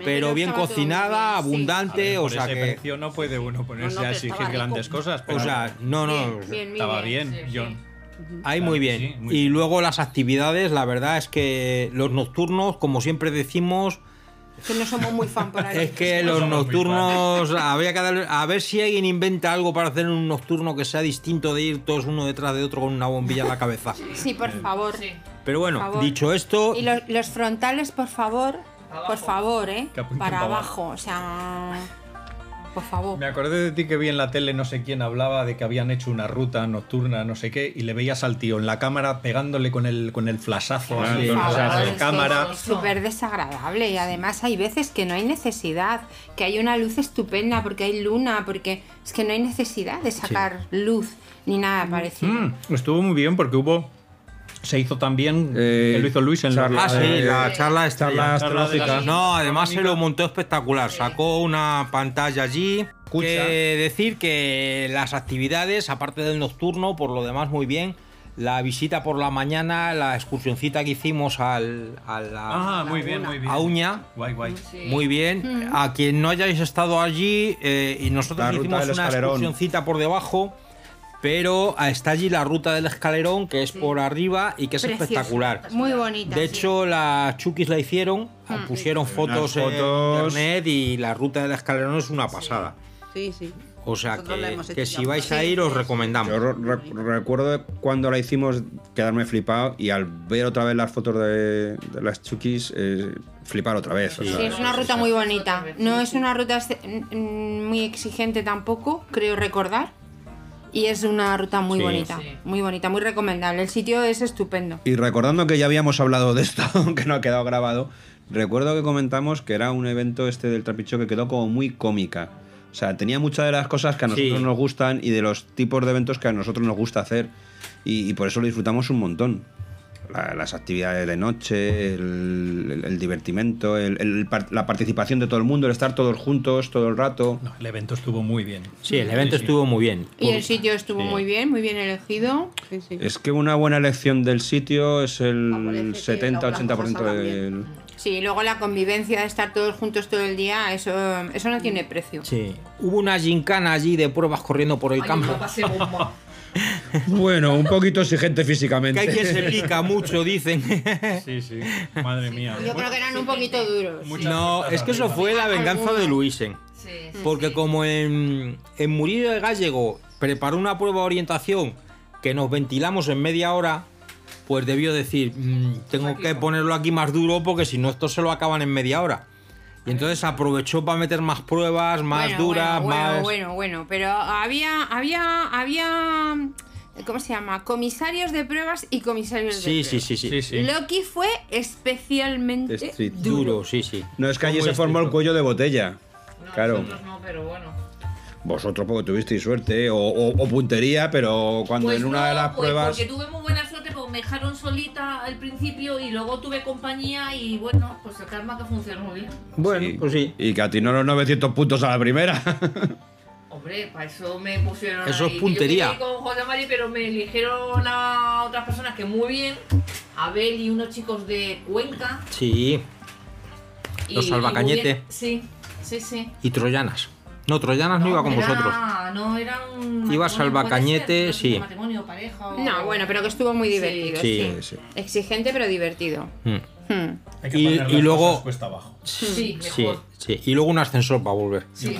pero- bien cocinada, abundante, Por o sea ese que... precio no puede uno ponerse No, no, a exigir grandes cosas. O sea, no, no. Estaba bien. Yo-. Ahí Claro muy bien. sí, muy y bien. luego las actividades, la verdad es que los nocturnos, como siempre decimos, Que no somos muy fan por ahí. es que No los nocturnos, había que dar- a ver si alguien inventa algo para hacer un nocturno que sea distinto de ir todos uno detrás de otro con una bombilla en la cabeza. Sí, por favor. Sí. Pero bueno, favor. dicho esto, Y los, los frontales, por favor, Abajo. por favor, ¿eh? Para abajo, o sea, por favor. Me acordé de ti que vi en la tele, no sé quién hablaba de que habían hecho una ruta nocturna, no sé qué, y le veías al tío en la cámara pegándole con el, con el flashazo así, con la- cámara. Es súper desagradable y además hay veces que no hay necesidad, que hay una luz estupenda porque hay luna, porque es que no hay necesidad de sacar luz ni nada parecido. Mm, estuvo muy bien porque hubo. Se hizo también. Eh, lo hizo Luis en la- charla- Ah, sí, Eh, la charla charla astrológica. No, además se lo montó espectacular. Sacó una pantalla allí. Escucha. Que decir que las actividades, aparte del nocturno, por lo demás muy bien. La visita por la mañana, la excursioncita que hicimos al, a la Ah, muy bien, muy bien. a Uña, Guay, guay. muy bien. A quien no hayáis estado allí, eh, y nosotros La hicimos una escalerón. excursioncita por debajo, pero ah, está allí la ruta del escalerón, que es por arriba y que es Preciosa, espectacular. Muy bonita. De sí. hecho, las chukis la hicieron, pusieron fotos, fotos. en internet y la ruta del escalerón es una pasada. Sí, sí. O sea Nosotros que, si vais a ir os recomendamos. Yo re- re- recuerdo cuando la hicimos quedarme flipado y al ver otra vez las fotos de, de las chukis, eh, flipar otra vez. o sea, Sí, es una ruta muy bonita. No es una ruta mm, muy exigente tampoco, creo recordar. Y es una ruta muy Sí. bonita, Sí. muy bonita, muy recomendable. El sitio es estupendo. Y recordando que ya habíamos hablado de esto, aunque no ha quedado grabado, recuerdo que comentamos que era un evento este del trapicho que quedó como muy cómica. O sea, tenía muchas de las cosas que a nosotros Sí. nos gustan y de los tipos de eventos que a nosotros nos gusta hacer. Y, y por eso lo disfrutamos un montón. La- las actividades de noche, el, el- el divertimento, el- la participación de todo el mundo, el estar todos juntos todo el rato. No, el evento estuvo muy bien. Sí, el evento Sí, sí. estuvo muy bien. Y el sitio estuvo Sí. muy bien, muy bien elegido. Sí, sí. Es que una buena elección del sitio es el Favorece que 70-80% las cosas del... Sí, y luego la convivencia de estar todos juntos todo el día, eso, eso no tiene precio. Sí. Hubo una gincana allí de pruebas corriendo por el Ay, campo. Bueno, un poquito exigente físicamente. Que hay quien se pica mucho, dicen. Sí, sí. Madre mía. Yo creo que eran un poquito duros. No, es que eso fue la venganza de Luisen. Sí, Porque como en, en Murillo de Gallego preparó una prueba de orientación que nos ventilamos en media hora, pues debió decir, "Mm, tengo que ponerlo aquí más duro porque si no esto se lo acaban en media hora. Y entonces aprovechó para meter más pruebas, más Bueno, duras, bueno, más... Bueno, bueno, bueno, pero había, había, había, ¿cómo se llama? Comisarios de pruebas y comisarios de Sí, pruebas. sí, sí, sí. Sí. Loki fue especialmente duro. Duro, sí, sí. No es que allí se formó el cuello de botella. No, Claro. nosotros no, pero bueno. Vosotros porque tuvisteis suerte o, o- o puntería, pero cuando Pues en una no, de las pues pruebas... Porque tuve muy buena suerte me dejaron solita al principio y luego tuve compañía y bueno, pues el karma que funcionó muy bien. Bueno, Sí. pues sí. Y que atinó los 900 puntos a la primera. Hombre, para eso me pusieron Eso ahí. es puntería. Yo con José Mari, pero me eligieron a otras personas que muy bien. Abel y unos chicos de Cuenca. Sí. Los y bien. Sí, sí, sí. Y troyanas. No, troyanas no, iba con era- vosotros. No, era un. Iba matrimonio, Salvacañete, puede ser, no sé si sí. Matrimonio, pareja o. No, bueno, pero que estuvo muy Sí. divertido. Sí. Sí, Exigente pero divertido. Mm. Hmm. Hay que Y- y luego- cuesta abajo. Sí, Sí, mejor. sí. Y luego un ascensor para volver. Sí.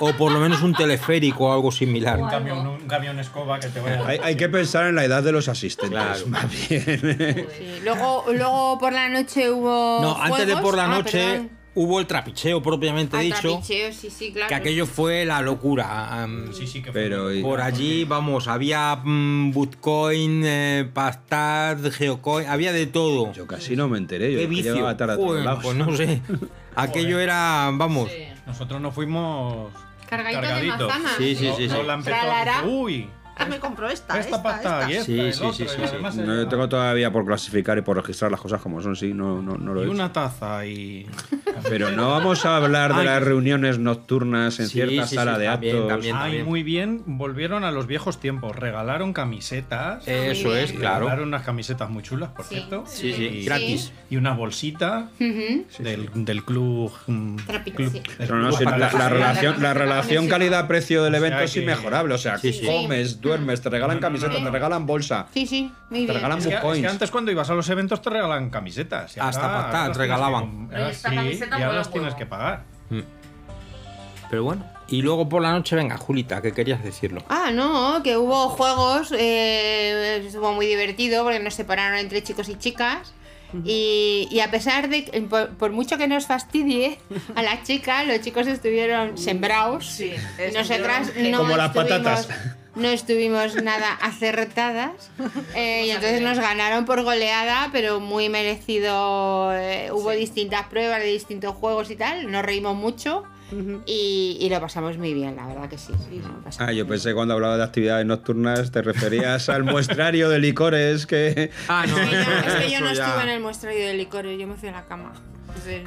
O por lo menos un teleférico o algo similar. Un camión, un camión escoba que te vaya. hay, hay que pensar en la edad de los asistentes, Claro. más bien. Sí, Luego, luego por la noche hubo. No, antes de juegos. por la Ah, noche perdón. Hubo el trapicheo propiamente dicho. trapicheo, sí, sí, claro. Que aquello fue la locura. Sí, sí, que fue. Pero y- por allí, vamos, había mm, Bitcoin, eh, Pastad, Geocoin, había de todo. Yo casi no me enteré. Yo Qué vicio. llevaba tarde a Joder, lados. pues no sé. Aquello era, vamos. Sí. Nosotros nos fuimos. Cargadito de cargaditos. manzanas. Sí, sí, sí. sí. Lola empezó a Tralará. decir, Uy, Ah, me compró esta, esta, esta, pasta esta. y esta, Sí, el sí, otro, sí, sí, No yo tengo todavía por clasificar y por registrar las cosas como son, sí, no, no, no lo he Y hecho. una taza y. Pero no vamos a hablar de Ay. las reuniones nocturnas en Sí, cierta sí, sí, sala de también, actos. también. Ay, muy bien. Volvieron a los viejos tiempos. Regalaron camisetas. Eso es, claro. Regalaron unas camisetas muy chulas, por Sí. cierto. Sí, sí, Y- gratis. Y una bolsita del, del club. mm, club- sí. el No, no, club la, la relación, la relación calidad-precio del O sea evento es inmejorable. O sea, comes, duermes, te regalan No, no, no, camisetas, no. te regalan bolsa, Sí, sí, muy te bien. regalan Es que, es que bitcoins. antes cuando ibas a los eventos te regalan camisetas. Hasta patatas regalaban. que ahora sí, camiseta y ahora las tienes que pagar. Pero bueno. Y luego por la noche, venga, Julita, que querías decirlo. Ah, no, que hubo juegos, eh, estuvo muy divertido porque nos separaron entre chicos y chicas. Y, y a pesar de que, por, por mucho que nos fastidie a la chica, los chicos estuvieron sembrados. Sí, Y nosotras no Como las estuvimos, patatas. no estuvimos nada acertadas. eh, y entonces nos ganaron por goleada, pero muy merecido. eh, hubo distintas pruebas de distintos juegos y tal. Nos reímos mucho. Y, y lo pasamos muy bien, la verdad que sí. no, Ah, yo pensé cuando hablaba de actividades nocturnas te referías al muestrario de licores que Ah, no, bien. Es que yo- es que yo eso no ya- estuve en el muestrario de licores, yo me fui a la cama.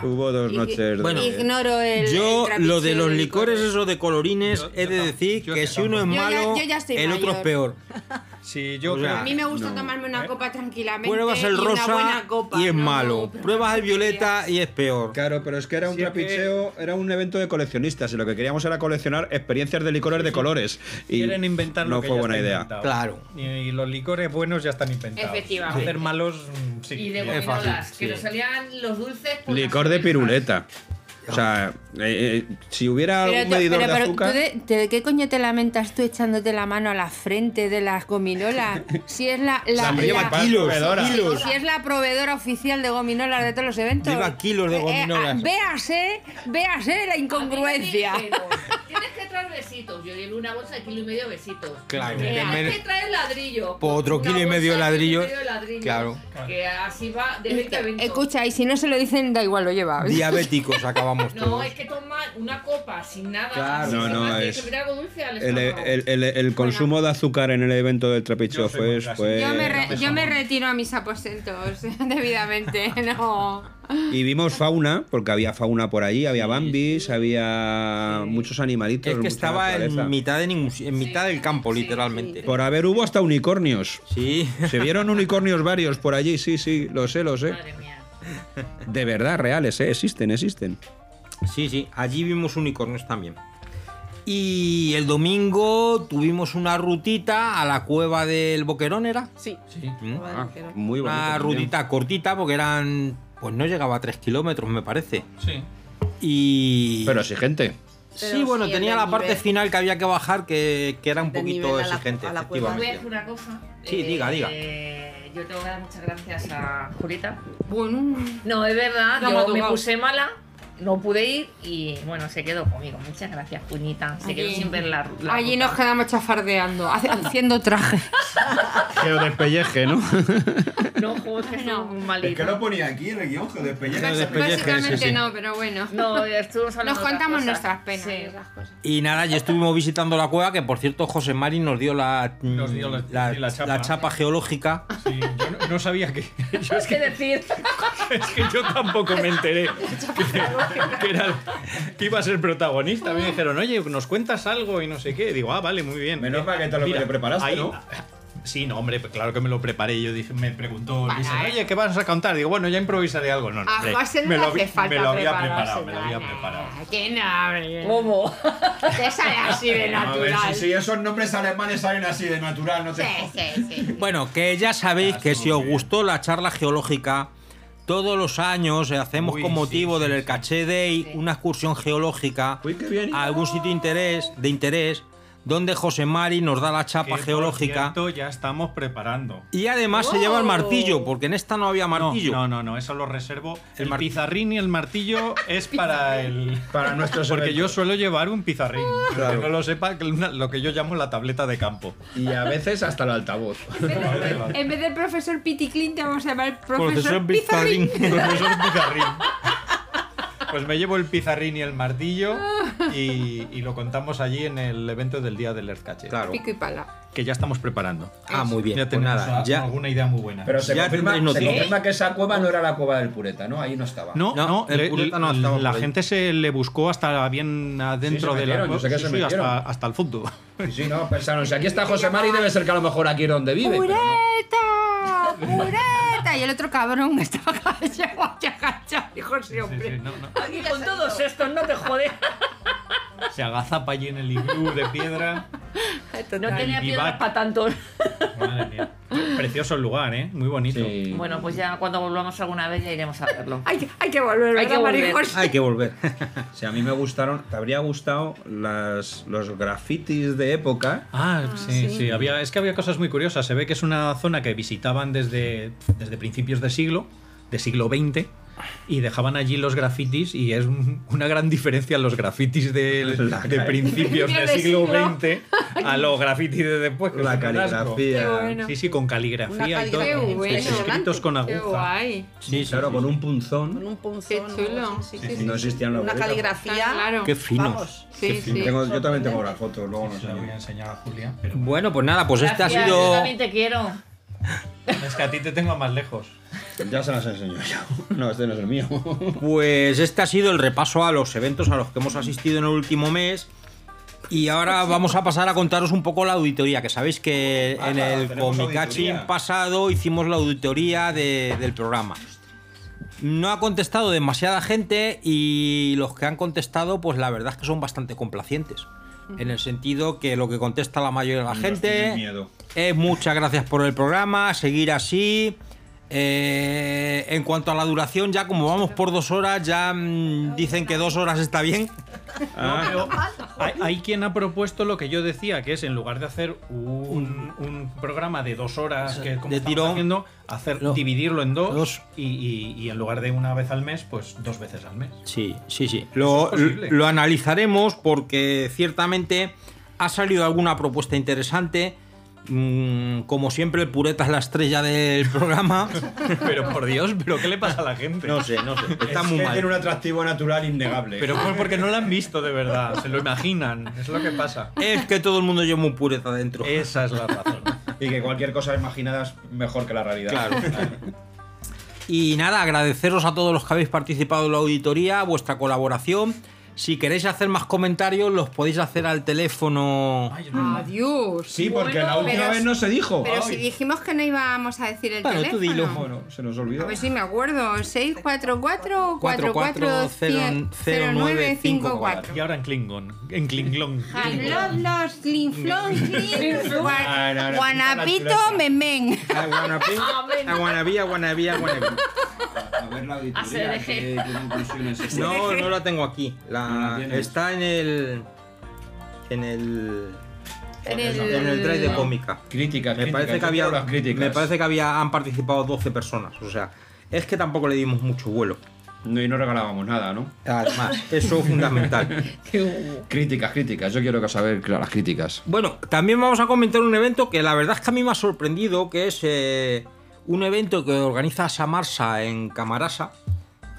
Hubo dos noches. Bueno, Ignoro el. Yo, el lo de los licores, eso de colorines, he de decir yo que si uno es. Yo ya- malo, yo ya el otro es peor. Sí, yo O sea, creo- A mí me gusta No. tomarme una ¿Eh? copa tranquilamente. Pruebas el y una rosa buena copa, y es ¿no? malo. Pruebas el no violeta y es peor. Claro, pero es que era un Sí, es que- trapicheo, era un evento de coleccionistas y lo que queríamos era coleccionar experiencias de licores de colores. Y quieren inventar no lo que fue ya buena está idea. inventado. Claro. Y, y los licores buenos ya están inventados. Efectivamente. Hacer malos, mm, sí. Y de gominolas, que sí. nos salían los dulces. por Licor de piruleta. O sea, eh, eh, si hubiera Pero, un tú- medidor pero- de pero azúcar. ¿tú de, de qué coño te lamentas tú echándote la mano a la frente de las gominolas? Si es la, lleva la- kilos, proveedora. kilos. si es la proveedora oficial de gominolas de todos los eventos. Lleva kilos de Eh, eh, gominolas. véase, véase la incongruencia. A mí me dijeron, Tienes que traer besitos. Yo llevé una bolsa de kilo y medio de besitos. Claro. Que Tienes vez- que traer ladrillo. Por otro kilo y medio de ladrillos. Claro. Que así va de 20 a 20. Escucha, y si no se lo dicen, da igual, lo lleva. Diabéticos acabamos No, todos. es que tomar una copa sin nada. Claro. sin No, no, es- que algo dulce al El, el- el- el consumo de azúcar en el evento del Trapiche Yo soy muy fue, fue- Yo me, re- yo me retiro a mis aposentos debidamente. No. Y vimos fauna, porque había fauna por allí, había bambis, había muchos animalitos. Es que estaba naturaleza. en mitad, de ningún, en mitad del campo, literalmente. Por haber hubo hasta unicornios. Sí. Se vieron unicornios varios por allí, sí, sí, lo sé, lo sé. Madre mía. De verdad, reales, ¿eh? existen, existen. Sí, sí, allí vimos unicornios también. Y el domingo tuvimos una rutita a la cueva del Boquerón, ¿era? Sí. ¿Mm? Ah, muy bonito. Una también. rutita cortita porque eran, pues no llegaba a 3 kilómetros, me parece. Sí. Y... Pero exigente. sí, bueno, sí, tenía la parte final que había que bajar que, que era un Del poquito nivel a la- exigente, a la. Os voy a decir una cosa. Sí, diga, diga. eh, Yo tengo que dar muchas gracias a Julita. Bueno, No, es verdad, yo me puse mala, no pude ir y bueno, se quedó conmigo. Muchas gracias, Julita. Se quedó siempre en la, la allí ruta. nos quedamos chafardeando, haciendo trajes. Geodespelleje, ¿no? No, joder, que No. muy malito. ponía aquí el guion, geodespelleje. Básicamente sí, sí. no, pero bueno. No, estuvimos hablando Nos contamos cosas. nuestras penas Sí. y esas cosas. Y nada, ya estuvimos visitando la cueva, que por cierto José Mari nos dio la, Nos dio la- la, sí, la chapa. la chapa geológica. Sí, yo no, no sabía que. Yo es ¿Qué que, decir? es que yo tampoco me enteré que, que era, que iba a ser protagonista. Me dijeron, oye, nos cuentas algo y no sé qué. Digo, ah, vale, muy bien. Menos mal que te lo Mira, preparaste, ahí- ¿no? Sí, no, hombre, pues claro que me lo preparé. Yo dije, me preguntó. Luis, oye, ¿qué vas a contar? Digo, bueno, ya improvisaré algo. No, no, A José no me lo, hace había- falta me lo había preparado, me lo había preparado. Que no, ¿Cómo? te sale así de natural. esos nombres alemanes salen así de natural, no Sí, sí, sí. Bueno, que ya sabéis que si os gustó la charla geológica, todos los años hacemos Uy, con motivo sí, del sí. Caché Day una excursión geológica Uy, qué bien. a algún sitio de interés, de interés donde José Mari nos da la Que, chapa por geológica cierto, ya estamos preparando. y además se lleva el martillo, porque en esta no había martillo. No, no, no, eso lo reservo. El El, mar- pizarrín y el martillo es para el. Para nuestros Porque yo suelo llevar un pizarrín. Claro. Que no lo sepa, que lo que yo llamo la tableta de campo. Y a veces hasta el altavoz. En vez del profesor Piti Clint, te vamos a llamar el profesor, Profesor Pizarrín. Pizarrín. Profesor pizarrín. Pues me llevo el pizarrín y el martillo y, y lo contamos allí en el evento del día del Earthcatcher. Claro. Pico y pala. Que ya estamos preparando. Ah, muy bien. Ya pues tenemos nada, ya. alguna idea muy buena. Pero se, Ya confirma, se confirma que esa cueva no era la cueva del Pureta, ¿no? Ahí no estaba. No, No, no, el le- pureta no estaba la gente se le buscó hasta bien adentro Sí, se de la metieron, yo sé que se sí, hasta, metieron. hasta el fondo. Sí, sí, no, pensaron, si aquí está José Mari, debe ser que a lo mejor aquí es donde vive. pero no. ¡Pureta! ¡Pureta! Y el otro cabrón estaba agachado, agachado, dijo ese Sí, hombre. sí, no, no. Aquí con todos estos, no te jodes. Se agazapa allí en el iglú de piedra. No tenía El para tanto. Madre mía. Precioso el lugar, ¿eh? Muy bonito. Sí. Bueno, pues ya cuando volvamos alguna vez ya iremos a verlo. Hay, que- hay que volver, Hay ¿verdad, que volver. Hay que volver. Si a mí me gustaron, te habría gustado las, los grafitis de época. Ah, sí, sí. sí, Había, es que había cosas muy curiosas. Se ve que es una zona que visitaban desde, desde principios de siglo, de siglo XX, y dejaban allí los grafitis y es un- una gran diferencia los grafitis de, La de principios del de siglo. XX a los grafitis de después. que La caligrafía. Qué bueno. Sí, sí, con caligrafía y todo. Qué bueno. Escritos con Qué aguja. guay. Sí, sí, claro, sí, con sí. un Con punzón. un punzón. Qué chulo. No existían los Una boletos. caligrafía. Claro. Qué finos. Vamos. Sí, sí. Tengo- yo también tengo las fotos, luego no Se la voy a sé. enseñar a Julia. Pero Bueno, pues nada, pues este ha Gracias, sido. Yo también te quiero. Es que a ti te tengo más lejos. Ya se las enseño yo. No, este no es el mío. Pues este ha sido el repaso a los eventos a los que hemos asistido en el último mes. Y ahora vamos a pasar a contaros un poco la auditoría, que sabéis que en el auditoría. pasado hicimos la auditoría de- del programa. No ha contestado demasiada gente y los que han contestado, pues la verdad es que son bastante complacientes. En el sentido que lo que contesta la mayoría de la Nos gente miedo. es muchas gracias por el programa, seguir así. Eh, en cuanto a la duración, ya como vamos por dos horas, ya mm, dicen que dos horas está bien. Pero hay, hay quien ha propuesto lo que yo decía, que es en lugar de hacer un, un programa de dos horas que como De tirón, haciendo, hacer, dividirlo en dos, Y, y- y en lugar de una vez al mes, pues dos veces al mes. Sí, sí, sí. Lo analizaremos porque ciertamente ha salido alguna propuesta interesante. Mm, como siempre, el pureta es la estrella del programa. Pero por Dios, ¿pero qué le pasa a la gente? No sé, no sé. Está Es muy que mal. tiene un atractivo natural innegable. Pero pues porque no lo han visto de verdad, se lo imaginan, es lo que pasa. Es que todo el mundo lleva un pureta dentro. Esa es la razón. Y que cualquier cosa imaginada es mejor que la realidad. Claro. Y nada, agradeceros a todos los que habéis participado en la auditoría, vuestra colaboración. Si queréis hacer más comentarios, los podéis hacer al teléfono. Adiós. Sí, porque la última Pero- vez no se dijo. Pero Ay. si dijimos que no íbamos a decir el Bueno, tú teléfono. dilo. Bueno, se nos A olvidó. ver si me acuerdo. 644 440954 Y ahora en Klingon, en Klingon. Los no, guanapito. Aguanapí, aguanabí, aguanabí, aguanabí. A ver la A ser de ¿qué, qué conclusiones se No, no la tengo aquí. La- No la tienes. está en el. En el. En En el drive de cómica. Críticas, Me críticas, parece que había. quiero las críticas. Me parece que había. Han participado 12 personas. O sea, es que tampoco le dimos mucho vuelo. No, y no regalábamos nada, ¿no? Además, eso es fundamental. Críticas, críticas. Yo quiero saber claro, las críticas. Bueno, también vamos a comentar un evento que la verdad es que a mí me ha sorprendido, que es eh, un evento que organiza Samarsa en Camarasa.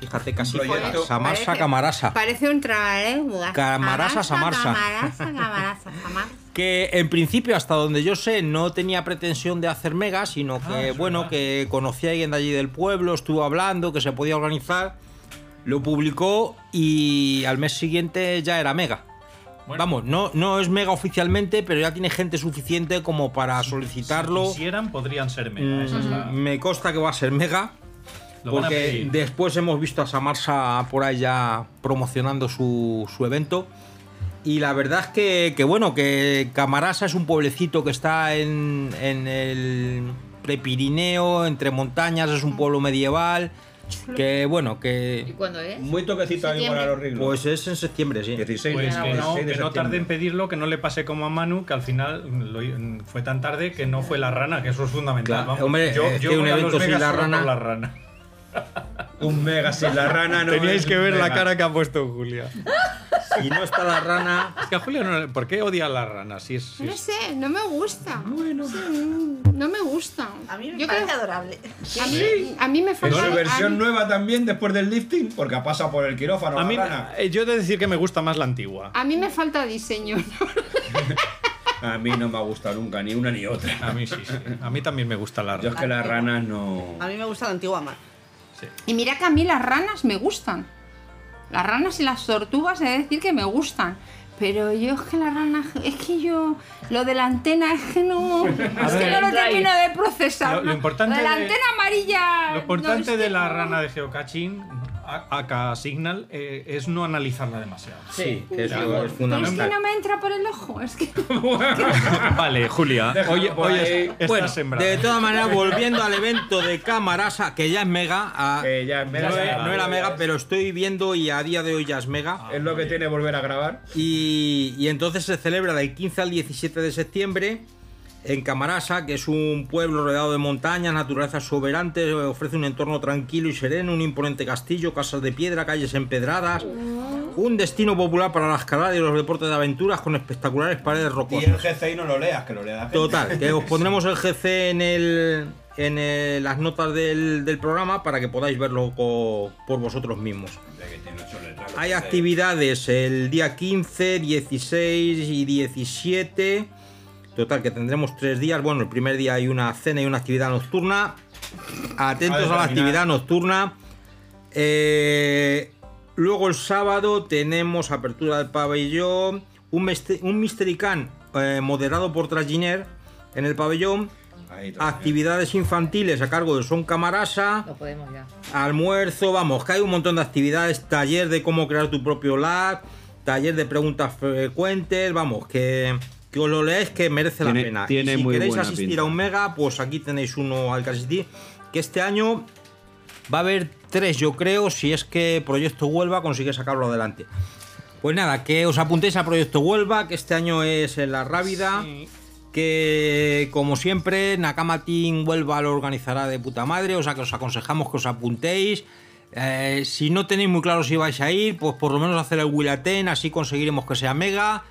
Fíjate, casi proyecto. Samarsa Parece- Camarasa. Parece un trabalengua. Camarasa, Samarsa. Camarasa, Camarasa, Samarsa. Que en principio, hasta donde yo sé, no tenía pretensión de hacer mega, sino Ah, que, bueno, que conocía a alguien de allí del pueblo, estuvo hablando, que se podía organizar, lo publicó y al mes siguiente ya era mega. Bueno. Vamos, no, no es mega oficialmente, pero ya tiene gente suficiente como para solicitarlo. Si quisieran, podrían ser mega. esa es la- Mm, Me consta que va a ser mega. Lo Porque después hemos visto a Samarsa por ahí ya promocionando su, su evento. Y la verdad es que, que, bueno, que Camarasa es un pueblecito que está en, en el Prepirineo, entre montañas, es un pueblo medieval. Que bueno, ¿Y que. cuándo es? Muy toquecito ahí para los ringlos. Pues es en septiembre, sí. 16 Pues de- que no, 16 de que no tarde en pedirlo, que no le pase como a Manu, que al final lo- fue tan tarde que no fue la rana, que eso es fundamental. Claro, Vamos, hombre, yo, es yo que un voy a los evento sin Vegas la rana- la rana. Un mega sin la rana no Teníais es que ver la cara que ha puesto Julia. Si no está la rana. Es que a Julia no, ¿Por qué odia a la rana? Si es, si No es- sé, no me gusta. Sí, no me gusta. A mí me Yo parece creo- adorable. A mí, a mí me falta. a versión mí- nueva también después del lifting, porque ha pasado por el quirófano A la mí, rana. eh, yo he de decir que me gusta más la antigua. A mí me falta diseño. A mí no me ha gustado nunca, ni una ni otra. A mí sí, sí. A mí también me gusta la Yo es rana. que las ranas no. A mí me gusta la antigua más. Y mira que a mí las ranas me gustan. Las ranas y las tortugas he de decir que me gustan. Pero yo es que la rana, es que yo, lo de la antena es que no, es que no lo termino de procesar. Lo- lo ¿no? importante de la de- antena amarilla. Lo no, importante es de que la no. rana de geocaching, acá Signal, eh, es no analizarla demasiado. Sí, eso es Pero es que fundamental. no me entra por el ojo, es que Vale, Julia, es- estás Bueno, sembrada. de todas maneras, volviendo al evento de Camarasa, que ya es mega, a- Que ya es mega, no, ya es no era mega, pero estoy viendo y a día de hoy ya es mega. Es lo que tiene volver a grabar. Y, y entonces se celebra del 15 al 17 de septiembre en Camarasa, que es un pueblo rodeado de montañas, naturaleza exuberante, ofrece un entorno tranquilo y sereno, un imponente castillo, casas de piedra, calles empedradas, un destino popular para la escalada y los deportes de aventuras con espectaculares paredes Y rocosas. el GCI no lo leas, que lo lea la gente. Total, que os pondremos el GC en el en el- las notas del, del programa para que podáis verlo co- por vosotros mismos. Hay actividades el día 15, 16 y 17. Total, que tendremos tres días. Bueno, el primer día hay una cena y una actividad nocturna. Atentos a la actividad nocturna. Eh, luego el sábado tenemos apertura del pabellón. Un, un Mystery Can eh, moderado por Traginer en el pabellón. Actividades infantiles a cargo de Son Camarasa. No podemos ya. Almuerzo, vamos, que hay un montón de actividades, taller de cómo crear tu propio lab, taller de preguntas frecuentes, vamos, que, que os lo leáis que merece Tiene- la pena. tiene y si muy queréis buena asistir pinta. a un mega, pues aquí tenéis uno al que asistir. que este año va a haber tres, yo creo, si es que Proyecto Huelva consigue sacarlo adelante. Pues nada, que os apuntéis a Proyecto Huelva, que este año es en la Rábida. Que como siempre, Nakama Team Huelva lo organizará de puta madre, o sea que os aconsejamos que os apuntéis. Eh, si no tenéis muy claro si vais a ir, pues por lo menos hacer el Willaten, así conseguiremos que sea mega.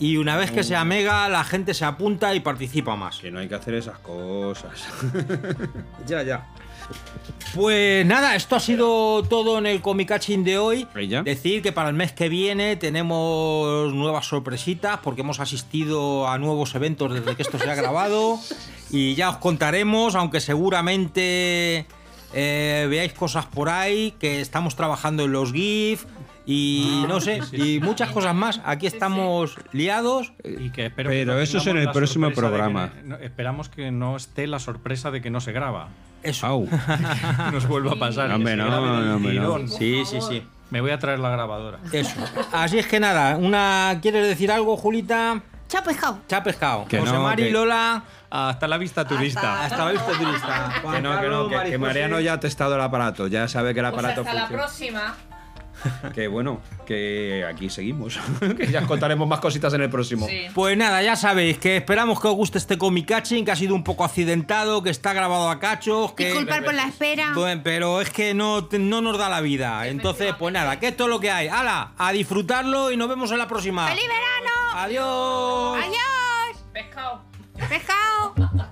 Y una vez que sea mega, la gente se apunta y participa más. Que no hay que hacer esas cosas. ya, ya. Pues nada, esto ha sido todo en el Comicaching de hoy. Decir que para el mes que viene tenemos nuevas sorpresitas porque hemos asistido a nuevos eventos desde que esto se ha grabado y ya os contaremos, aunque seguramente eh, veáis cosas por ahí, que estamos trabajando en los GIF y no sé, y muchas cosas más. Aquí estamos liados. Y que espero Pero que no eso es en el la próximo que- programa. no, esperamos que no esté la sorpresa de que no se graba. Eso. Nos vuelva a pasar. Hombre, que no, no. tirón. Sí, sí, sí. Me voy a traer la grabadora. Eso. Así es que nada, una ¿quieres decir algo, Julita? Chao pescado. Chao pescado. Que José no, Mari que- Lola. Hasta la vista turista. Hasta la vista turista. Juan Que no, que no, que, que Mariano ya ha testado el aparato, ya sabe que el Pues aparato hasta la funciona. próxima. que bueno, que aquí seguimos. que ya os contaremos más cositas en el próximo. Pues nada, ya sabéis que esperamos que os guste este comic catching, que ha sido un poco accidentado, que está grabado a cachos. Que... Disculpar por la espera. Pues, pero es que no, no nos da la vida. Entonces, pues nada, que esto es lo que hay. ¡Hala! A disfrutarlo y nos vemos en la próxima. ¡Feliz verano! ¡Adiós! ¡Adiós! ¡Pescado! ¡Pescado!